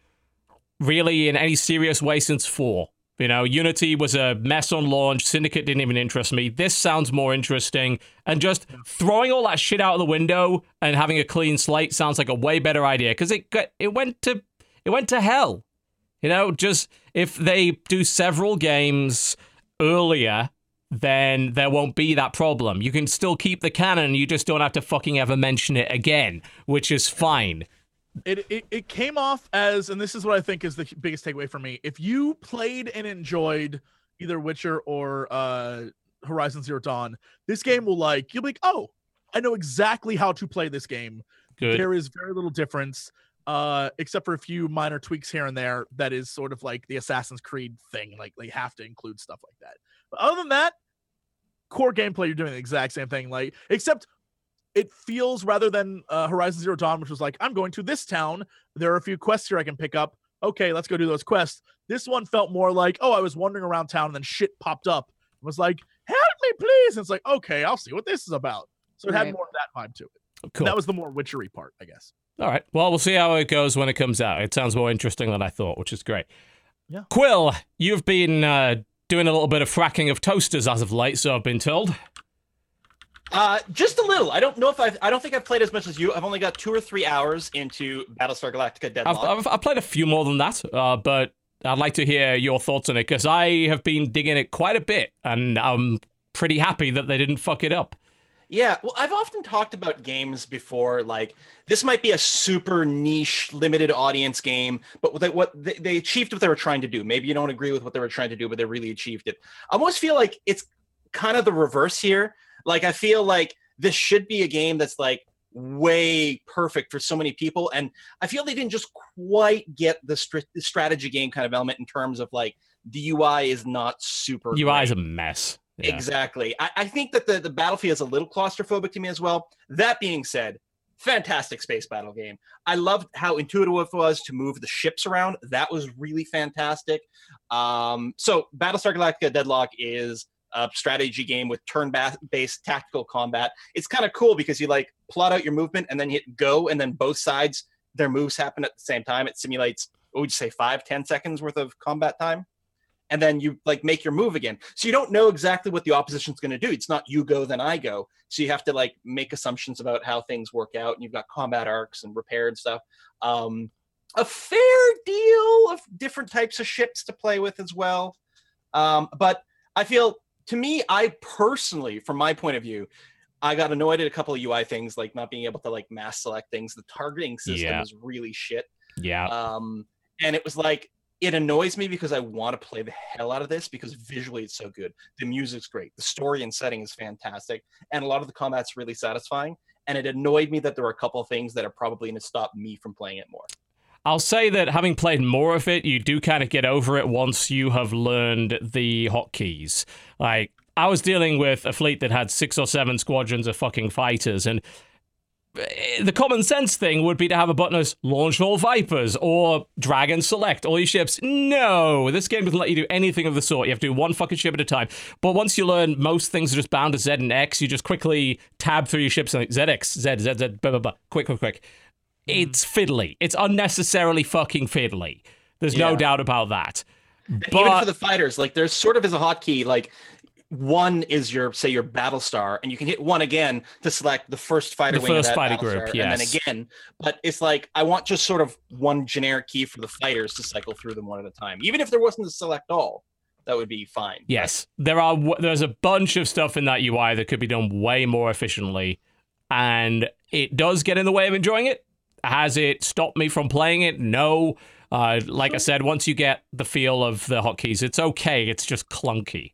really in any serious way since four. You know, Unity was a mess on launch. Syndicate didn't even interest me. This sounds more interesting. And just throwing all that shit out of the window and having a clean slate sounds like a way better idea because it got it went to it went to hell. You know, just if they do several games earlier, then there won't be that problem. You can still keep the canon, you just don't have to fucking ever mention it again, which is fine. It, it it came off as, and this is what I think is the biggest takeaway for me. If you played and enjoyed either Witcher or uh, Horizon Zero Dawn, this game will like you'll be like, oh, I know exactly how to play this game. Good. There is very little difference, uh, except for a few minor tweaks here and there. That is sort of like the Assassin's Creed thing. Like they have to include stuff like that. But other than that, core gameplay, you're doing the exact same thing. Like except it feels rather than uh, Horizon Zero Dawn, which was like, I'm going to this town. There are a few quests here I can pick up. Okay, let's go do those quests. This one felt more like, oh, I was wandering around town and then shit popped up. It was like, help me, please. And it's like, okay, I'll see what this is about. So it had more of that vibe to it. Cool. That was the more witchery part, I guess. All right. Well, we'll see how it goes when it comes out. It sounds more interesting than I thought, which is great. Yeah. Quill, you've been uh, doing a little bit of frakking of toasters as of late, so I've been told. Uh, just a little. I don't know if I've. I don't think I've played as much as you. I've only got two or three hours into Battlestar Galactica I've, I've, I've played a few more than that, uh, but I'd like to hear your thoughts on it because I have been digging it quite a bit, and I'm pretty happy that they didn't fuck it up. Yeah, well, I've often talked about games before. Like this might be a super niche, limited audience game, but what they, what they, they achieved what they were trying to do. Maybe you don't agree with what they were trying to do, but they really achieved it. I almost feel like it's kind of the reverse here. Like I feel like this should be a game that's like way perfect for so many people, and I feel they didn't just quite get the, str- the strategy game kind of element in terms of like the UI is not super. UI great. is a mess. Exactly. I, I think that the, the battlefield is a little claustrophobic to me as well. That being said, fantastic space battle game. I loved how intuitive it was to move the ships around. That was really fantastic. Um, so Battlestar Galactica Deadlock is a strategy game with turn-based tactical combat. It's kind of cool because you like plot out your movement and then hit go, and then both sides their moves happen at the same time. It simulates what would you say five, ten seconds worth of combat time and then you like make your move again. So you don't know exactly what the opposition's going to do. It's not you go then I go. So you have to like make assumptions about how things work out. And you've got combat arcs and repair and stuff. Um, a fair deal of different types of ships to play with as well. Um, but I feel to me, I personally, from my point of view, I got annoyed at a couple of UI things like not being able to like mass select things. The targeting system Yeah. is really shit. Yeah. Um, and it was like it annoys me because I want to play the hell out of this because visually it's so good. The music's great, the story and setting is fantastic, and a lot of the combat's really satisfying. And it annoyed me that there were a couple of things that are probably going to stop me from playing it more. I'll say that having played more of it, you do kind of get over it once you have learned the hotkeys. Like, I was dealing with a fleet that had six or seven squadrons of fucking fighters, and Eh, the common sense thing would be to have a button as launch all Vipers or drag and select all your ships. No, this game doesn't let you do anything of the sort. You have to do one fucking ship at a time. But once you learn most things are just bound to Z and X, you just quickly tab through your ships and like ZX, Z, Z, Z, blah, blah, blah. Quick, quick, quick hmm. it's fiddly. It's unnecessarily fucking fiddly. There's no doubt about that. And even But for the fighters, like there's sort of as a hotkey, like one is your say your battle star, and you can hit one again to select the first fighter The wing first fighter group, star, and then again. But it's like I want just sort of one generic key for the fighters to cycle through them one at a time. Even if there wasn't a select all, that would be fine. yes, there are there's a bunch of stuff in that UI that could be done way more efficiently, and it does get in the way of enjoying it. Has it stopped me from playing it? No. Uh, like I said, once you get the feel of the hotkeys, it's okay. It's just clunky.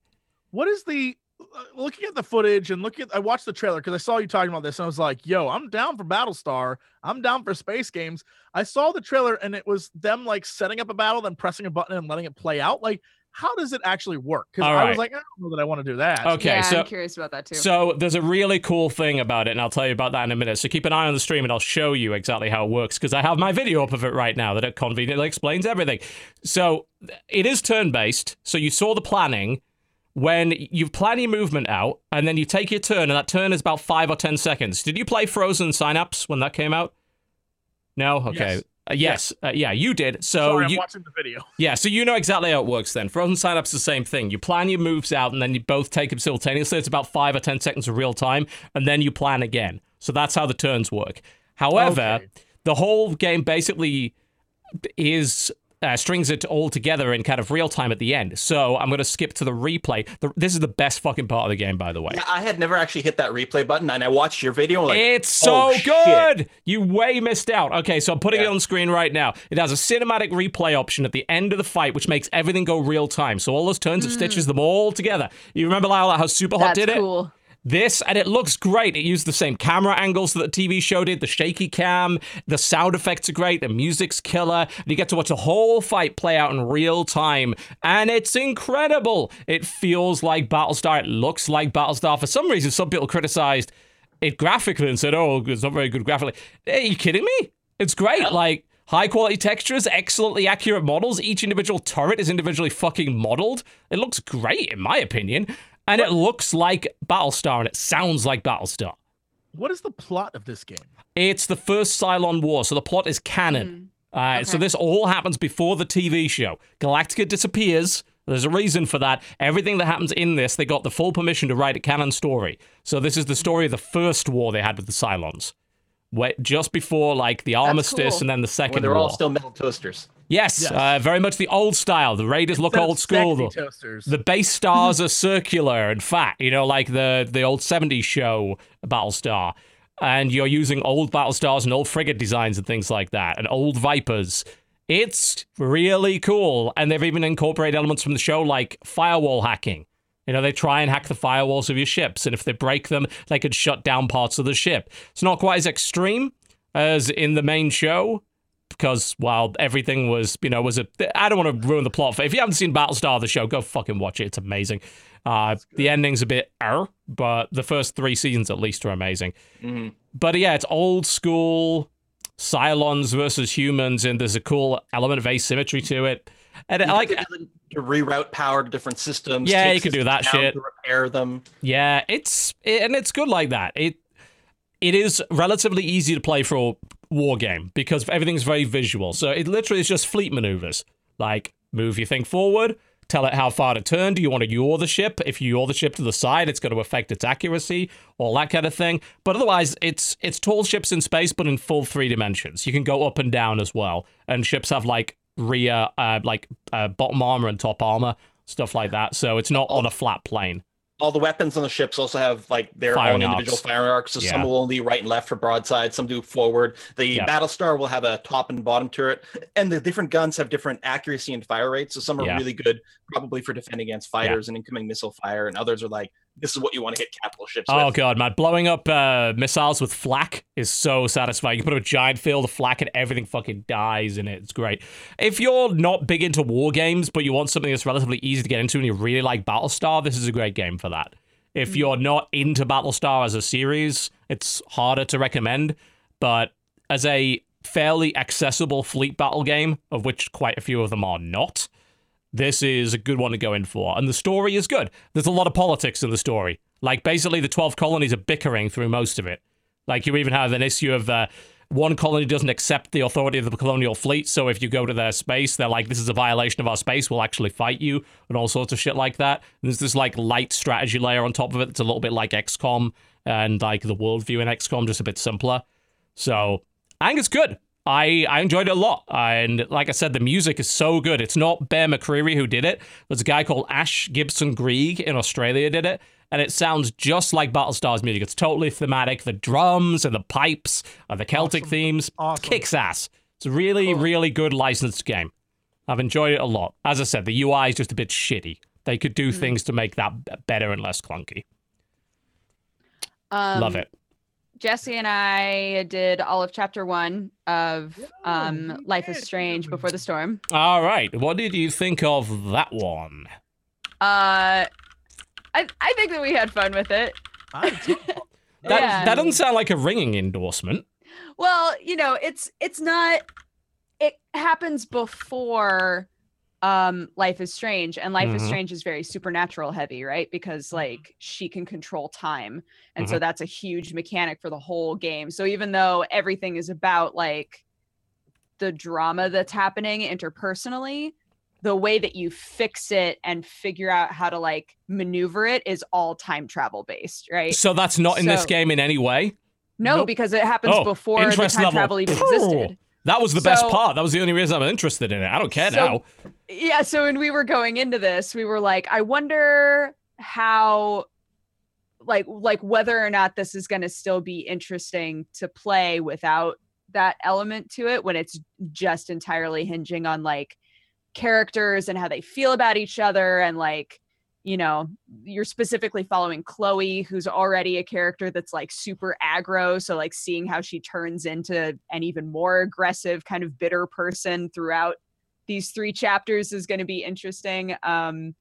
What is the uh, looking at the footage and looking at I watched the trailer because I saw you talking about this and I was like, yo, I'm down for Battlestar. I'm down for space games. I saw the trailer and it was them like setting up a battle, then pressing a button and letting it play out. Like, how does it actually work? Because All I was like, I don't know that I want to do that. Okay, yeah, so I'm curious about that too. So there's a really cool thing about it, and I'll tell you about that in a minute. So keep an eye on the stream, and I'll show you exactly how it works because I have my video up of it right now that it conveniently explains everything. So it is turn-based. So you saw the planning when you plan your movement out, and then you take your turn, and that turn is about five or ten seconds. Did you play Frozen Synapse when that came out? No. Okay. Yes. Uh, yes. Uh, yeah, you did. So Sorry, I'm you, watching the video. yeah, so you know exactly how it works then. Frozen Synapse is the same thing. You plan your moves out and then you both take them simultaneously. It's about five or ten seconds of real time, and then you plan again. So that's how the turns work. However, Okay. the whole game basically is uh, strings it all together in kind of real time at the end. So I'm going to skip to the replay. The, this is the best fucking part of the game, by the way. Yeah, I had never actually hit that replay button, and I watched your video. Like, it's so oh, shit. good. You way missed out. Okay, so I'm putting it on screen right now. It has a cinematic replay option at the end of the fight, which makes everything go real time. So all those turns, it stitches them all together. You remember Lyle, how Super Hot That's did it? cool. This, and it looks great. It used the same camera angles that the TV show did, the shaky cam, the sound effects are great, the music's killer, and you get to watch a whole fight play out in real time, and it's incredible. It feels like Battlestar, it looks like Battlestar. For some reason, some people criticized it graphically and said, oh, it's not very good graphically. Are you kidding me? It's great. Like, high quality textures, excellently accurate models. Each individual turret is individually fucking modeled. It looks great, in my opinion. And it looks like Battlestar and it sounds like Battlestar. What is the plot of this game? It's the first Cylon War, so the plot is canon. Uh, So this all happens before the TV show. Galactica disappears. There's a reason for that. Everything that happens in this, they got the full permission to write a canon story. So this is the story of the first war they had with the Cylons. Wait, just before like the armistice cool. and then the when second they're war. all still metal toasters. yes, Yes. Uh, very much the old style. The Raiders look Instead of old school. sexy The- toasters. the base stars are circular and fat, you know, like the the old 70s show Battlestar. And you're using old Battlestars and old frigate designs and things like that, and old Vipers. It's really cool. And they've even incorporated elements from the show like firewall hacking. You know, they try and hack the firewalls of your ships, and if they break them, they could shut down parts of the ship. It's not quite as extreme as in the main show, because while everything was, you know, was a. I don't want to ruin the plot. For, if you haven't seen Battlestar, the show, go fucking watch it. It's amazing. Uh, the ending's a bit er, but the first three seasons at least are amazing. Mhm. But yeah, it's old school Cylons versus humans, and there's a cool element of asymmetry to it. And I You like, the- to reroute power to different systems. Yeah, you could do that shit. to repair them. yeah, it's it, and it's good like that. It it is relatively easy to play for a war game because everything's very visual. So it literally is just fleet maneuvers. Like move your thing forward, tell it how far to turn. Do you want to yaw the ship? If you yaw the ship to the side, it's going to affect its accuracy, all that kind of thing. But otherwise, it's it's tall ships in space, but in full three dimensions. You can go up and down as well, and ships have like rear, uh, like uh, bottom armor and top armor, stuff like that. So it's not on a flat plane. All the weapons on the ships also have like their Firing own individual firing arcs. So Yeah. some will only right and left for broadside, some do forward. The Yeah. Battlestar will have a top and bottom turret, and the different guns have different accuracy and fire rates. So some are Yeah. really good, probably for defending against fighters and incoming missile fire, and others are like, this is what you want to hit capital ships Oh with. god, man! Blowing up uh, missiles with flak is so satisfying. You put up a giant field of flak and everything fucking dies in it. It's great. If you're not big into war games, but you want something that's relatively easy to get into, and you really like Battlestar, this is a great game for that. If you're not into Battlestar as a series, it's harder to recommend. But as a fairly accessible fleet battle game, of which quite a few of them are not, this is a good one to go in for. And the story is good. There's a lot of politics in the story. Like, basically, the 12 colonies are bickering through most of it. Like, you even have an issue of uh, one colony doesn't accept the authority of the colonial fleet. So if you go to their space, they're like, this is a violation of our space. We'll actually fight you, and all sorts of shit like that. And there's this, like, light strategy layer on top of it that's a little bit like XCOM and, like, the worldview in XCOM, just a bit simpler. So I think it's good. I, I enjoyed it a lot. And like I said, the music is so good. It's not Bear McCreary who did it. There's a guy called Ash Gibson Greig in Australia did it. And it sounds just like Battlestar's music. It's totally thematic. The drums and the pipes and the Celtic Awesome. themes Awesome. kicks ass. It's a really, really good licensed game. I've enjoyed it a lot. As I said, the UI is just a bit shitty. They could do things to make that better and less clunky. Um, Love it. Jesse and I did all of chapter one of um, Life is Strange Before the Storm. All right. What did you think of that one? Uh, I, I think that we had fun with it. I had a ton of fun. That, Yeah. that doesn't sound like a ringing endorsement. Well, you know, it's it's not. It happens before um life is strange and life is Mhm. strange is very supernatural heavy right because like she can control time and so that's a huge mechanic for the whole game so even though everything is about like the drama that's happening interpersonally the way that you fix it and figure out how to like maneuver it is all time travel based right So that's not in this game in any way. no Nope. because it happens Oh, before the time level. travel even existed That was the best part. That was the only reason I'm interested in it. I don't care So- now. yeah so when we were going into this we were like i wonder how like like whether or not this is going to still be interesting to play without that element to it when it's just entirely hinging on like characters and how they feel about each other and like you know you're specifically following chloe who's already a character that's like super aggro so like seeing how she turns into an even more aggressive kind of bitter person throughout these three chapters is going to be interesting um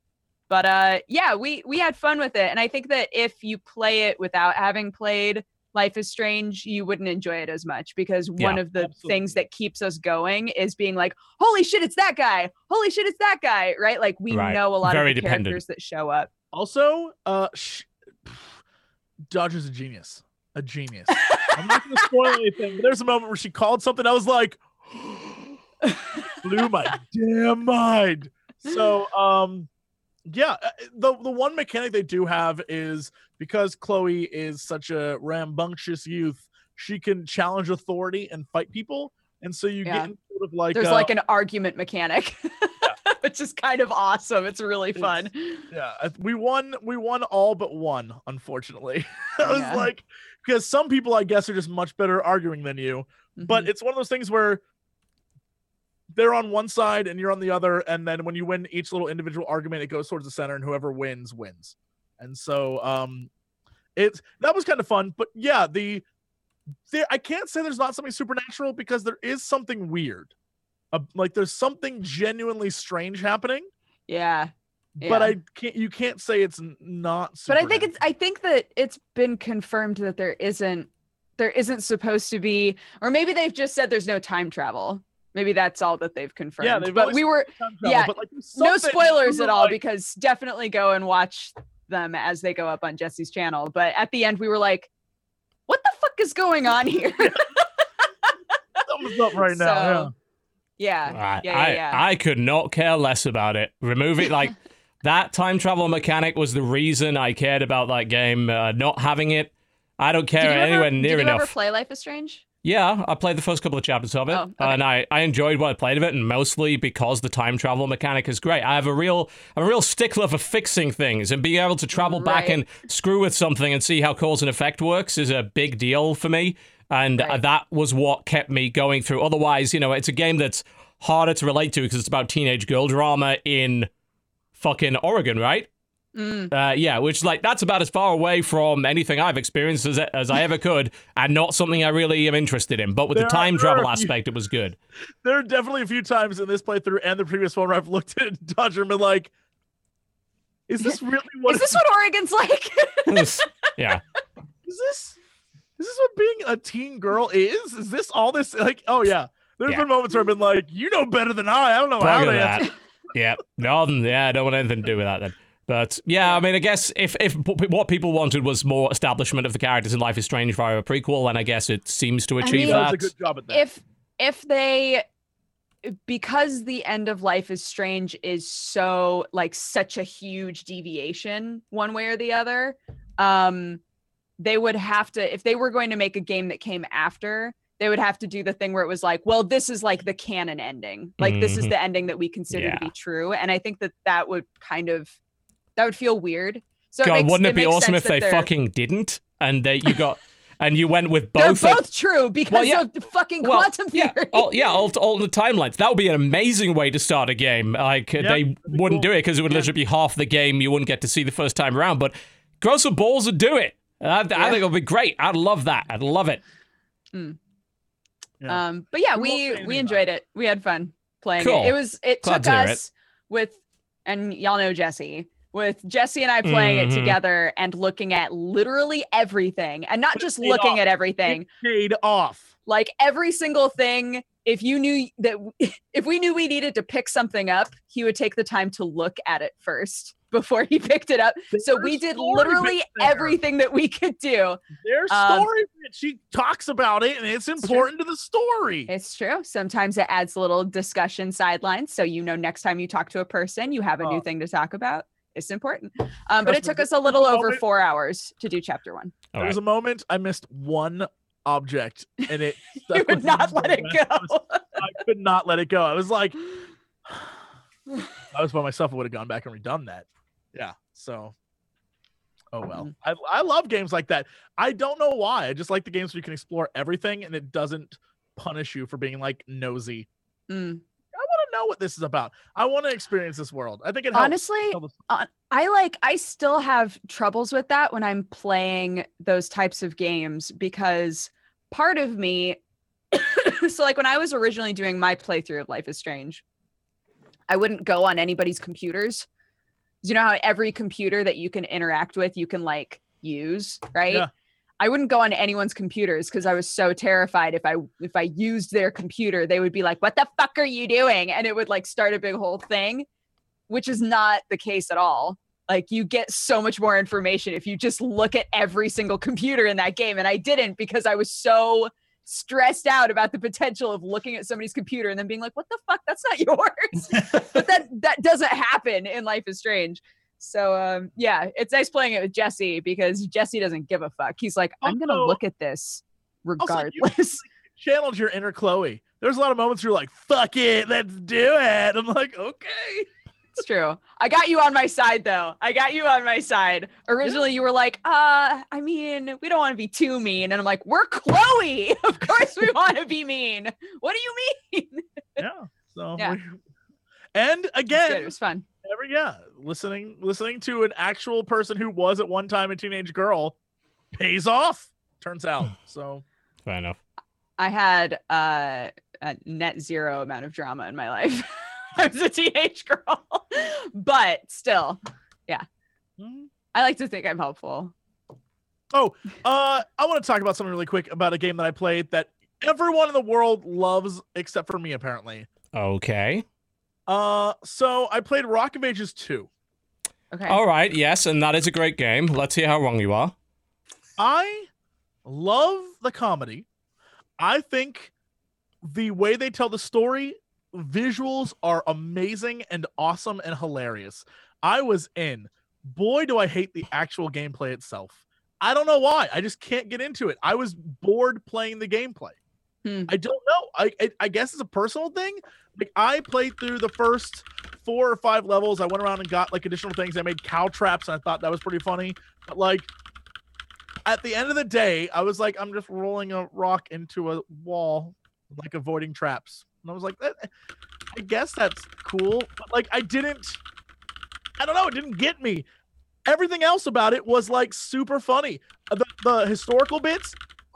but uh yeah we we had fun with it and i think that if you play it without having played life is strange you wouldn't enjoy it as much because one of the absolutely. things that keeps us going is being like holy shit it's that guy holy shit it's that guy right like we Right. know a lot Very of the characters that show up Also, uh, sh- Dodger's a genius. A genius. I'm not going to spoil anything, but there's a moment where she called something. I was like, blew my damn mind. So, um, yeah, uh, the the one mechanic they do have is because Chloe is such a rambunctious youth, she can challenge authority and fight people, and so you Yeah. get sort of like there's uh, like an argument mechanic which is kind of awesome it's really It's- fun Yeah, we won. We won all but one, unfortunately. I was Yeah. like, because some people, I guess, are just much better arguing than you. But Mhm. it's one of those things where they're on one side and you're on the other, and then when you win each little individual argument, it goes towards the center, and whoever wins wins. And so, um, it's that was kind of fun. But yeah, the there, I can't say there's not something supernatural because there is something weird. Uh, like there's something genuinely strange happening yeah but. I can't. You can't say it's not. but I think it's. I think that it's been confirmed that there isn't there isn't supposed to be or maybe they've just said there's no time travel. Maybe that's all that they've confirmed. they've but we were time travel, yeah, but like no spoilers at all like- because definitely go and watch them as they go up on Jesse's channel. But at the end we were like, what the fuck is going on here? something's up right now. Yeah. So, yeah. I, yeah, I, yeah. I could not care less about it. Remove it. Like that time travel mechanic was the reason I cared about that game. Uh, not having it, I don't Did care you, ever, anywhere did near you enough. ever play Life is Strange? Yeah, I played the first couple of chapters of it, Oh, okay. and I, I enjoyed what I played of it, and mostly because the time travel mechanic is great. I have a real I'm a real stickler for fixing things and being able to travel back and screw with something and see how cause and effect works is a big deal for me, and uh, Right. that was what kept me going through. Otherwise, you know, it's a game that's harder to relate to because it's about teenage girl drama in fucking Oregon, right? Mm. Uh, yeah, which like that's about as far away from anything I've experienced as, as I ever could, and not something I really am interested in. But with There the time are travel few- aspect, it was good. There are definitely a few times in this playthrough and the previous one where I've looked at Dodger and been like, "Is this really what? Is this what Oregon's like? yeah, is this? Is this what being a teen girl is? Is this all this? Like, oh yeah." There's Yeah. been moments where I've been like, "You know better than I. I don't know how Bugger they." that. yeah, no, yeah, I don't want anything to do with that then. But yeah, I mean, I guess if if what people wanted was more establishment of the characters in Life is Strange via a prequel, then I guess it seems to I achieve mean- Does a that. good job at that. if if they because the end of life is strange is so like such a huge deviation one way or the other um they would have to if they were going to make a game that came after they would have to do the thing where it was like well this is like the canon ending like this is Mhm. the ending that we consider to be true and i think that that would kind of that would feel weird so God, makes- wouldn't it, be awesome if they they're- fucking didn't and they you got and you went with they're both? both, of- true because yeah. of the fucking Well, quantum yeah, theory oh, yeah, alt- alternate timelines. That would be an amazing way to start a game. Like Yeah, they that'd be wouldn't cool. do it because it would Yeah. literally be half the game you wouldn't get to see the first time around. But grow some balls and do it. And I, I think it'll be great. I'd love that. I'd love it. Yeah. Um, but yeah, We we we enjoyed it. We had fun playing Cool. it. It was it Glad took to hear it. us with and y'all know Jesse with Jesse and I playing Mhm. it together and looking at literally everything and not just looking off. at everything paid off. like every single thing if you knew that if we knew we needed to pick something up he would take the time to look at it first before he picked it up so we did literally everything that we could do There's Um, story. she talks about it, and it's important to the story. it's true sometimes it adds little discussion sidelines so you know next time you talk to a person you have a new Oh. thing to talk about it's important um, but it took us a little over moment- four hours to do chapter one All there right. was a moment I missed one object, and it you stuck would not let it the rest of go I could not let it go. I was like, I was by myself. I would have gone back and redone that. Yeah. So. Oh well. Mhm. I, I love games like that. I don't know why. I just like the games where you can explore everything and it doesn't punish you for being like nosy. Mm. I want to know what this is about. I want to experience this world. I think it helps. honestly I like I still have troubles with that when I'm playing those types of games because part of me so like when I was originally doing my playthrough of Life is Strange, I wouldn't go on anybody's computers. You know how every computer that you can interact with you can like use, right? Yeah. I wouldn't go on anyone's computers because I was so terrified if I if I used their computer, they would be like, "What the fuck are you doing?" and it would like start a big whole thing, which is not the case at all. Like you get so much more information if you just look at every single computer in that game, and I didn't because I was so stressed out about the potential of looking at somebody's computer and then being like, "What the fuck? That's not yours." but that that doesn't happen in Life is Strange. So um yeah, it's nice playing it with Jesse because Jesse doesn't give a fuck. He's like, I'm gonna look at this Also, you- regardless. channeled your inner Chloe. There's a lot of moments where you're like, fuck it, let's do it. I'm like, okay. it's true. I got you on my side though. I got you on my side. Originally you were like, uh, I mean, we don't want to be too mean. And I'm like, we're Chloe. Of course we want to be mean. What do you mean? Yeah. So Yeah. We- and It's good. again, It was fun. every yeah, listening listening to an actual person who was at one time a teenage girl pays off, turns out. So Fair enough. I had uh, a net zero amount of drama in my life. I was a teenage girl, but still, mm. I like to think I'm helpful. Oh, uh I want to talk about something really quick about a game that I played that everyone in the world loves except for me apparently. Okay. Uh so I played Rock of Ages 2. Okay. All right. Yes, and that is a great game. Let's hear how wrong you are. I love the comedy. I think the way they tell the story, visuals are amazing and awesome and hilarious. I was in. Boy, do I hate the actual gameplay itself. I don't know why. I just can't get into it. I was bored playing the gameplay. Hmm. I don't know. I, I I guess it's a personal thing. Like I played through the first four or five levels. I went around and got like additional things. I made cow traps and I thought that was pretty funny. But like at the end of the day, I was like, I'm just rolling a rock into a wall, like avoiding traps. And I was like, "Eh, I guess that's cool. But like I didn't I don't know, it didn't get me. Everything else about it was like super funny. The, the historical bits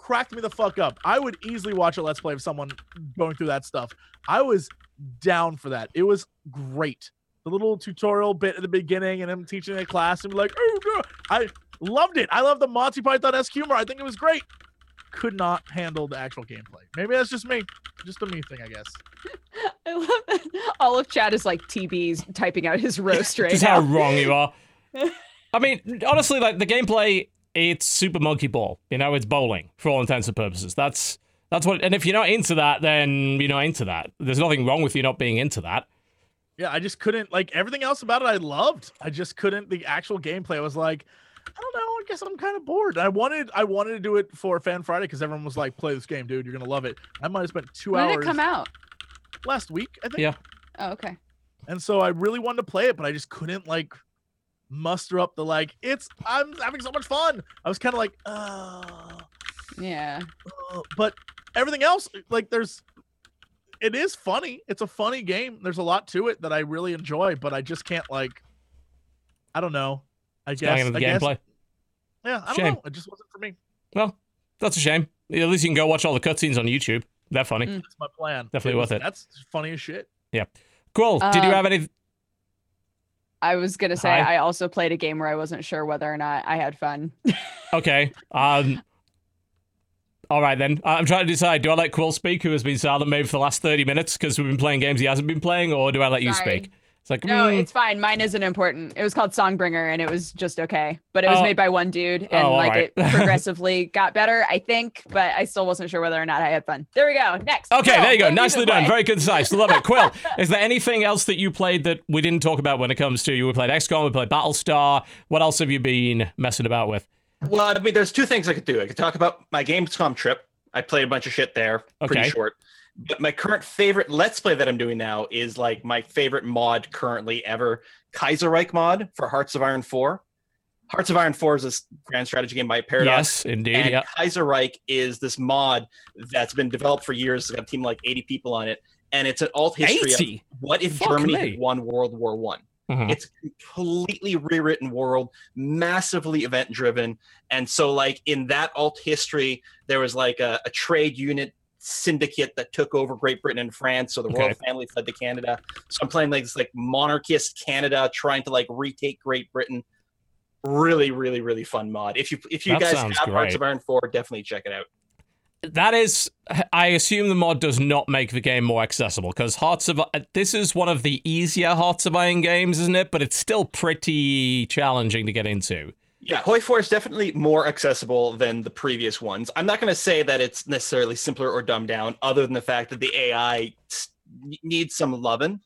cracked me the fuck up. I would easily watch a let's play of someone going through that stuff. I was down for that. It was great. The little tutorial bit at the beginning and him teaching a class and be like, oh, no. I loved it. I love the Monty Python esque humor. I think it was great. Could not handle the actual gameplay. Maybe that's just me. Just a me thing, I guess. I love that. All of chat is like TB's typing out his roast right Just how wrong you are. I mean, honestly, like the gameplay, it's Super Monkey Ball. You know, it's bowling for all intents and purposes. That's that's what. And if you're not into that, then you're not into that. There's nothing wrong with you not being into that. Yeah, I just couldn't like everything else about it. I loved. I just couldn't. The actual gameplay I was like, I don't know. I guess I'm kind of bored. I wanted. I wanted to do it for Fan Friday because everyone was like, "Play this game, dude. You're gonna love it." I might have spent two When hours did it come out? last week, I think. Yeah. Oh, okay. And so I really wanted to play it, but I just couldn't like muster up the like. It's. I'm having so much fun. I was kind of like, uh, Yeah. but everything else, like, there's. It is funny. It's a funny game. There's a lot to it that I really enjoy, but I just can't like. I don't know. I It's going guess. into the I guess gameplay. Yeah, I don't Shame. know. It just wasn't for me. Well, that's a shame. At least you can go watch all the cutscenes on YouTube. They're funny. Mm. That's my plan. Definitely was- worth it. That's funny as shit. Yeah cool. Did you Uh, have any? I was gonna say Hi. I also played a game where I wasn't sure whether or not I had fun. Okay. Um. All right then. I'm trying to decide. Do I let Quill speak, who has been silent maybe for the last thirty minutes because we've been playing games he hasn't been playing, or do I let you speak? It's like No, mm, it's fine. Mine isn't important. It was called Songbringer, and it was just okay. But it was Oh. made by one dude, and Oh, like right. it progressively got better, I think. But I still wasn't sure whether or not I had fun. There we go. Next. Okay, Quill, there you go. Nicely done. playing? Very concise. Love it. Quill, is there anything else that you played that we didn't talk about when it comes to you? We played XCOM, we played Battlestar. What else have you been messing about with? Well, I mean, there's two things I could do. I could talk about my Gamescom trip. I played a bunch of shit there, pretty Okay. short. But my current favorite Let's Play that I'm doing now is like my favorite mod currently ever, Kaiserreich mod for Hearts of Iron 4. Hearts of Iron 4 is this grand strategy game by Paradox. Yes, indeed. And Yeah. Kaiserreich is this mod that's been developed for years. It's got a team of like 80 people on it. And it's an alt history of what if Fuck Germany me. had won World War One. Mhm. It's a completely rewritten world, massively event driven. And so, like in that alt history, there was like a, a trade unit syndicate that took over Great Britain and France. So the royal family fled to Canada. So I'm playing like this like monarchist Canada trying to like retake Great Britain. Really, really, really fun mod. If you if you That guys have Hearts of Iron 4, definitely check it out. That is, I assume the mod does not make the game more accessible because Hearts of uh, this is one of the easier Hearts of Iron games, isn't it? But it's still pretty challenging to get into. Yeah, Hoi 4 is definitely more accessible than the previous ones. I'm not going to say that it's necessarily simpler or dumbed down, other than the fact that the AI needs some loving.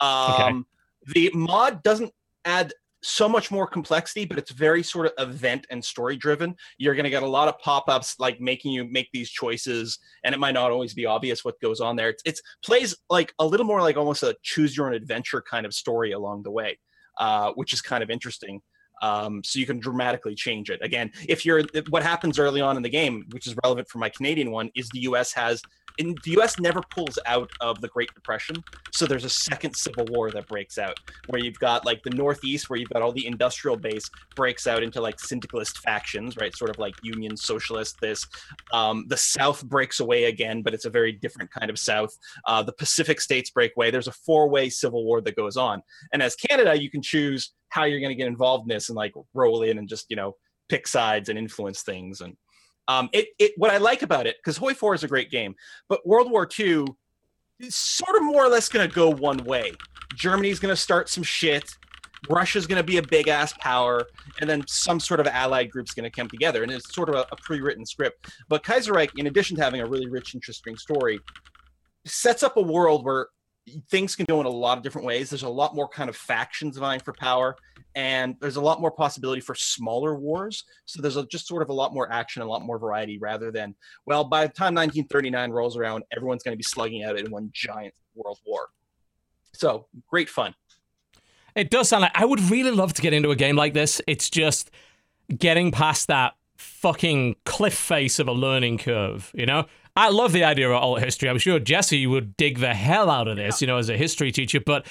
Um, The mod doesn't add so much more complexity, but it's very sort of event and story driven. You're going to get a lot of pop ups like making you make these choices, and it might not always be obvious what goes on there. It's, it's plays like a little more like almost a choose your own adventure kind of story along the way, uh, which is kind of interesting um, so you can dramatically change it. Again, if you're what happens early on in the game, which is relevant for my Canadian one, is the U.S. has in the U.S. never pulls out of the Great Depression, so there's a second Civil War that breaks out where you've got like the Northeast, where you've got all the industrial base breaks out into like syndicalist factions, right? Sort of like Union Socialist. This um, the South breaks away again, but it's a very different kind of South. Uh, the Pacific states break away. There's a four-way civil war that goes on, and as Canada, you can choose how you're going to get involved in this and like roll in and just you know pick sides and influence things and um, it, it what I like about it because Hoi 4 is a great game, but World War II is sort of more or less going to go one way. Germany's going to start some shit. Russia's going to be a big ass power, and then some sort of allied group's going to come together, and it's sort of a, a pre-written script. But Kaiserreich, in addition to having a really rich, interesting story, sets up a world where things can go in a lot of different ways. There's a lot more kind of factions vying for power, and there's a lot more possibility for smaller wars. So there's a, just sort of a lot more action, a lot more variety, rather than well, by the time 1939 rolls around, everyone's going to be slugging out in one giant world war. So great fun. It does sound like I would really love to get into a game like this. It's just getting past that fucking cliff face of a learning curve, you know? I love the idea of alt history. I'm sure Jesse would dig the hell out of this, you know, as a history teacher, but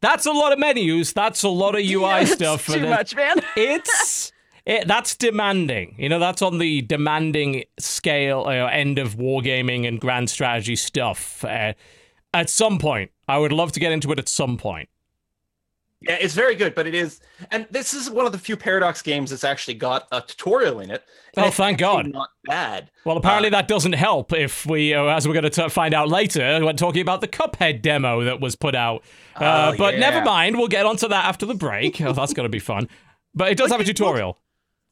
that's a lot of menus. That's a lot of UI It's stuff. Too much, man. It's it, that's demanding. You know, that's on the demanding scale, uh, end of wargaming and grand strategy stuff. Uh, at some point, I would love to get into it at some point. Yeah, it's very good, but it is, and this is one of the few Paradox games that's actually got a tutorial in it. Oh, thank God. Not bad. Well, apparently that doesn't help if we, uh, as we're going to find out later, when talking about the Cuphead demo that was put out. Uh, Oh, but never mind, we'll get onto that after the break. oh, that's going to be fun. But it does Like, have a it looks- tutorial.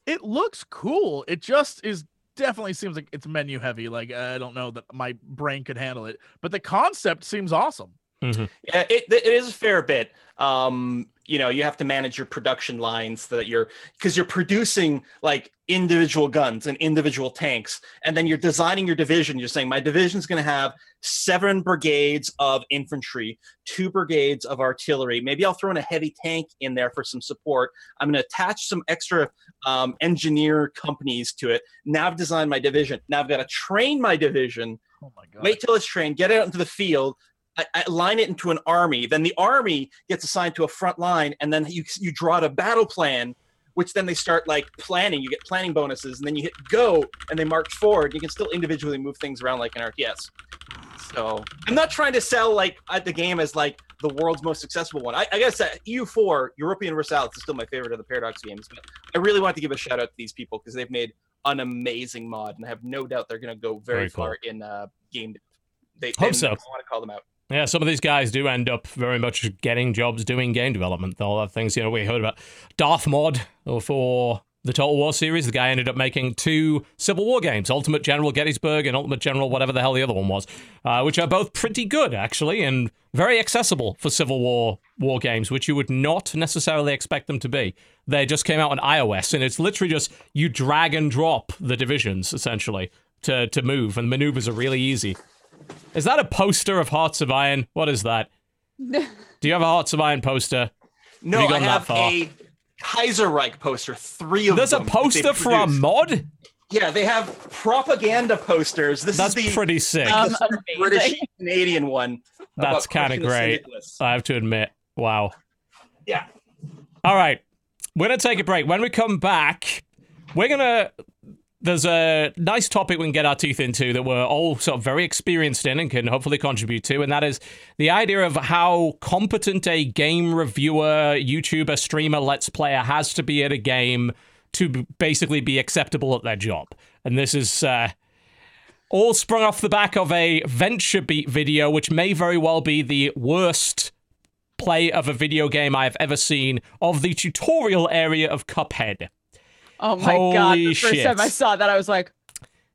It looks cool. It just is definitely seems like it's menu heavy. Like I don't know that my brain could handle it, but the concept seems awesome. Yeah, it, it is a fair bit. Um, you know, you have to manage your production lines so that you're because you're producing like individual guns and individual tanks, and then you're designing your division. You're saying my division's going to have seven brigades of infantry, two brigades of artillery. Maybe I'll throw in a heavy tank in there for some support. I'm going to attach some extra um, engineer companies to it. Now I've designed my division. Now I've got to train my division Oh my god. wait till it's trained, get it out into the field, I, I line it into an army. Then the army gets assigned to a front line, and then you you draw out a battle plan which then they start like planning. You get planning bonuses, and then you hit go, and they march forward. You can still individually move things around like an RTS. So I'm not trying to sell like the game as like the world's most successful one. I, I gotta say, EU4 Europa Universalis is still my favorite of the Paradox games, but I really want to give a shout out to these people because they've made an amazing mod, and I have no doubt they're gonna go very, Very cool. far in uh, game. They, Hope they so. I want to call them out. Yeah, some of these guys do end up very much getting jobs doing game development. All that things, you know, we heard about Darth Mod for the Total War series. The guy ended up making two Civil War games, Ultimate General Gettysburg and Ultimate General whatever the hell the other one was, uh, which are both pretty good actually and very accessible for Civil War war games, which you would not necessarily expect them to be. They just came out on iOS, and it's literally just you drag and drop the divisions essentially to to move, and maneuvers are really easy. Is that a poster of Hearts of Iron? What is that? Do you have a Hearts of Iron poster? No, you I have far? a Kaiserreich poster. Three of them. There's a them. that they poster for a mod? Yeah, they have propaganda posters. This That's is the pretty sick. Um, the sort of amazing. British Canadian one. That's kinda great. I have to admit. Wow. Yeah. All right. We're going to take a break. When we come back, we're going to. There's a nice topic we can get our teeth into that we're all sort of very experienced in and can hopefully contribute to, and that is the idea of how competent a game reviewer, YouTuber, streamer, let's player has to be at a game to basically be acceptable at their job. And this is uh, all sprung off the back of a VentureBeat video, which may very well be the worst play of a video game I have ever seen of the tutorial area of Cuphead. Oh my god! The first shit. time I saw that, I was like,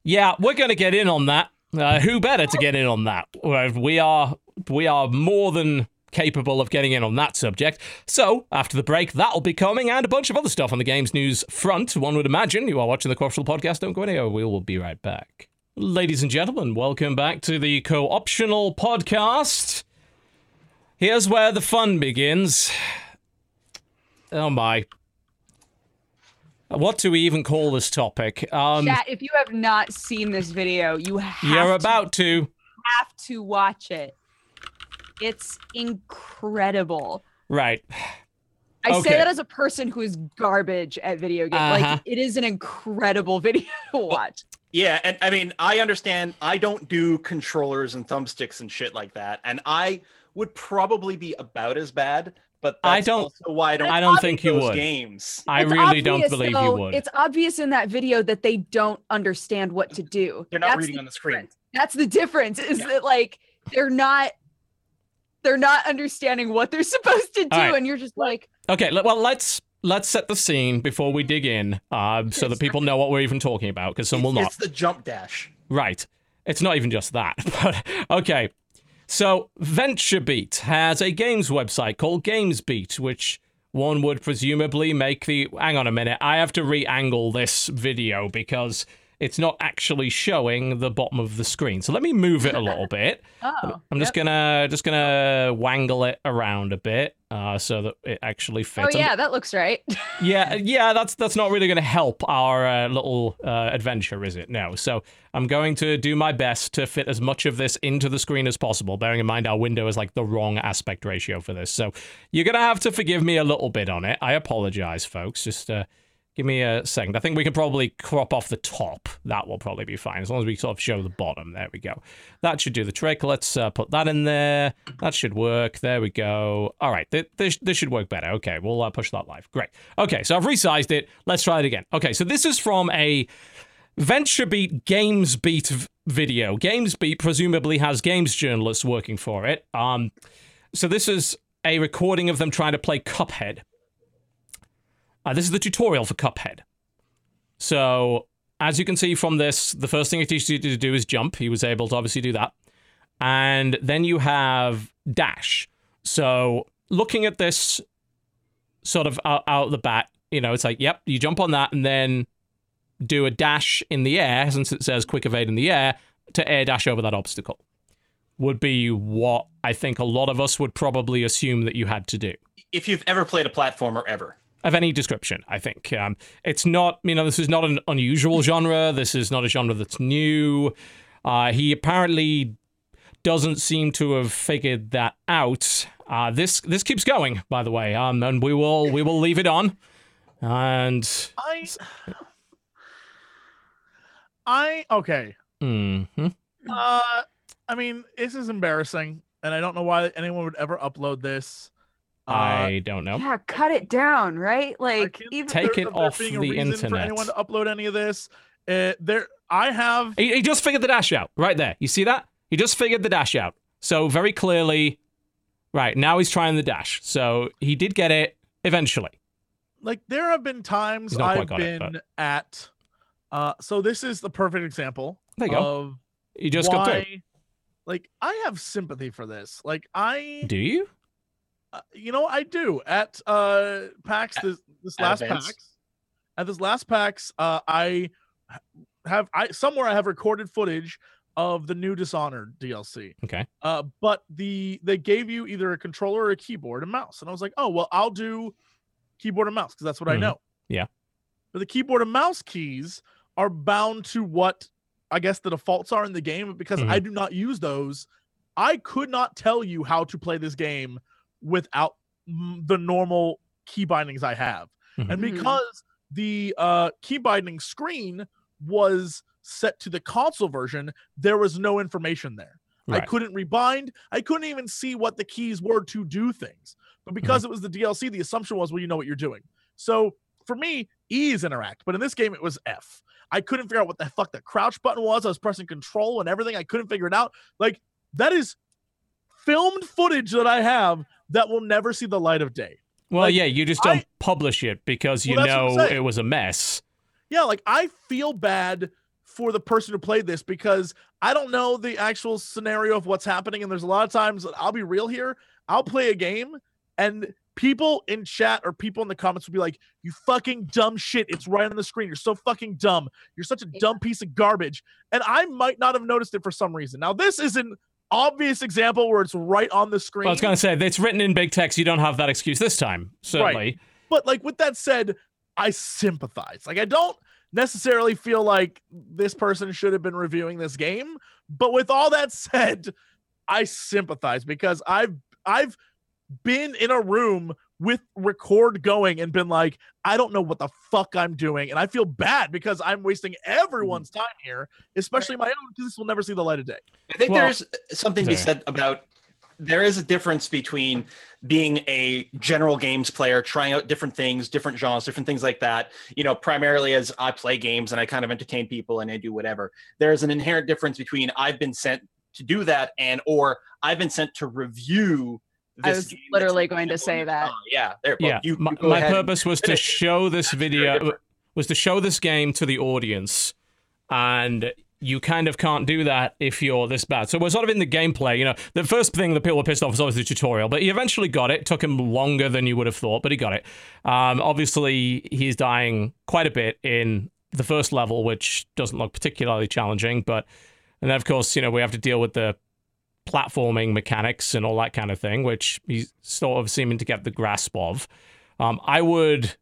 Yeah, we're going to get in on that. Uh, who better to get in on that? We are we are more than capable of getting in on that subject. So, after the break, that'll be coming and a bunch of other stuff on the games news front. One would imagine you are watching the Crossfield podcast. Don't go anywhere. We will be right back. Ladies and gentlemen, welcome back to the co-optional podcast. Here's where the fun begins. Oh my. What do we even call this topic? Um, "Chat, if you have not seen this video, you have you're to, about to. have to watch it. It's incredible. Right. I Okay. say that as a person who is garbage at video games. Uh-huh. Like it is an incredible video to watch. Yeah, and I mean, I understand. I don't do controllers and thumbsticks and shit like that, and I would probably be about as bad. But I don't- Also why I don't. I don't think you those would. Games. I It's really don't believe though- you would. It's obvious in that video that they don't understand what to do. They're not That's reading the on the screen. difference. That's the difference. Is Yeah. that like they're not they're not understanding what they're supposed to do, All right. and you're just like, Okay, well let's let's set the scene before we dig in, uh, so that people know what we're even talking about, because some will not. It's the jump dash. Right. It's not even just that. But okay. So VentureBeat has a games website called GamesBeat, which one would presumably make the hang on a minute, I have to re-angle this video because it's not actually showing the bottom of the screen. So let me move it a little bit. oh, I'm just yep. gonna just gonna wangle it around a bit uh, so that it actually Oh fits. I'm- yeah, that looks right. yeah, yeah. That's that's not really gonna help our uh, little uh, adventure, is it? No. So I'm going to do my best to fit as much of this into the screen as possible. Bearing in mind our window is like the wrong aspect ratio for this, so you're gonna have to forgive me a little bit on it. I apologize, folks. Just uh, give me a second. I think we can probably crop off the top. That will probably be fine as long as we sort of show the bottom. There we go. That should do the trick. Let's uh, put that in there. That should work. There we go. All right, th- this this should work better. Okay, we'll uh, push that live. Great. Okay, so I've resized it. Let's try it again. Okay, so this is from a VentureBeat GamesBeat video. GamesBeat presumably has games journalists working for it. Um, so this is a recording of them trying to play Cuphead. Uh, this is the tutorial for Cuphead. So, as you can see from this, the first thing it teaches you to do is jump. He was able to obviously do that. And then you have dash. So, looking at this sort of out, out the bat, you know, it's like, yep, you jump on that and then do a dash in the air, since it says quick evade in the air, to air dash over that obstacle. Would be what I think a lot of us would probably assume that you had to do If you've ever played a platformer ever, of any description. I think um, it's not. You know, this is not an unusual genre. This is not a genre that's new. Uh, he apparently doesn't seem to have figured that out. Uh, this this keeps going, by the way, um, and we will we will leave it on. And I, I okay. mhm. Uh, I mean, this is embarrassing, and I don't know why anyone would ever upload this. Uh, I don't know. Yeah, cut it down, right? Like even Take there- it off being a the reason for internet. anyone to upload any of this. Uh, there, I have. He, he just figured the dash out right there. You see that? He just figured the dash out. So very clearly, right now he's trying the dash. So he did get it eventually. like there have been times He's not quite I've got it, been at uh so this is the perfect example There you go. of He just got through. why like I have sympathy for this. Like I Do you? Uh, you know I do at uh PAX this this at last events? PAX at this last PAX uh I have I somewhere I have recorded footage of the new Dishonored DLC. Okay. Uh, but the they gave you either a controller or a keyboard and mouse, and I was like, oh well, I'll do keyboard and mouse because that's what I Mhm. know. Yeah. But the keyboard and mouse keys are bound to what I guess the defaults are in the game. Because I Mhm. do not use those, I could not tell you how to play this game without the normal key bindings I have. Mhm. And Mhm. because the uh, key binding screen was set to the console version, there was no information there. I couldn't rebind. I couldn't even see what the keys were to do things. But because it was the DLC, the assumption was, well, you know what you're doing. So for me, E is interact, but in this game, it was F. I couldn't figure out what the fuck the crouch button was. I was pressing control and everything. I couldn't figure it out. Like, that is filmed footage that I have that will never see the light of day. Well, like, yeah, you just don't I- publish it because you Well, that's what I'm know it was a mess. Yeah, like I feel bad for the person who played this because I don't know the actual scenario of what's happening. And there's a lot of times that I'll be real here. I'll play a game and people in chat or people in the comments will be like, You fucking dumb shit. It's right on the screen. You're so fucking dumb. You're such a Yeah. dumb piece of garbage. And I might not have noticed it for some reason. Now, this is an obvious example where it's right on the screen. Well, I was going to say, it's written in big text. You don't have that excuse this time, certainly. But like with that said, I sympathize. Like I don't necessarily feel like this person should have been reviewing this game, but with all that said, I sympathize because I've I've been in a room with record going and been like, I don't know what the fuck I'm doing, and I feel bad because I'm wasting everyone's mm-hmm. time here, especially my own, because this will never see the light of day. I think Well- there's something to be said about there is a difference between being a general games player, trying out different things, different genres, different things like that. You know, primarily as I play games and I kind of entertain people and I do whatever. There's an inherent difference between I've been sent to do that and or I've been sent to review. This I was game literally going to say that. Oh, yeah, there. Well, yeah, you, my, you go my purpose was to show this video was to show this game to the audience, and you kind of can't do that if you're this bad. So we're sort of in the gameplay. You know, the first thing that people were pissed off was always the tutorial, but he eventually got it. it took him longer than you would have thought, but he got it. Um, obviously, he's dying quite a bit in the first level, which doesn't look particularly challenging. But and then of course, you know, we have to deal with the platforming mechanics and all that kind of thing, which he's sort of seeming to get the grasp of. Um, I would,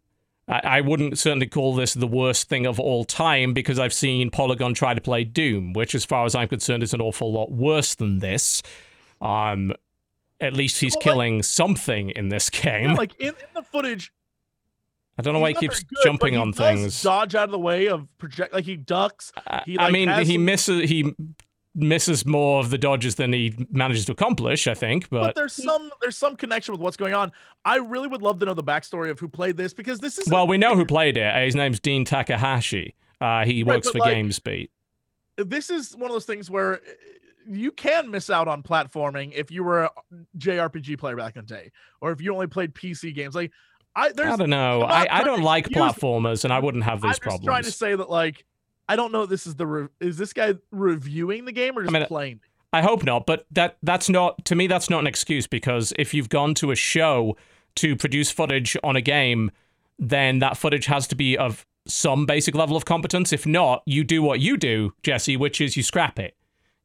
I, wouldn't certainly call this the worst thing of all time because I've seen Polygon try to play Doom, which, as far as I'm concerned, is an awful lot worse than this. Um, at least he's Well, like- killing something in this game. like in, in the footage, I don't know why he keeps good, jumping he on does things. Dodge out of the way of project, like he ducks. I- he, I mean, he misses he misses more of the dodges than he manages to accomplish. I think, but but there's some there's some connection with what's going on. I really would love to know the backstory of who played this because this is well, we know who played it. His name's Dean Takahashi. Uh, he Right, works for like- GamesBeat. this is one of those things where uh, you can miss out on platforming if you were a JRPG player back in the day, or if you only played PC games. Like I there's I don't know. I, I don't like platformers, and I wouldn't have these problems. I'm these trying to say that like I don't know. This is the re- is this guy reviewing the game or just mean, playing? I hope not, but that that's not to me. That's not an excuse because if you've gone to a show to produce footage on a game, then that footage has to be of some basic level of competence. If not, you do what you do, Jesse, which is you scrap it.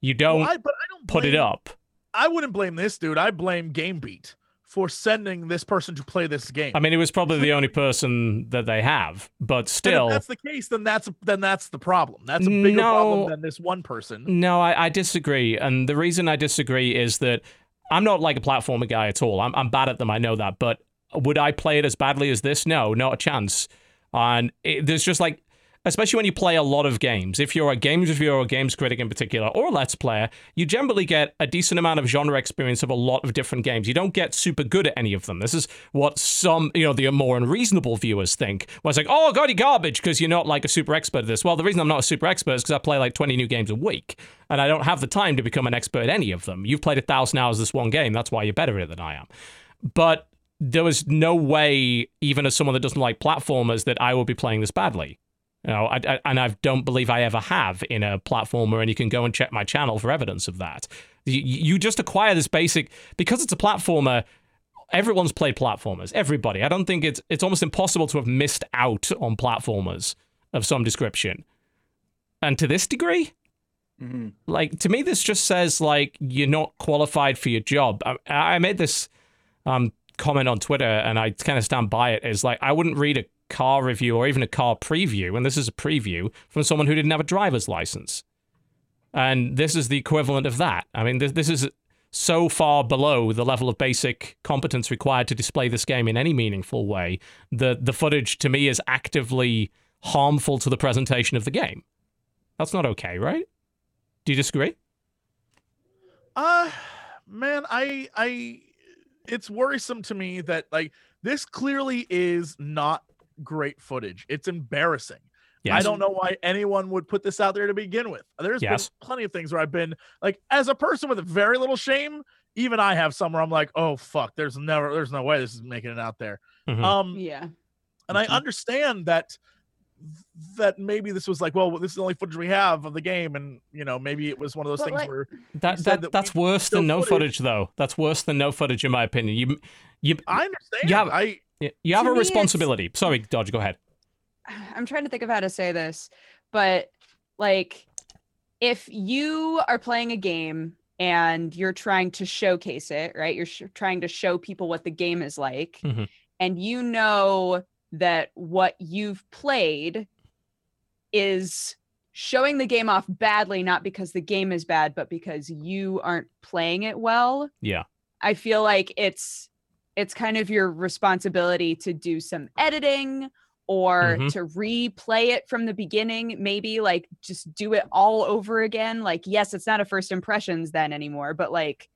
You don't Well, I, but I don't put it up. I wouldn't blame this dude. I blame GameBeat for sending this person to play this game. I mean, it was probably the only person that they have, but still. if that's the case, then that's then that's the problem. That's a bigger No. problem than this one person. No, I, I disagree. And the reason I disagree is that I'm not like a platformer guy at all. I'm, I'm bad at them. I know that. But would I play it as badly as this? No, not a chance. And it, there's just like, especially when you play a lot of games, if you're a games reviewer or games critic in particular, or a let's player, you generally get a decent amount of genre experience of a lot of different games. You don't get super good at any of them. This is what some, you know, the more unreasonable viewers think. Where it's like, oh, God, you garbage because you're not like a super expert at this. Well, the reason I'm not a super expert is because I play like 20 new games a week, and I don't have the time to become an expert at any of them. You've played a thousand hours this one game. That's why you're better at it than I am. But there was no way, even as someone that doesn't like platformers, that I would be playing this badly. You know, I, I, and I don't believe I ever have in a platformer, and you can go and check my channel for evidence of that. You, you just acquire this basic because it's a platformer. Everyone's played platformers. Everybody. I don't think it's it's almost impossible to have missed out on platformers of some description. And to this degree, Mhm. like to me, this just says like you're not qualified for your job. I, I made this um, comment on Twitter, and I kind of stand by it. Is like I wouldn't read a car review or even a car preview, and this is a preview from someone who didn't have a driver's license, and this is the equivalent of that. I mean, this, this is so far below the level of basic competence required to display this game in any meaningful way. The the footage to me is actively harmful to the presentation of the game. That's not okay, right? Do you disagree? Uh man, I I it's worrisome to me that like this clearly is not great footage. It's embarrassing. I don't know why anyone would put this out there to begin with. There's Yes. been plenty of things where I've been like, as a person with very little shame, even I have some where I'm like, oh fuck, there's never, there's no way this is making it out there. Mhm. Um, Yeah. and I Mhm. understand that that maybe this was like, well, this is the only footage we have of the game, and you know, maybe it was one of those But, things like- where That, that that that's worse than no footage- footage, though. That's worse than no footage, in my opinion. You you I understand. Yeah, I you have To a responsibility. Sorry, Dodge. Go ahead. I'm trying to think of how to say this, but like if you are playing a game and you're trying to showcase it, right? You're sh- trying to show people what the game is like, Mhm. and you know that what you've played is showing the game off badly, not because the game is bad, but because you aren't playing it well. Yeah. I feel like it's it's kind of your responsibility to do some editing or Mhm. to replay it from the beginning maybe like just do it all over again like yes it's not a first impressions then anymore but like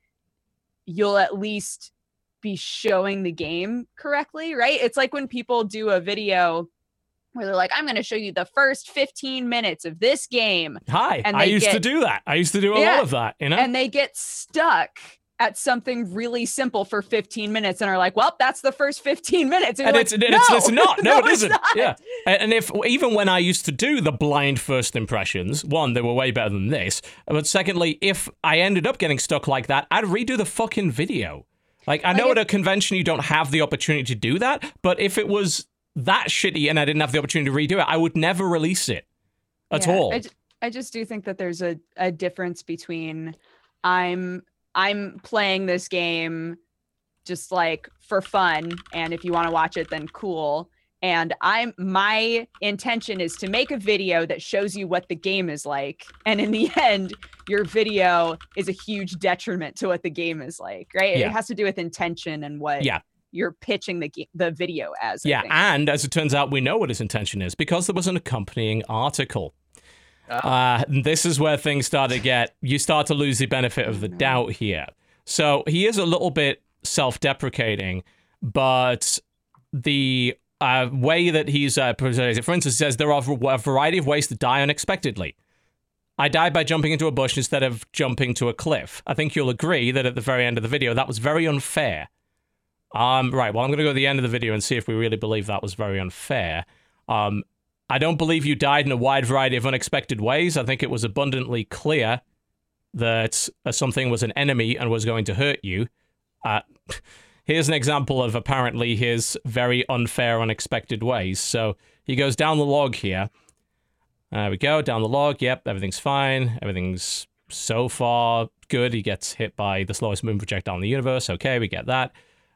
you'll at least be showing the game correctly right it's like when people do a video where they're like i'm going to show you the first 15 minutes of this game Hi. And I used to do that. I used to do a Yeah. lot of that. You know. and they get stuck at something really simple for 15 minutes and are like well that's the first 15 minutes and, And it's, like, it's, no, it's not. No, it it's isn't. not." Yeah. And and if even when I used to do the blind first impressions, one, they were way better than this. But secondly, if I ended up getting stuck like that, I'd redo the fucking video. Like I know Like at a convention you don't have the opportunity to do that, but if it was that shitty and I didn't have the opportunity to redo it, I would never release it at Yeah, all. I, I just do think that there's a, a difference between I'm I'm playing this game just like for fun and if you want to watch it then cool and I'm my intention is to make a video that shows you what the game is like and in the end your video is a huge detriment to what the game is like right Yeah. it has to do with intention and what Yeah. you're pitching the the video as I Yeah, and as it turns out, we know what his intention is because there was an accompanying article. Uh, this is where things start to get, you start to lose the benefit of the doubt here. So he is a little bit self deprecating, but the uh, way that he's uh, presented it, for instance, says there are a variety of ways to die unexpectedly. I died by jumping into a bush instead of jumping to a cliff. I think you'll agree that at the very end of the video, that was very unfair. Um, right. Well, I'm going to go to the end of the video and see if we really believe that was very unfair. Um, I don't believe you died in a wide variety of unexpected ways. I think it was abundantly clear that uh, something was an enemy and was going to hurt you. Uh, here's an example of apparently his very unfair, unexpected ways. So he goes down the log here. There we go, down the log. Yep, everything's fine. Everything's so far good. He gets hit by the slowest moon projectile in the universe. Okay, we get that.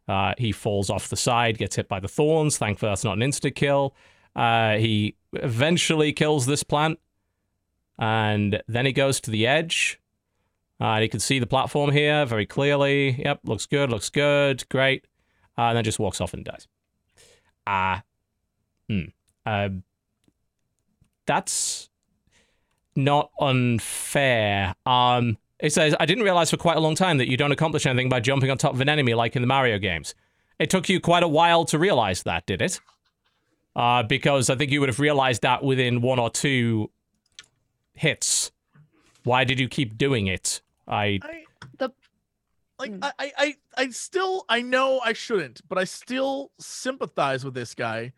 Uh, he falls off the side, gets hit by the thorns. Thankfully, that's not an insta kill. Uh, he eventually kills this plant, and then he goes to the edge. Uh, and you can see the platform here very clearly. Yep, looks good, looks good, great. Uh, and then just walks off and dies. Ah, hmm. Um, that's not unfair. Um, it says, I didn't realize for quite a long time that you don't accomplish anything by jumping on top of an enemy like in the Mario games. It took you quite a while to realize that, did it? Uh, because I think you would have realized that within one or two hits. Why did you keep doing it? I I, The- like. I, I I I still I know I shouldn't, but I still sympathize with this guy.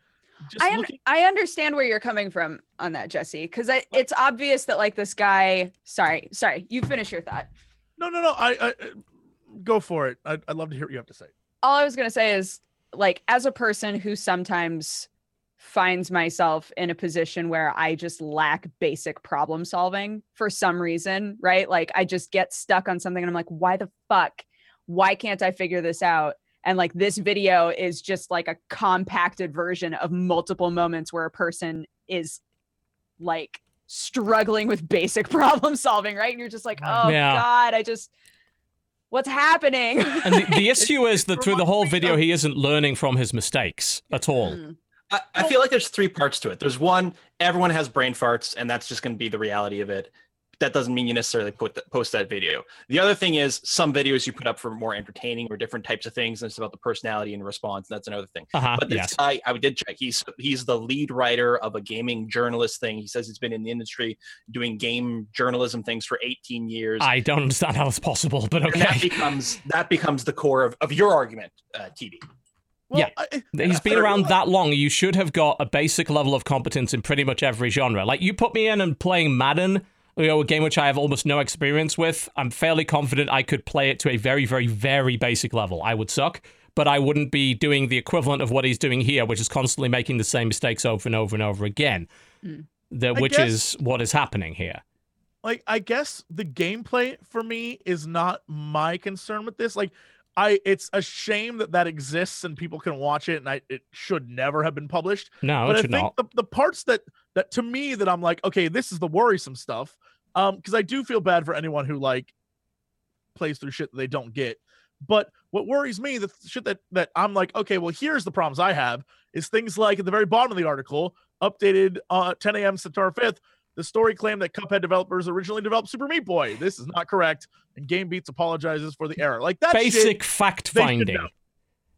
Just I un- looking I understand where you're coming from on that, Jesse, because it's obvious that like this guy. Sorry, sorry. You finish your thought. No, no, no. I, I uh, go for it. I, I'd love to hear what you have to say. all I was gonna say is like as a person who sometimes finds myself in a position where I just lack basic problem solving for some reason, right? Like I just get stuck on something and I'm like, why the fuck? Why can't I figure this out? And like this video is just like a compacted version of multiple moments where a person is like struggling with basic problem solving, right? And you're just like, oh Yeah. God, I just what's happening? and the, the issue is that through the whole video he isn't learning from his mistakes at all. Mm. I, I feel like there's three parts to it. There's one, everyone has brain farts, and that's just going to be the reality of it. That doesn't mean you necessarily put that, post that video. The other thing is some videos you put up for more entertaining or different types of things, and it's about the personality and response. And that's another thing. Uh-huh. But this Yes. guy, I did check. He's he's the lead writer of a gaming journalist thing. He says he's been in the industry doing game journalism things for 18 years. I don't understand how it's possible, but and that okay. becomes that becomes the core of, of your argument, uh, TB. Well, Yeah. I, He's been around that long. You should have got a basic level of competence in pretty much every genre. Like you put me in and playing Madden, you know, a game which I have almost no experience with. I'm fairly confident I could play it to a very, very, very basic level. I would suck, but I wouldn't be doing the equivalent of what he's doing here, which is constantly making the same mistakes over and over and over again. Mm. The, which guess- is what is happening here. like I guess the gameplay for me is not my concern with this. Like I it's a shame that that exists and people can watch it and I it should never have been published. No, but it I think not. the, the parts that that to me that I'm like, okay, this is the worrisome stuff. Um, because I do feel bad for anyone who like plays through shit that they don't get. But what worries me, the shit that that I'm like, okay, well, here's the problems I have is things like at the very bottom of the article, updated uh 10 a.m. September 5th. The story claimed that Cuphead developers originally developed Super Meat Boy. This is not correct, and GamesBeat apologizes for the error. Like that shit, Basic fact finding.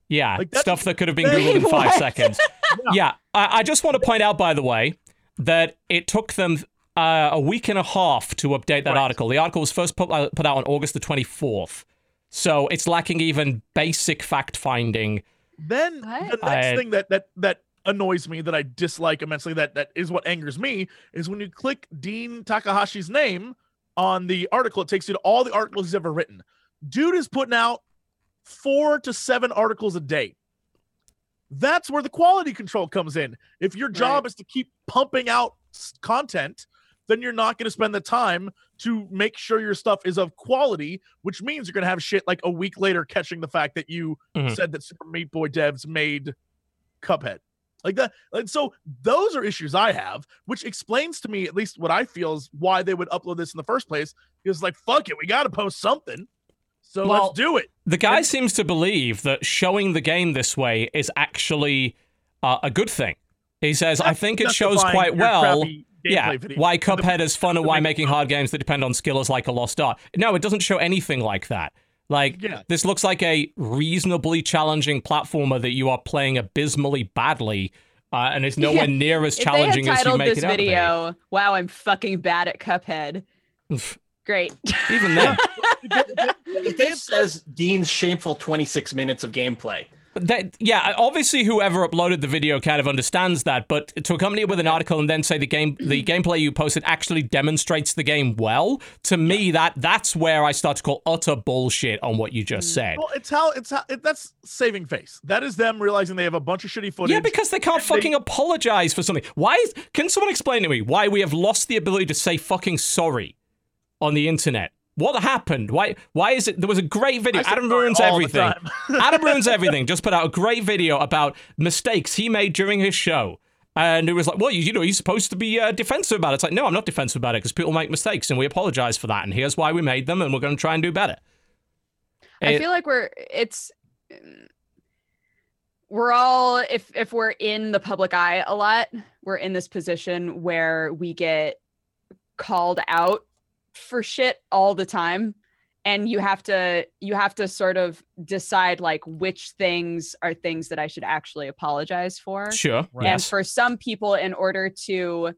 Yeah, Like, that's- stuff that could have been Googled in five what? seconds. yeah, I, I just want to point out, by the way, that it took them uh, a week and a half to update that Right. article. The article was first put, uh, put out on August the 24th. So it's lacking even basic fact finding. Then What? the next I- thing that that that annoys me that I dislike immensely that that is what angers me is when you click Dean Takahashi's name on the article, it takes you to all the articles he's ever written. Dude is putting out four to seven articles a day. That's where the quality control comes in. If your job is to keep pumping out content, then you're not going to spend the time to make sure your stuff is of quality, which means you're going to have shit like a week later catching the fact that you Mhm. said that Super Meat Boy devs made Cuphead. Like that. And so those are issues I have, which explains to me at least what I feel is why they would upload this in the first place. Because like, fuck it, we got to post something. So Well, let's do it. The guy And- seems to believe that showing the game this way is actually uh, a good thing. He says, I think it shows quite well. Yeah, video. why Cuphead is fun and why making hard games that depend on skill is like a lost art. No, it doesn't show anything like that. Like, Yeah. this looks like a reasonably challenging platformer that you are playing abysmally badly, uh, and it's nowhere Yeah, near as if challenging they had as you make this it out to be. video, "Wow, I'm fucking bad at Cuphead." Great. Even then, If this says Dean's shameful 26 minutes of gameplay, that, yeah, obviously whoever uploaded the video kind of understands that, but to accompany it with an article and then say the game, the mm-hmm. gameplay you posted actually demonstrates the game well, to me, that that's where I start to call utter bullshit on what you just mm. said. Well, it's how it's how it, that's saving face. That is them realizing they have a bunch of shitty footage. Yeah, because they can't and they- fucking apologize for something. Why is? Can someone explain to me why we have lost the ability to say fucking sorry on the internet? What happened? Why? Why is it? There was a great video. Adam ruins everything. Adam ruins everything. Just put out a great video about mistakes he made during his show. And it was like, well, you, you know, you're supposed to be uh, defensive about it. It's like, no, I'm not defensive about it because people make mistakes and we apologize for that. And here's why we made them and we're going to try and do better. I It- feel like we're it's we're all if if we're in the public eye a lot, we're in this position where we get called out for shit all the time and you have to you have to sort of decide like which things are things that I should actually apologize for. Sure. Right. And for some people in order to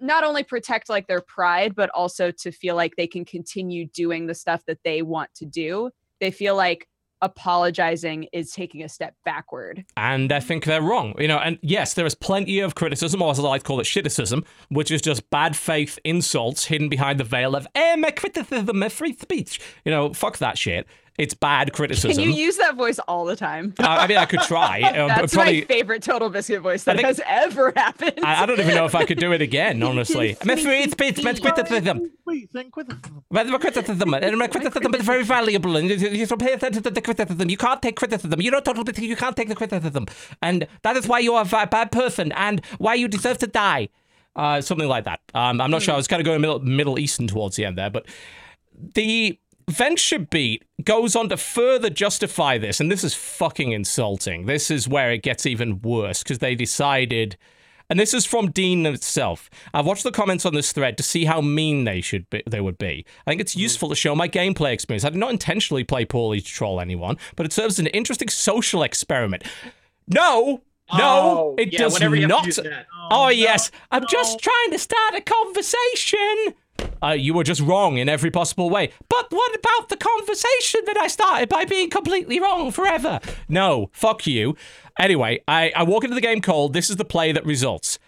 not only protect like their pride but also to feel like they can continue doing the stuff that they want to do, they feel like apologizing is taking a step backward. and I think they're wrong. You know, and yes, there is plenty of criticism, or as I like to call it, shitticism, which is just bad faith insults hidden behind the veil of eh, my criticism, my free speech. You know, fuck that shit. It's bad criticism. Can you use that voice all the time? I, I mean, I could try. uh, but That's probably. my favorite Total Biscuit voice that think- has ever happened. I, I don't even know if I could do it again, honestly. My free speech, my criticism. Wait, think with But the criticism, and my criticism is very valuable, and you, you should pay attention to the criticism. You can't take criticism. You know, total bit- you can't take the criticism, and that is why you are a bad person, and why you deserve to die. Uh, something like that. Um, I'm not sure. I was kind of going middle, Middle Eastern towards the end there, but the Venture Beat goes on to further justify this, and this is fucking insulting. This is where it gets even worse because they decided, and this is from Dean itself. I've watched the comments on this thread to see how mean they should be. They would be. I think it's hmm. useful to show my gameplay experience. I did not intentionally play poorly to troll anyone, but it serves as an interesting social experiment. No. No, Oh, it yeah, does whenever you have to not. that. Oh, oh yes. I'm just trying to start a conversation. Uh, you were just wrong in every possible way. But what about the conversation that I started by being completely wrong forever? No, fuck you. Anyway, I, I walk into the game cold. This is the play that results.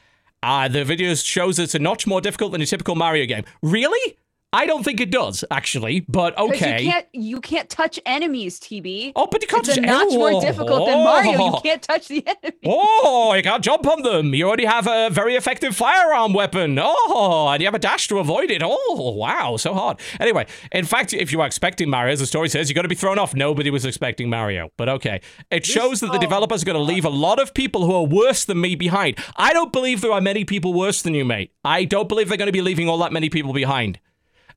Uh, the video shows it's a notch more difficult than a typical Mario game. Really? I don't think it does, actually, but okay. You can't you can't touch enemies, TB. Oh, but you can't it's a notch more Oh. difficult than Mario. You oh. can't touch the enemy. Oh, you can't jump on them. You already have a very effective firearm weapon. Oh, and you have a dash to avoid it. Oh, wow, so hard. Anyway, in fact, if you are expecting Mario, as the story says, you're going to be thrown off. Nobody was expecting Mario, but okay. It shows that the oh, developers are going to leave a lot of people who are worse than me behind. I don't believe there are many people worse than you, mate. I don't believe they're going to be leaving all that many people behind.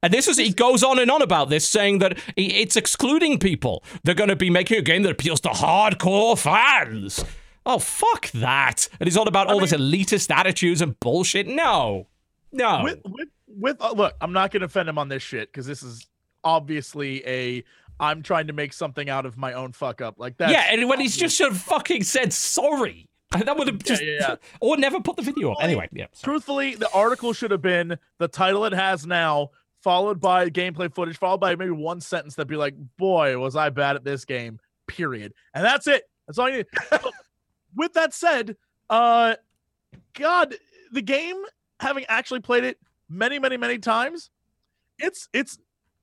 And this is, he goes on and on about this, saying that it's excluding people. They're going to be making a game that appeals to hardcore fans. Oh, fuck that. And he's on about all this elitist attitudes and bullshit. No. No. with with with uh, look, I'm not gonna offend him on this shit because this is obviously a I'm trying to make something out of my own fuck up. Like that. yeah, and when he's just should have fucking said sorry. That would have just. yeah, yeah. Or never put the video up. Anyway, yeah. sorry. truthfully, the article should have been the title it has now, followed by gameplay footage, followed by maybe one sentence that'd be like, "Boy, was I bad at this game." Period, and that's it. That's all you need. So, with that said, uh, God, the game, having actually played it many, many, many times, it's it's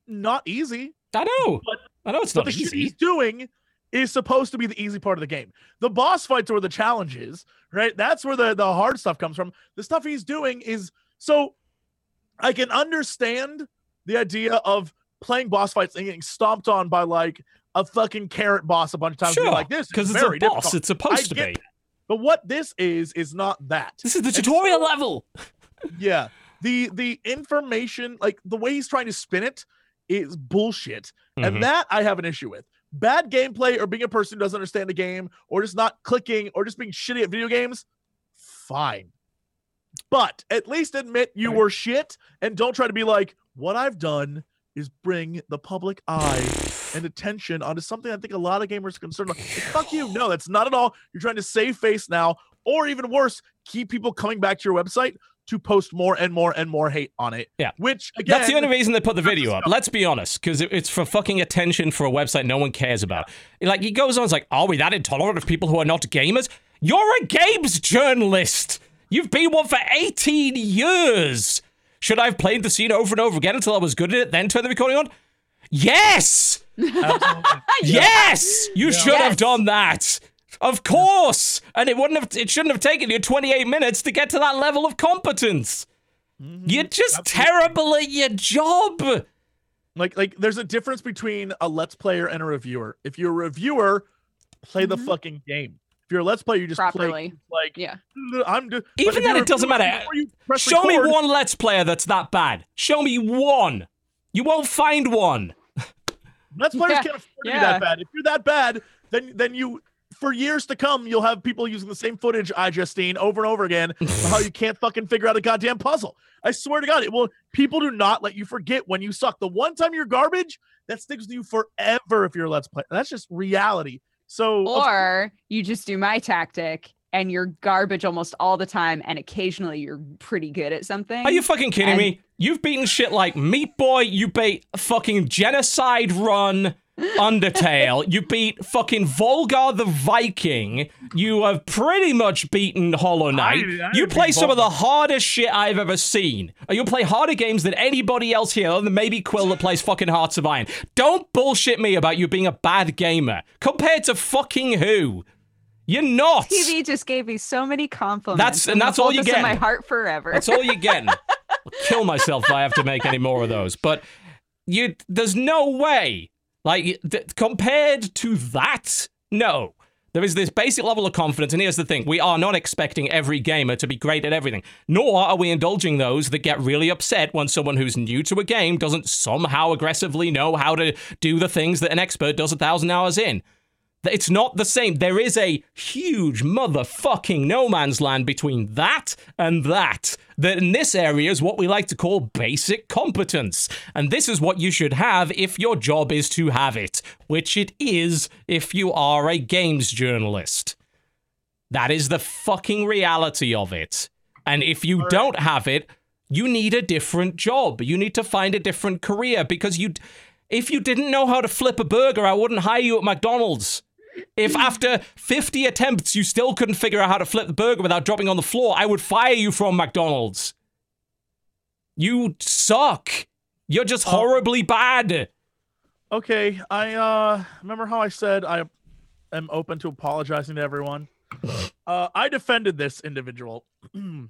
not easy. I know. But- I know it's not the shit he's doing is supposed to be the easy part of the game. The boss fights are where the challenge is, right? That's where the, the hard stuff comes from. The stuff he's doing is so I can understand the idea of playing boss fights and getting stomped on by like a fucking carrot boss a bunch of times. Sure. like this Because it's a boss. difficult. It's supposed I to be. But what this is is not that. This is the tutorial so- level. Yeah. The the information, like the way he's trying to spin it, is bullshit. Mhm. And that I have an issue with. Bad gameplay or being a person who doesn't understand the game or just not clicking or just being shitty at video games, fine. But at least admit you were shit and don't try to be like, what I've done is bring the public eye and attention onto something I think a lot of gamers are concerned about. Fuck you. No, that's not at all. You're trying to save face now, or even worse, keep people coming back to your website to post more and more and more hate on it. Yeah. Which again That's the only reason they put the video up. Let's be honest, because it's for fucking attention for a website no one cares about. Like he goes on, it's like, are we that intolerant of people who are not gamers? You're a games journalist. You've been one for 18 years. Should I have played the scene over and over again until I was good at it, then turn the recording on? Yes. Yes, you should have done that. Of course, and it wouldn't have. It shouldn't have taken you 28 minutes to get to that level of competence. You're just terrible at your job. Like like there's a difference between a let's player and a reviewer. If you're a reviewer, play the Mhm. fucking game. If you're a let's play, you just play like Yeah. I'm do- Even if then, it doesn't matter. before you press Show me one Let's Player that's that bad. Show me one. You won't find one. Let's players Yeah, can't afford to be that bad. If you're that bad, then then you for years to come, you'll have people using the same footage, I Justine, over and over again, for how you can't fucking figure out a goddamn puzzle. I swear to God, it will. People do not let you forget when you suck. The one time you're garbage, that sticks with you forever if you're a Let's Play. That's just reality. So, Or you just do my tactic and you're garbage almost all the time, and occasionally you're pretty good at something. Are you fucking kidding And- me? You've beaten shit like Meat Boy. You beat fucking Genocide Run. Undertale. You beat fucking Volgarr the Viking. You have pretty much beaten Hollow Knight. I- I you play some of the hardest shit I've ever seen. You play harder games than anybody else here, other than maybe Quill that plays fucking Hearts of Iron. Don't bullshit me about you being a bad gamer. Compared to fucking who? You're not. TB just gave me so many compliments. That's- I'm and that's all you this in get. my heart forever. That's all you're getting. I'll kill myself if I have to make any more of those. But you, there's no way. Like th- compared to that, no. There is this basic level of confidence, and here's the thing: we are not expecting every gamer to be great at everything. Nor are we indulging those that get really upset when someone who's new to a game doesn't somehow aggressively know how to do the things that an expert does a thousand hours in. It's not the same. There is a huge motherfucking no man's land between that and that. That in this area is what we like to call basic competence. And this is what you should have if your job is to have it, which it is if you are a games journalist. That is the fucking reality of it. And if you don't have it, you need a different job. You need to find a different career because you if you didn't know how to flip a burger, I wouldn't hire you at McDonald's. If after 50 attempts you still couldn't figure out how to flip the burger without dropping on the floor, I would fire you from McDonald's. You suck. You're just horribly bad. okay, I uh remember how I said I am open to apologizing to everyone. Uh, I defended this individual, and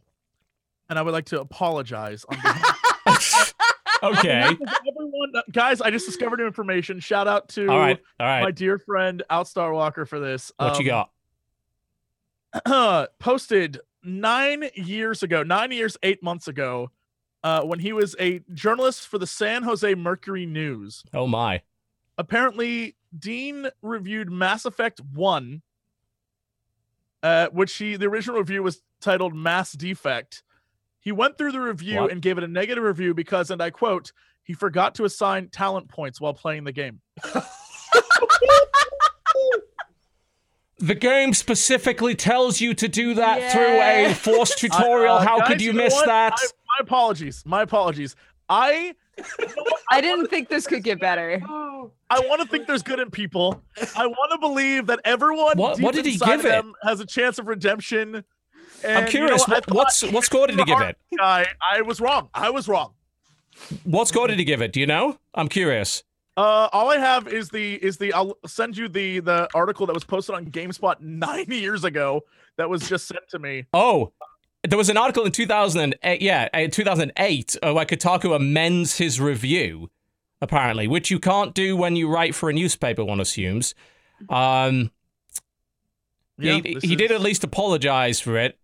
I would like to apologize on behalf Okay. everyone. uh, Guys, I just discovered new information. Shout out to All right. All my dear friend Outstar Walker for this. What you Um, got? posted nine years ago, nine years, eight months ago, uh, when he was a journalist for the San Jose Mercury News. Oh my. Apparently, Dean reviewed Mass Effect 1, uh, which he, the original review was titled Mass Defect. He went through the review What? and gave it a negative review because, and I quote, he forgot to assign talent points while playing the game. The game specifically tells you to do that Yeah. through a forced tutorial. Uh, How guys, could you know miss what? that? I- my apologies. My apologies. I I didn't think this could get better. I want to think there's good in people. I want to believe that everyone What- deep what did he inside give of it? them has a chance of redemption. I'm And, you curious. know, what, what's what score did he give it? Guy, I was wrong. I was wrong. What score did he give it? Do you know? I'm curious. Uh, all I have is the is the I'll send you the the article that was posted on GameSpot nine years ago that was just sent to me. Oh, there was an article in 2008. Yeah, uh, 2008, uh, where Kotaku amends his review, apparently, which you can't do when you write for a newspaper. One assumes. Um, Yeah, he, he did at least apologize for it.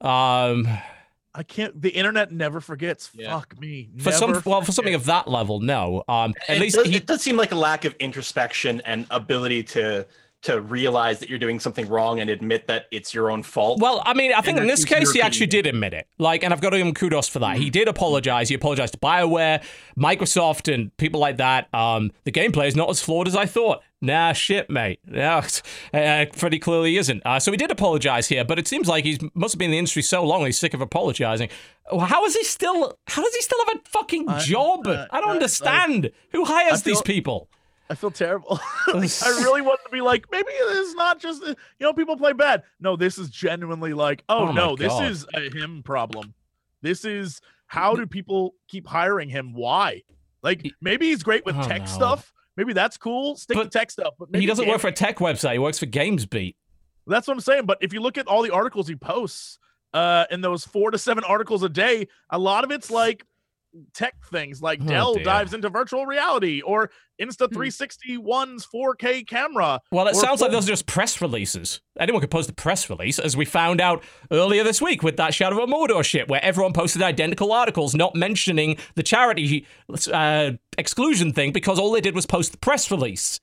Um, I can't. The internet never forgets. Yeah. Fuck me. for some, Never well, for something of that level, no. Um, at it least does, he it does seem like a lack of introspection and ability to to realize that you're doing something wrong and admit that it's your own fault. Well, I mean, I think in this case, he actually did admit it. Like, and I've got to give him kudos for that. He did apologize. He apologized to BioWare, Microsoft, and people like that. Um, the gameplay is not as flawed as I thought. Nah, shit, mate. Yeah, uh, pretty clearly isn't. Uh, so he did apologize here, but it seems like he must have been in the industry so long he's sick of apologizing. How is he still? How does he still have a fucking I- job? uh, I don't uh, understand. Who hires feel- these people? I feel terrible. Like, I really wanted to be like, maybe it's not just you know people play bad. No, this is genuinely like, oh, Oh no, this is a him problem. This is how do people keep hiring him? Why? Like maybe he's great with Oh, tech no. Maybe Maybe that's cool. Stick But to tech stuff. But maybe He doesn't work for a tech website. He works for GamesBeat. That's what I'm saying. But if you look at all the articles he posts, uh, in those four to seven articles a day, a lot of it's like tech things, like Oh, Dell dear. dives into virtual reality or Insta Hmm. 361's 4K camera. Well, it Or sounds like those are just press releases. Anyone could post a press release, as we found out earlier this week with that Shadow of a Mordor shit, where everyone posted identical articles not mentioning the charity uh, exclusion thing because all they did was post the press release.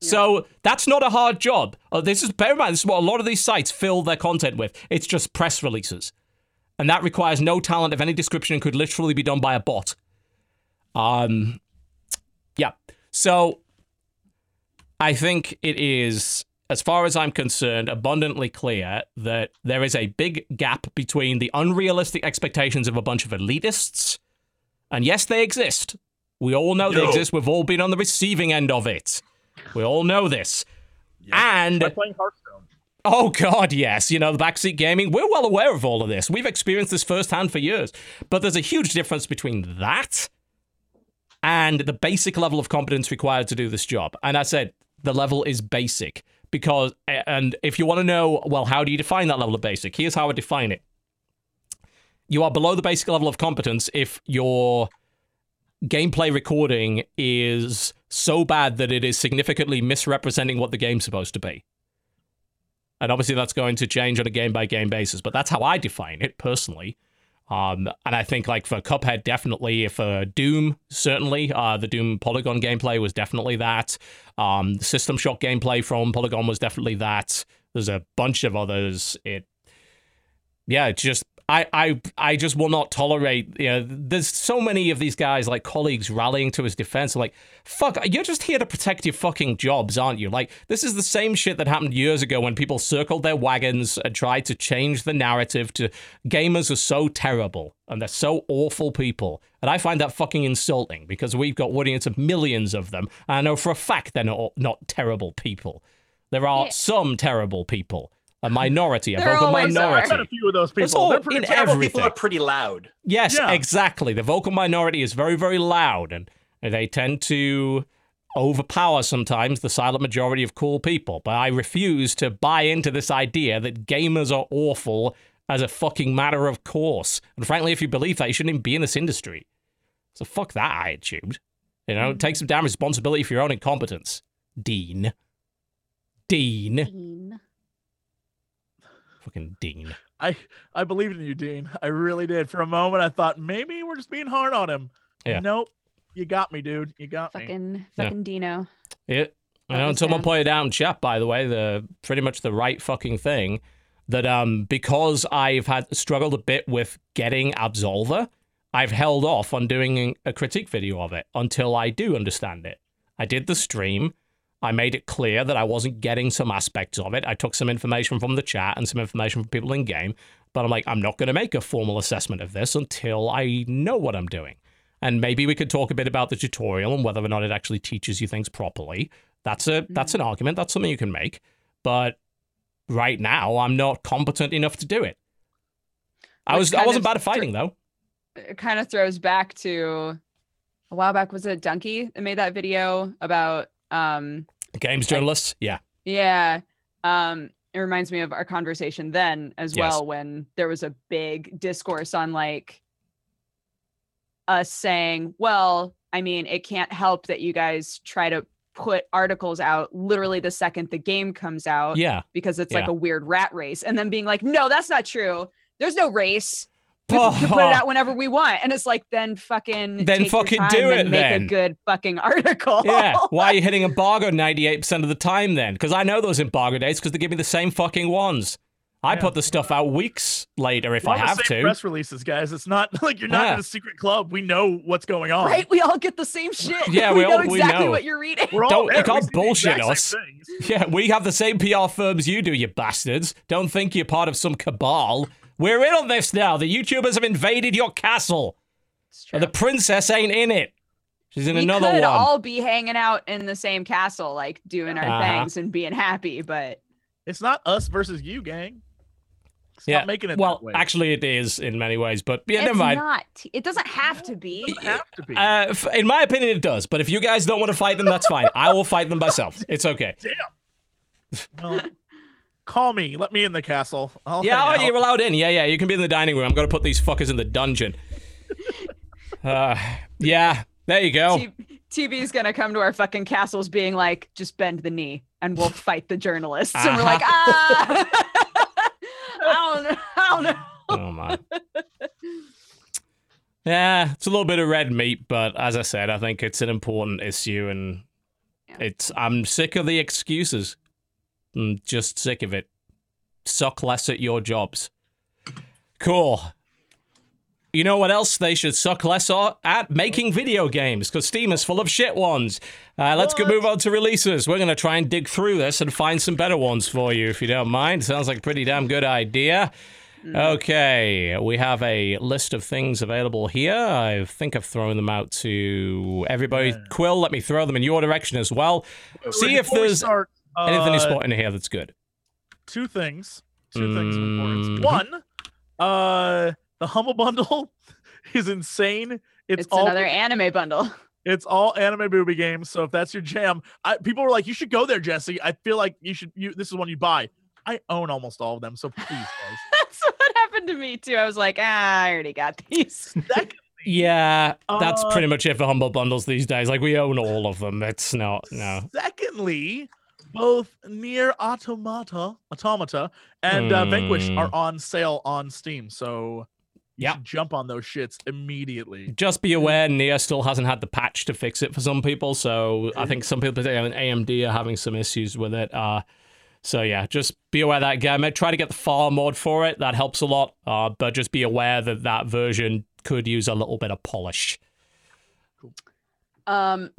So that's not a hard job. Uh, this is bear in mind, this is what a lot of these sites fill their content with. It's just press releases. And that requires no talent of any description and could literally be done by a bot. Um yeah. So I think it is, as far as I'm concerned, abundantly clear that there is a big gap between the unrealistic expectations of a bunch of elitists, and yes, they exist. We all know they exist. We've all been on the receiving end of it. We all know this. By And playing Hearthstone. Oh God, yes. You know, the backseat gaming. We're well aware of all of this. We've experienced this firsthand for years. But there's a huge difference between that and the basic level of competence required to do this job. And I said the level is basic because, and if you want to know, well, how do you define that level of basic? Here's how I define it. You are below the basic level of competence if your gameplay recording is so bad that it is significantly misrepresenting what the game's supposed to be. And obviously, that's going to change on a game by game basis, but that's how I define it personally. Um, and I think, like, for Cuphead, definitely. For Doom, certainly. Uh, the Doom Polygon gameplay was definitely that. Um, the System Shock gameplay from Polygon was definitely that. There's a bunch of others. It, yeah, it's just. I, I I just will not tolerate. You know, there's so many of these guys, like colleagues, rallying to his defense. Like, fuck, you're just here to protect your fucking jobs, aren't you? Like, this is the same shit that happened years ago when people circled their wagons and tried to change the narrative to gamers are so terrible and they're so awful people. And I find that fucking insulting because we've got audience of millions of them. And I know for a fact they're not, not terrible people. There are Yeah. some terrible people, a minority, a There vocal always are. I've met a few of those It's people. all They're pretty in terrible. everything. People are pretty loud. Yes, Yeah. exactly. The vocal minority is very, very loud, and they tend to overpower sometimes the silent majority of cool people. But I refuse to buy into this idea that gamers are awful as a fucking matter of course. And frankly, if you believe that, you shouldn't even be in this industry. So fuck that attitude. You know, take some damn responsibility for your own incompetence, Dean. Dean. Dean. Fucking Dean. I I believed in you, Dean. I really did. For a moment, I thought maybe we're just being hard on him. Yeah. Nope. You got me, dude. You got me. Fucking Yeah. fucking Dino. Yeah. I That know was someone bad. pointed out in chat, by the way, the pretty much the right fucking thing that um because I've had struggled a bit with getting Absolver, I've held off on doing a critique video of it until I do understand it. I did the stream. I made it clear that I wasn't getting some aspects of it. I took some information from the chat and some information from people in game, but I'm like, I'm not going to make a formal assessment of this until I know what I'm doing. And maybe we could talk a bit about the tutorial and whether or not it actually teaches you things properly. That's a that's an argument. That's something you can make. But right now, I'm not competent enough to do it. I was I wasn't bad at fighting though. It kind of throws back to a while back. Was it Dunkey that made that video about um Games journalists, yeah, Yeah. Um, it reminds me of our conversation then as Yes. well, when there was a big discourse on like us saying, well, I mean, it can't help that you guys try to put articles out literally the second the game comes out yeah. because it's like a weird rat race. And then being like, no, that's not true. There's no race. We oh. can put it out whenever we want. And it's like, then fucking Then fucking do and it make then. a good fucking article. yeah. Why are you hitting embargo 98% of the time then? Because I know those embargo dates because they give me the same fucking ones. I Yeah. put the stuff out weeks later if I on the have same to. press releases, guys. It's not like you're not Yeah. in a secret club. We know what's going on. Right? We all get the same shit. Yeah, we, we know all- we exactly know. what you're reading. We're all Don't- you there. can't We bullshit us. Yeah, we have the same PR firms you do, you bastards. Don't think you're part of some cabal. We're in on this now. The YouTubers have invaded your castle. It's And the princess ain't in it. She's in another one. we another could one. all be hanging out in the same castle, like doing our Uh-huh. things and being happy, but It's not us versus you, gang. Stop Yeah, making it well, that way. actually, it is in many ways, but yeah, it's never mind. not. It doesn't have to be. it doesn't have to be. Uh, f- in my opinion, it does. But if you guys don't want to fight them, that's fine. I will fight them myself. It's okay. well, call me. Let me in the castle. I'll Yeah, oh, you're allowed in. Yeah, yeah, you can be in the dining room. I'm going to put these fuckers in the dungeon. Uh, yeah, there you go. T- TB's gonna come to our fucking castles, being like, "Just bend the knee, and we'll fight the journalists." And we're like, "Ah, I don't know, I don't know." Oh my. Yeah, it's a little bit of red meat, but as I said, I think it's an important issue, and It's I'm sick of the excuses. I'm just sick of it. Suck less at your jobs. Cool. You know what else they should suck less at? Making video games, because Steam is full of shit ones. Uh, let's go move on to releases. We're going to try and dig through this and find some better ones for you, if you don't mind. Sounds like a pretty damn good idea. Okay, we have a list of things available here. I think I've thrown them out to everybody. Yeah. Quill, let me throw them in your direction as well. See if there's start, anything uh, you spot in here that's good. two things. Two things of importance. Mhm. One, uh, the humble bundle is insane. It's, It's, all another anime bundle. it's all anime booby games. So if that's your jam, I, people were like, "You should go there, Jesse." I feel like you should. You this is one you buy. I own almost all of them, so please, guys. That's what happened to me too. I was like, ah, I already got these. Second, Yeah, that's Uh, pretty much it for humble bundles these days. Like we own all of them. It's not no. Secondly, both Nier Automata, Automata, and uh, Vanquish Hmm. are on sale on Steam. So you Yep. should jump on those shits immediately. Just be aware, Nier still hasn't had the patch to fix it for some people. So I think some people in AMD are having some issues with it. Uh, so yeah, just be aware of that game. Try to get the far mod for it. That helps a lot. Uh, but just be aware that that version could use a little bit of polish. Um,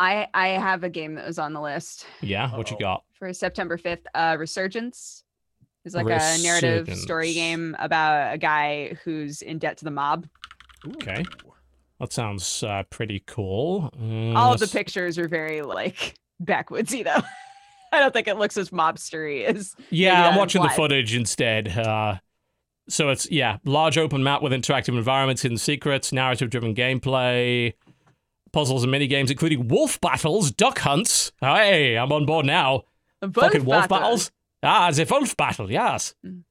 I I have a game that was on the list Yeah, what you Uh-oh. got? for September fifth. Uh, Resurgence is like a narrative story game about a guy who's in debt to the mob. Okay. That sounds uh, pretty cool. Uh, All of the pictures are very like backwoodsy though. I don't think it looks as mobstery as Yeah, I'm that watching the footage instead. Uh, so it's yeah, large open map with interactive environments, hidden secrets, narrative-driven gameplay, puzzles and mini games, including wolf battles, duck hunts. Hey, I'm on board now. Fucking wolf battles. Ah, the wolf battle. Yes. Mm.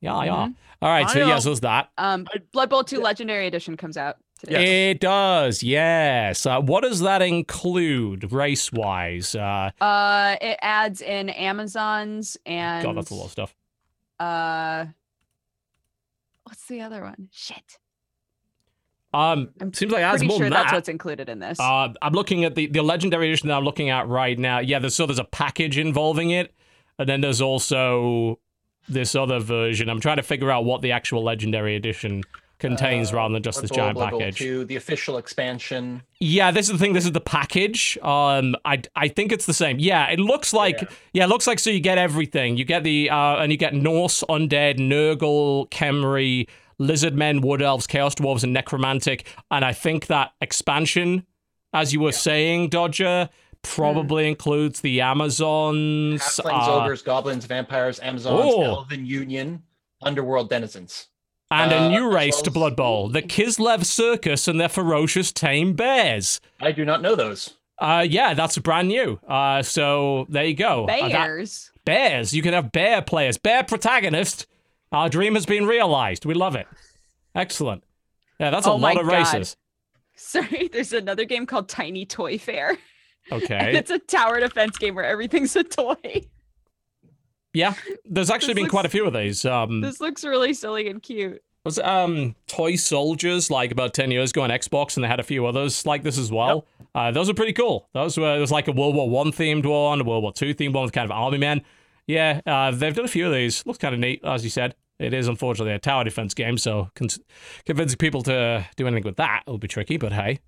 Yeah, yeah. Mhm. All right. So yes, there's that. Um, Blood Bowl Two Legendary Edition comes out today. It does. Yes. Uh, what does that include race-wise? Uh, Uh, it adds in Amazons and God, that's a lot of stuff. uh, what's the other one? Shit. Um, I'm seems like it adds Pretty more sure than that's that. what's included in this. Uh, I'm looking at the, the legendary edition that I'm looking at right now. Yeah, there's so there's a package involving it, and then there's also this other version. I'm trying to figure out what the actual legendary edition contains Uh, rather than just this giant Bowl package. 2, the official expansion. Yeah, this is the thing. This is the package. Um, I I think it's the same. Yeah, it looks like yeah, Yeah. it looks like so you get everything. You get the uh, and you get Norse, undead, Nurgle, Khemri, lizard men, wood elves, chaos dwarves, and necromantic. And I think that expansion, as you were saying, Dodger, probably includes the Amazons. Halflings, uh, ogres, goblins, vampires, Amazons, Oh. Elven Union, Underworld denizens. and a uh, new race well to Blood Bowl, the Kislev Circus and their ferocious tame bears. I do not know those. Uh, yeah, that's brand new. Uh, so there you go. Uh, that- Bears. bears. You can have bear players, bear protagonist. Our dream has been realized. We love it. Excellent. Yeah, that's a Oh lot of God. races. Sorry, there's another game called Tiny Toy Fair. And Okay. it's a tower defense game where everything's a toy. Yeah, there's actually This been quite a few of these. Um, This looks really silly and cute. was it, um Toy Soldiers like about ten years ago on Xbox, and they had a few others like this as well. Uh, those are pretty cool. Those were there was like a World War One themed one, a World War Two themed one with kind of army men. Yeah, uh, they've done a few of these. Looks kind of neat, as you said. It is unfortunately a tower defense game, so con- convincing people to do anything with that will be tricky. But hey,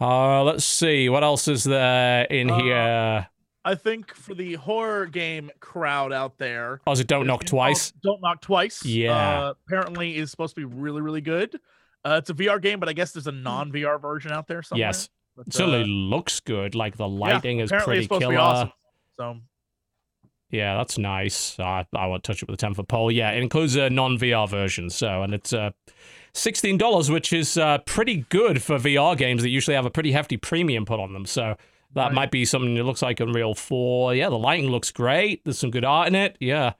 uh, let's see what else is there in Uh, here. I think for the horror game crowd out there, Oh, is it Don't Knock a game called Twice? Don't knock twice. Yeah. Uh, apparently is supposed to be really really good. Uh, it's a VR game, but I guess there's a non VR version out there somewhere. Yes, But, it certainly uh, looks good. Like the yeah, lighting is apparently pretty killer. to be awesome. So Yeah, that's nice. Uh, I won't touch it with a 10 foot pole. Yeah, it includes a non VR version. So, and it's uh, $16, which is uh, pretty good for VR games that usually have a pretty hefty premium put on them. So, that Right. might be something that looks like Unreal 4. Yeah, the lighting looks great. There's some good art in it. Yeah.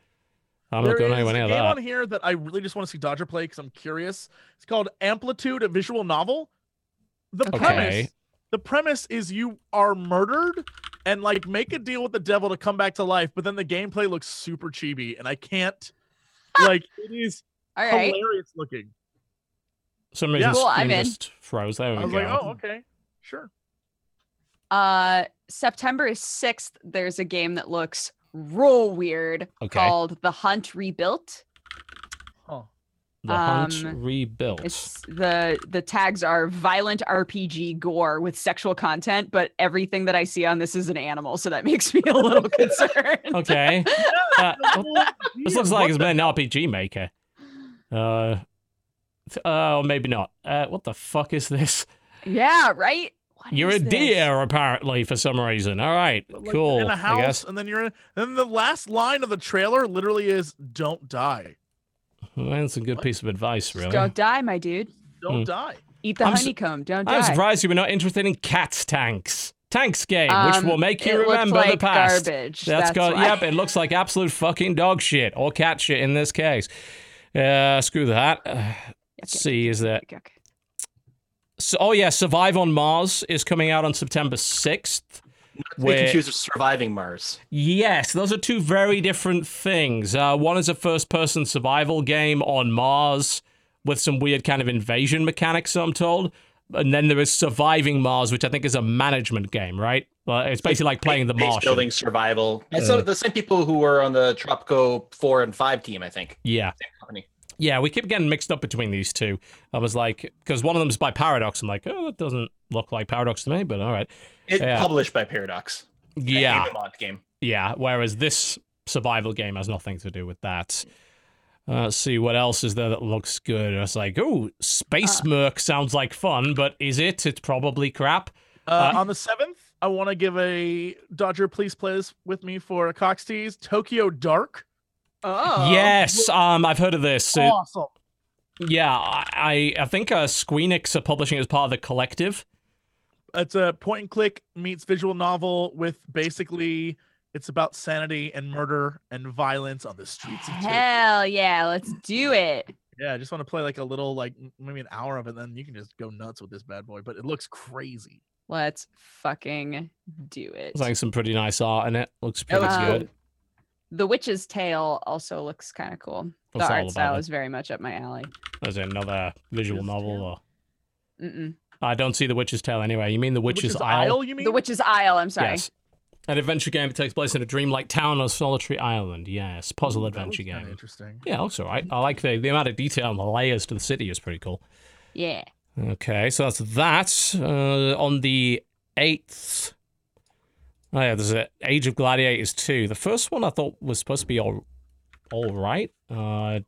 I'm there not going anywhere a near game that. on here that I really just want to see Dodger play because I'm curious. It's called Amplitude, a visual novel. The Okay. premise, the premise is you are murdered and like make a deal with the devil to come back to life, but then the gameplay looks super chibi, and I can't. like it is All right. hilarious looking. For some reason, Yeah. Cool, I'm in. just froze. There we I was go. like, oh, okay, sure. Uh, September 6th, there's a game that looks real weird Okay. called The Hunt Rebuilt. Huh. The Hunt Um, rebuilt. It's the the tags are violent RPG gore with sexual content, but everything that I see on this is an animal, so that makes me a little concerned. Okay. Uh, this looks like it's been an RPG maker. Uh, th- oh, maybe not. Uh, what the fuck is this? yeah, right. What You're is a this? deer, apparently, for some reason. All right, like, cool. in a I house, guess. and then you're in. Then the last line of the trailer literally is "Don't die, Well, that's a good What? piece of advice, Just really. Don't die, my dude. don't Hmm. die." Eat the I'm su- honeycomb. Don't die. I'm surprised you were not interested in Cats Tanks. Tanks game, which Um, will make you remember like the past. Garbage. That's That's got why. yep. It looks like absolute fucking dog shit or cat shit in this case. Uh, screw that. Uh, Yuck, let's see, is that? yuck, yuck. So, oh yeah, Survive on Mars is coming out on September sixth. Be Where- confused with surviving Mars. Yes, those are two very different things. Uh, one is a first-person survival game on Mars with some weird kind of invasion mechanics, I'm told. And then there is Surviving Mars, which I think is a management game, right? Well, it's basically like playing the Base Martian. building survival. And so the same people who were on the Tropico four and five team, I think. Yeah. Yeah, we keep getting mixed up between these two. I was like, because one of them is by Paradox. I'm like, oh, that doesn't look like Paradox to me, but all right. It Yeah. published by Paradox. Yeah, game. yeah. Whereas this survival game has nothing to do with that. Uh, let's see what else is there that looks good. It's like, oh, Space Uh. Merc sounds like fun, but is it? It's probably crap. Uh, Uh, on the seventh, I want to give a Dodger. Please play this with me for a Cox Tease. Tokyo Dark. Oh. Yes, um, I've heard of this. It- Awesome. yeah, I I think uh, Squeenix are publishing it as part of the collective. It's a point and click meets visual novel with basically it's about sanity and murder and violence on the streets of Tokyo. Hell yeah, let's do it. Yeah, I just want to play like a little, like maybe an hour of it, then you can just go nuts with this bad boy. But it looks crazy. Let's fucking do it. It's like some pretty nice art in it. Looks pretty looks good. Um, the Witch's Tale also looks kind of cool. What's the art style about? is very much up my alley. There's another visual Witch's novel. Tale? Or... Mm-mm. I don't see the Witch's Tale anyway. You mean the Witch's, Witch's Isle? you mean? The Witch's Isle. I'm sorry. Yes. An adventure game that takes place in a dreamlike town on a solitary island. Yes, puzzle Ooh, adventure game. Interesting. Yeah, looks alright. I like the, the amount of detail and the layers to the city is pretty cool. Yeah. Okay, so that's that. Uh, on the 8th. Oh, yeah, there's a Age of Gladiators 2. The first one I thought was supposed to be all, all right. Uh,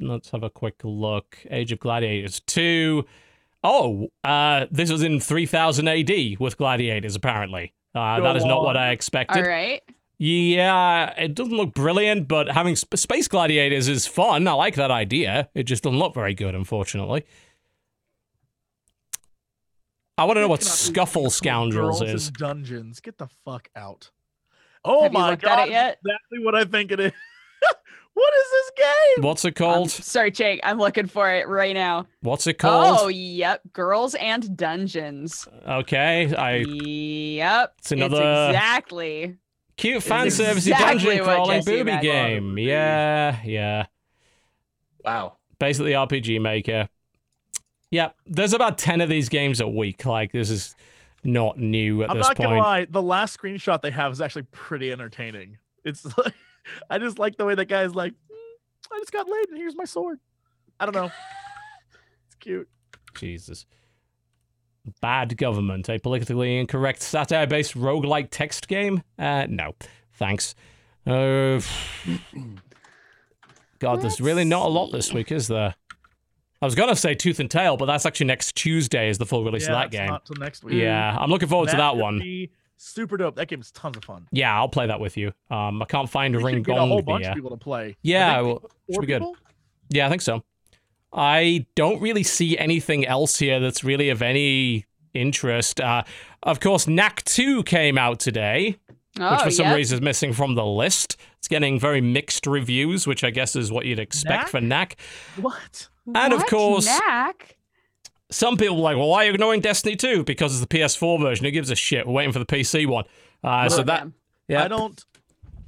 let's have a quick look. Age of Gladiators 2. Oh, uh, this was in 3000 AD with gladiators, apparently. Uh, that is not what. I expected. All right. Yeah, it doesn't look brilliant, but having sp- space gladiators is fun. I like that idea. It just doesn't look very good, unfortunately. I want to know what Scuffle Scoundrels is. Dungeons. Get the fuck out. Oh Have my god. it yet? Exactly what I think it is. What is this game? What's it Um, called? sorry, Jake. I'm looking for it right now. What's it called? Oh, yep. Girls and Dungeons. Okay, I Yep. It's another- exactly. cute fan It's service exactly dungeon what crawling Jesse booby imagined. game. Yeah, yeah. Wow. Basically RPG Maker. Yeah, there's about 10 of these games a week. Like, this is not new at I'm this not gonna lie, the last screenshot they have is actually pretty entertaining. It's like I just like the way that guy's like, "Mm, I just got laid and here's my sword. I don't know. it's cute. Jesus. Bad Government, a politically incorrect satire based roguelike text game? Uh, no. Thanks. Uh, God, there's really not a lot this week, is there? I was going to say Tooth and Tail, but that's actually next Tuesday is the full release yeah, of that it's game. Not till next week. Yeah, I'm looking forward to that one. be super dope. That game's tons of fun. Yeah, I'll play that with you. Um, I can't find We Ring should get a whole Gong bunch here. of people to play. Yeah, I think well, four should be good. people? Yeah, I think so. I don't really see anything else here that's really of any interest. Uh, of course, Knack 2 came out today, Oh, which for some yep. reason is missing from the list. It's getting very mixed reviews, which I guess is what you'd expect Knack? for Knack. What? and of course- Knack? Some people are like, well, why are you ignoring Destiny 2? Because it's the PS4 version. Who gives a shit? We're waiting for the PC one. Uh, so that, yeah. I don't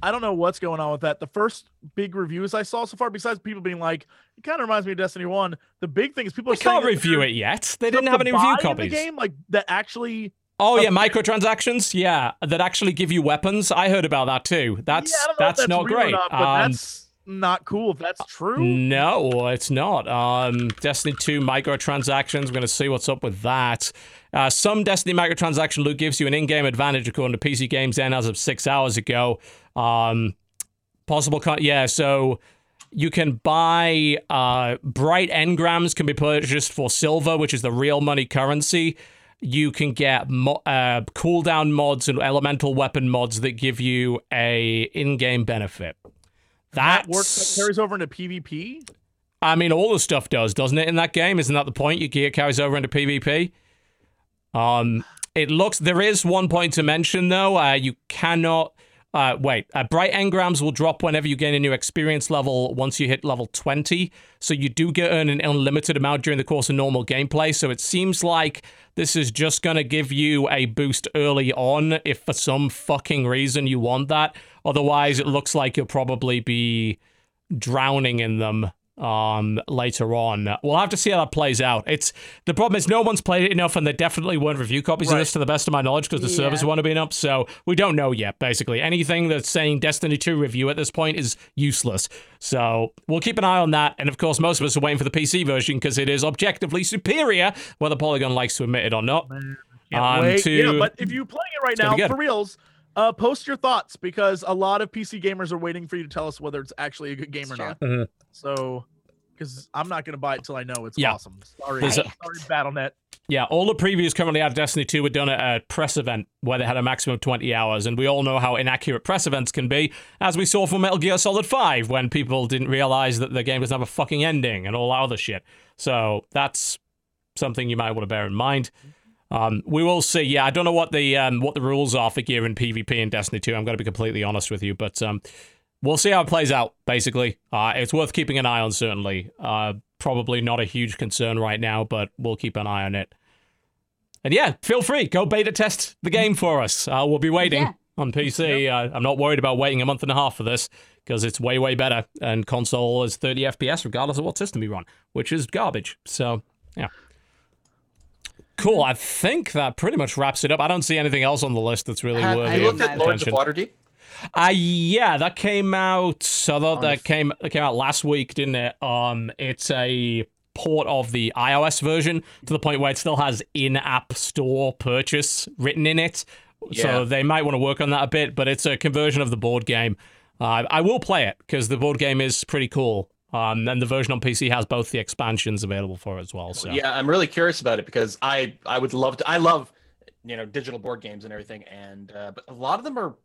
I don't know what's going on with that. The first big reviews I saw so far, besides people being like, it kind of reminds me of Destiny 1, the big thing is people I are saying can't review it yet. They didn't have any review buy in copies. The game, like that actually Oh yeah, microtransactions. Yeah, that actually give you weapons. I heard about that too. That's yeah, I don't know if that's, not real or great. not, but Um, that's not cool if that's true. No, it's not. Um, Destiny 2 microtransactions. We're going to see what's up with that. Uh, some Destiny microtransaction loot gives you an in-game advantage according to PC GamesN as of six hours ago. Um, possible, con- yeah. So you can buy uh, bright engrams can be purchased for silver, which is the real money currency. You can get mo- uh, cooldown mods and elemental weapon mods that give you a in-game benefit. That works. That carries over into PvP. I mean, all the stuff does, doesn't it? In that game, isn't that the point? Your gear carries over into PvP. Um, it looks there is one point to mention though. Uh, you cannot. Uh, wait, uh, bright engrams will drop whenever you gain a new experience level once you hit level 20. So you do get earn an unlimited amount during the course of normal gameplay. So it seems like this is just going to give you a boost early on if for some fucking reason you want that. Otherwise, it looks like you'll probably be drowning in them um later on. We'll have to see how that plays out. It's the problem is no one's played it enough and there definitely weren't review copies of this to the best of my knowledge because the Yeah. servers want to be up so we don't know yet basically. Anything that's saying destiny 2 review at this point is useless. So we'll keep an eye on that and of course most of us are waiting for the pc version because it is objectively superior whether polygon likes to admit it or not. Um, to- Yeah, but if you're playing it right now, for reals, uh, post your thoughts because a lot of PC gamers are waiting for you to tell us whether it's actually a good game or It's not. Mhm. So, because I'm not going to buy it till I know it's Yeah. awesome. Sorry, There's sorry, BattleNet. Yeah, all the previews currently out of Destiny 2 were done at a press event where they had a maximum of 20 hours, and we all know how inaccurate press events can be, as we saw from Metal Gear Solid 5 when people didn't realize that the game doesn't have a fucking ending and all that other shit. So that's something you might want to bear in mind. Um, we will see. Yeah, I don't know what the um, what the rules are for gear and PvP in Destiny 2. I'm going to be completely honest with you, but um, we'll see how it plays out. Basically, uh, it's worth keeping an eye on. Certainly, uh, probably not a huge concern right now, but we'll keep an eye on it. And yeah, feel free go beta test the game for us. Uh, we'll be waiting Yeah. on PC. Uh, I'm not worried about waiting a month and a half for this because it's way way better, and console is 30 FPS regardless of what system you run, which is garbage. So yeah. Cool. I think that pretty much wraps it up. I don't see anything else on the list that's really Have worthy you of looked at Lords of. Waterdeep? Uh yeah, that came out. So that, that came that came out last week, didn't it? Um, it's a port of the iOS version to the point where it still has in-app store purchase written in it. Yeah. So they might want to work on that a bit, but it's a conversion of the board game. Uh, I will play it because the board game is pretty cool. Um, and the version on PC has both the expansions available for it as well. So Yeah, I'm really curious about it because I I would love to. I love you know digital board games and everything, and uh, but a lot of them are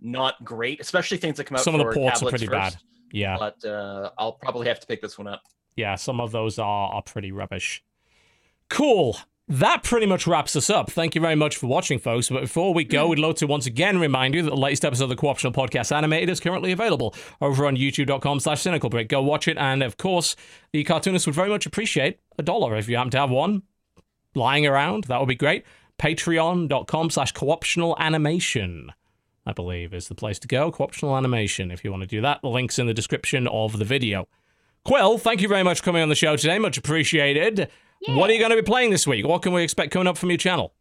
not great, especially things that come out. some of the ports are pretty bad. Yeah. But uh, I'll probably have to pick this one up. yeah, some of those are, are pretty rubbish. Cool. That pretty much wraps us up. Thank you very much for watching, folks. But before we go, we'd love to once again remind you that the latest episode of the Co-optional Podcast Animated is currently available over on youtube.com slash cynicalbrit. Go watch it. And of course, the cartoonists would very much appreciate a dollar if you happen to have one lying around. That would be great. Patreon.com slash co-optional animation. I believe is the place to go. Co-optional animation, if you want to do that. The link's in the description of the video. Quill, thank you very much for coming on the show today. Much appreciated. What are you going to be playing this week? What can we expect coming up from your channel?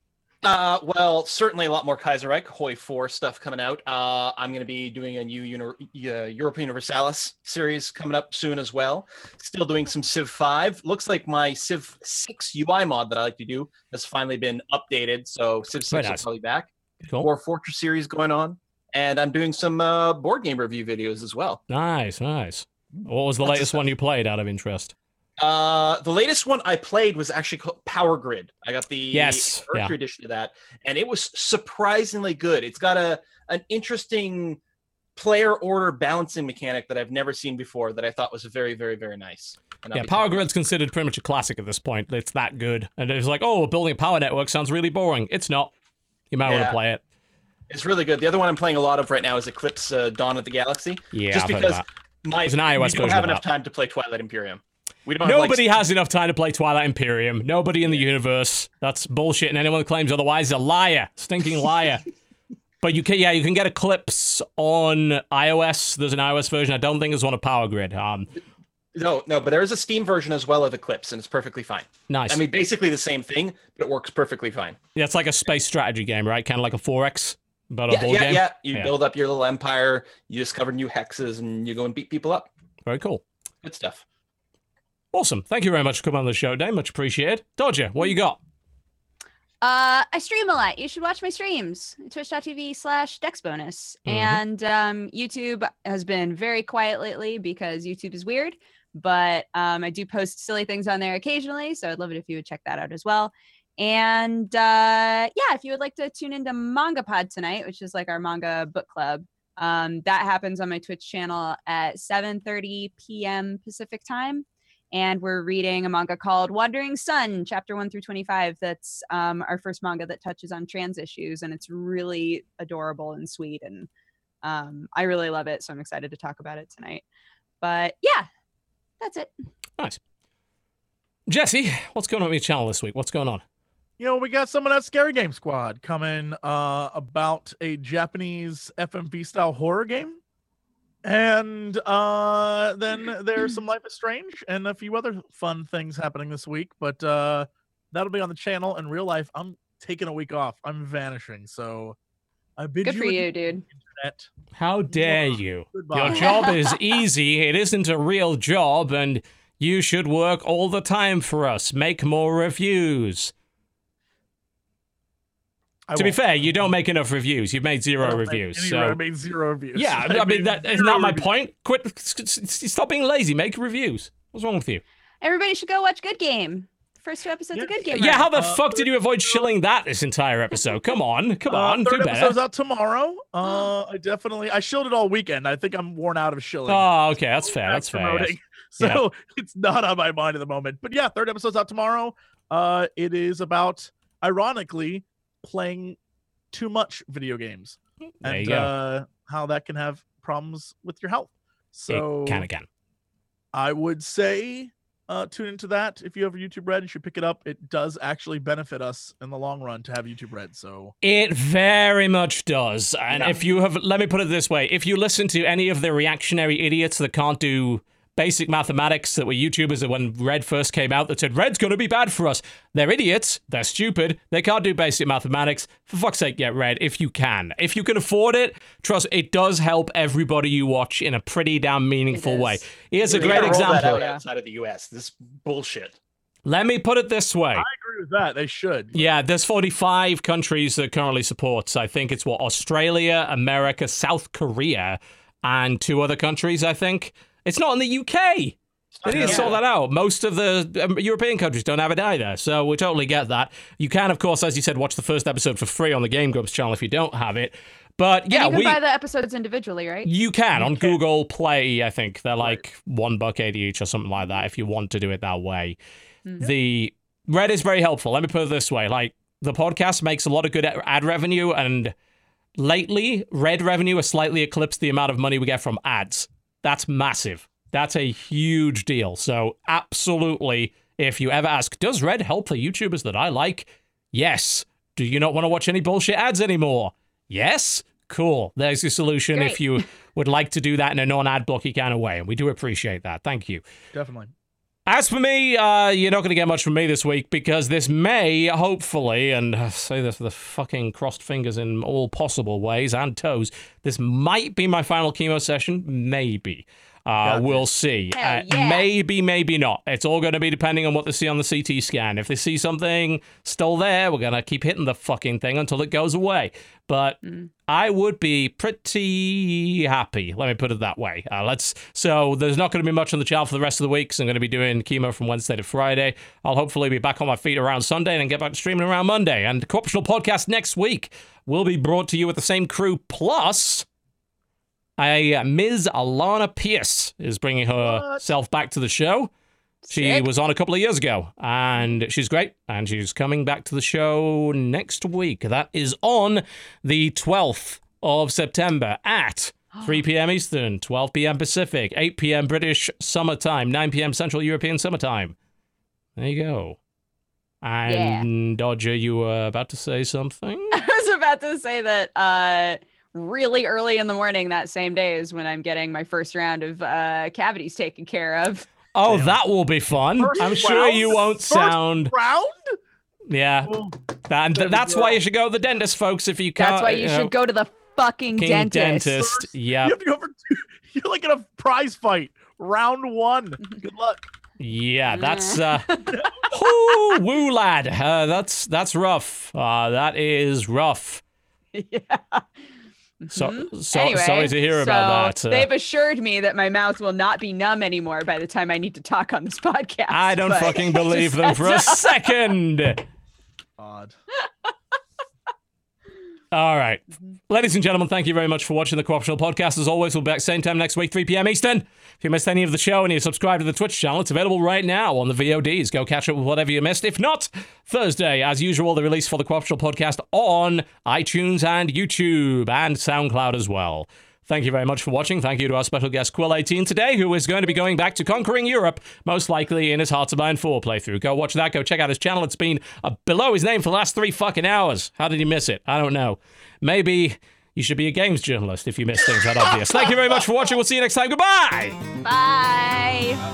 Uh, well, certainly a lot more Kaiserreich, Hoi 4 stuff coming out. Uh, I'm going to be doing a new uni- uh, Europa Universalis series coming up soon as well. Still doing some Civ 5. Looks like my Civ 6 UI mod that I like to do has finally been updated. So Civ 6 Very is nice. probably back. Cool. Dwarf Fortress series going on. And I'm doing some uh, board game review videos as well. Nice, nice. What was the of latest one you played out of interest? Uh, the latest one I played was actually called Power Grid. I got the Yes, yeah. edition of that, and it was surprisingly good. It's got a an interesting player order balancing mechanic that I've never seen before. That I thought was very, very, very nice. Yeah, Power Grid's considered pretty much a classic at this point. It's that good. And it's like, oh, building a power network sounds really boring. It's not. You might want to play it. It's really good. The other one I'm playing a lot of right now is Eclipse: uh, Dawn of the Galaxy. Yeah, just I've because my There's an iOS we don't have enough time to play Twilight Imperium. We don't. have, like, Nobody has enough time to play Twilight Imperium. Nobody in the universe. That's bullshit. And anyone who claims otherwise is a liar. Stinking liar. but you can, yeah, you can get Eclipse on iOS. There's an iOS version. I don't think there's one of Power Grid. Um, No, no, but there is a Steam version as well of Eclipse, and it's perfectly fine. Nice. I mean, basically the same thing, but it works perfectly fine. yeah, it's like a space strategy game, right? Kind of like a 4X, but a Yeah, board yeah, game. yeah. You Yeah. build up your little empire, you discover new hexes, and you go and beat people up. Very cool. Good stuff. Awesome. Thank you very much for coming on the show, Dave. Much appreciated. Dodger, what you got? Uh, I stream a lot. You should watch my streams. Twitch.tv slash DexBonus. Mhm. And um, YouTube has been very quiet lately because YouTube is weird. But um, I do post silly things on there occasionally. So I'd love it if you would check that out as well. And uh, yeah, if you would like to tune into Manga Pod tonight, which is like our manga book club, um, that happens on my Twitch channel at 7:30 p.m. Pacific time and we're reading a manga called Wandering Son, chapter one through 25. That's um, our first manga that touches on trans issues, and it's really adorable and sweet. And um, I really love it. So I'm excited to talk about it tonight. But yeah, that's it. Nice. Jesse, what's going on with your channel this week? What's going on? You know, we got some of that Scary Game Squad coming uh, about a Japanese FMV style horror game. And uh, then there's some Life is Strange and a few other fun things happening this week. But uh, that'll be on the channel. In real life, I'm taking a week off. I'm vanishing. So I bid Good you for you, dude. Internet. How dare you? Goodbye. Your job is easy. It isn't a real job, and you should work all the time for us. Make more reviews. I to be won't. fair, you don't make enough reviews. You've made I zero don't make reviews. any- So I made zero reviews. yeah, I mean made that is not my reviews. point. Quit. Stop being lazy. Make reviews. What's wrong with you? Everybody should go watch Good Game. First two episodes of Yeah. Good Game. Yeah, how the Uh, fuck did you avoid shilling that this entire episode? Come on, come Uh, on, do third better. episode's out tomorrow. Uh, I definitely I shilled it all weekend. I think I'm worn out of shilling. Oh, okay, that's fair. That's fair. yes. promoting. So it's not on my mind at the moment. But yeah, third episode's out tomorrow. Uh, it is about ironically playing too much video games There and uh, how that can have problems with your health. So it can again. I would say uh, tune into that. If you have a YouTube Red, you should pick it up. It does actually benefit us in the long run to have YouTube Red. So It very much does. And Yeah. if you have, let me put it this way if you listen to any of the reactionary idiots that can't do basic mathematics that were YouTubers that when Red first came out that said, Red's going to be bad for us, they're idiots. They're stupid. They can't do basic mathematics. For fuck's sake, get Red if you can. If you can afford it, trust it does help everybody you watch in a pretty damn meaningful way. is. Here's a great gotta that example. out Yeah. outside of the U.S. This bullshit. Let me put it this way. I agree with that. They should. Yeah, there's 45 countries that currently supports. I think it's what Australia, America, South Korea, and two other countries. I think it's not in the UK. They need to sort that out. Most of the um, European countries don't have it either, so we totally get that. You can, of course, as you said, watch the first episode for free on the Game Grumps channel if you don't have it. But yeah, and you we can buy the episodes individually, right? you can You on can. Google Play. I think they're like one buck eighty each or something like that. If you want to do it that way, Mhm. the Red is very helpful. Let me put it this way: like the podcast makes a lot of good ad ad revenue, and lately, Red revenue has slightly eclipsed the amount of money we get from ads. That's massive. That's a huge deal. So absolutely, if you ever ask, does Red help the YouTubers that I like? Yes. Do you not want to watch any bullshit ads anymore? Yes. Cool. There's your solution if you would like to do that in a non-ad blocky kind of way, and we do appreciate that. Thank you. Definitely. As for me, uh, you're not going to get much from me this week because this may, hopefully, and I say this with the fucking crossed fingers in all possible ways and toes, this might be my final chemo session. Maybe. Uh, we'll see. Uh, yeah. Maybe, maybe not. It's all going to be depending on what they see on the CT scan. If they see something still there, we're going to keep hitting the fucking thing until it goes away. But Mm. I would be pretty happy. Let me put it that way. Uh, let's. So there's not going to be much on the channel for the rest of the week. So I'm going to be doing chemo from Wednesday to Friday. I'll hopefully be back on my feet around Sunday and then get back to streaming around Monday. And the Co-optional podcast next week will be brought to you with the same crew plus. A Ms. Alana Pierce is bringing herself back to the show. She Sick. was on a couple of years ago, and she's great. And she's coming back to the show next week. That is on the 12th of September at 3 p.m. Eastern, 12 p.m. Pacific, 8 p.m. British summertime, 9 p.m. Central European summertime. There you go. And Dodger, you were about to say something? I was about to say that uh really early in the morning that same day is when I'm getting my first round of uh cavities taken care of. Oh, that will be fun. First I'm sure you won't First sound. Round? Yeah. Oh, And There that's why you should go to the dentist, folks. If you can't, That's why you know, should go to the fucking fucking dentist. dentist. Yeah. You have to go for two. You're like in a prize fight. Round one. Good luck. Yeah, that's uh whoo, woo lad. Uh, that's that's rough. Uh that is rough. yeah. So Mhm. so anyway, sorry to hear about that. Uh, They've assured me that my mouth will not be numb anymore by the time I need to talk on this podcast. I don't fucking believe them for a second. Odd. All right. Mm-hmm. Ladies and gentlemen, thank you very much for watching the Cooptional Podcast. As always, we'll be back same time next week, 3 p.m. Eastern. If you missed any of the show and you subscribe to the Twitch channel, it's available right now on the VODs. Go catch up with whatever you missed. If not, Thursday, as usual, the release for the Cooptional Podcast on iTunes and YouTube and SoundCloud as well. Thank you very much for watching. Thank you to our special guest Quill18 today, who is going to be going back to conquering Europe, most likely in his Hearts of Iron 4 playthrough. Go watch that. Go check out his channel. It's been uh, below his name for the last three fucking hours. How did he miss it? I don't know. Maybe you should be a games journalist if you miss things that obvious. Thank you very much for watching. We'll see you next time. Goodbye. Bye.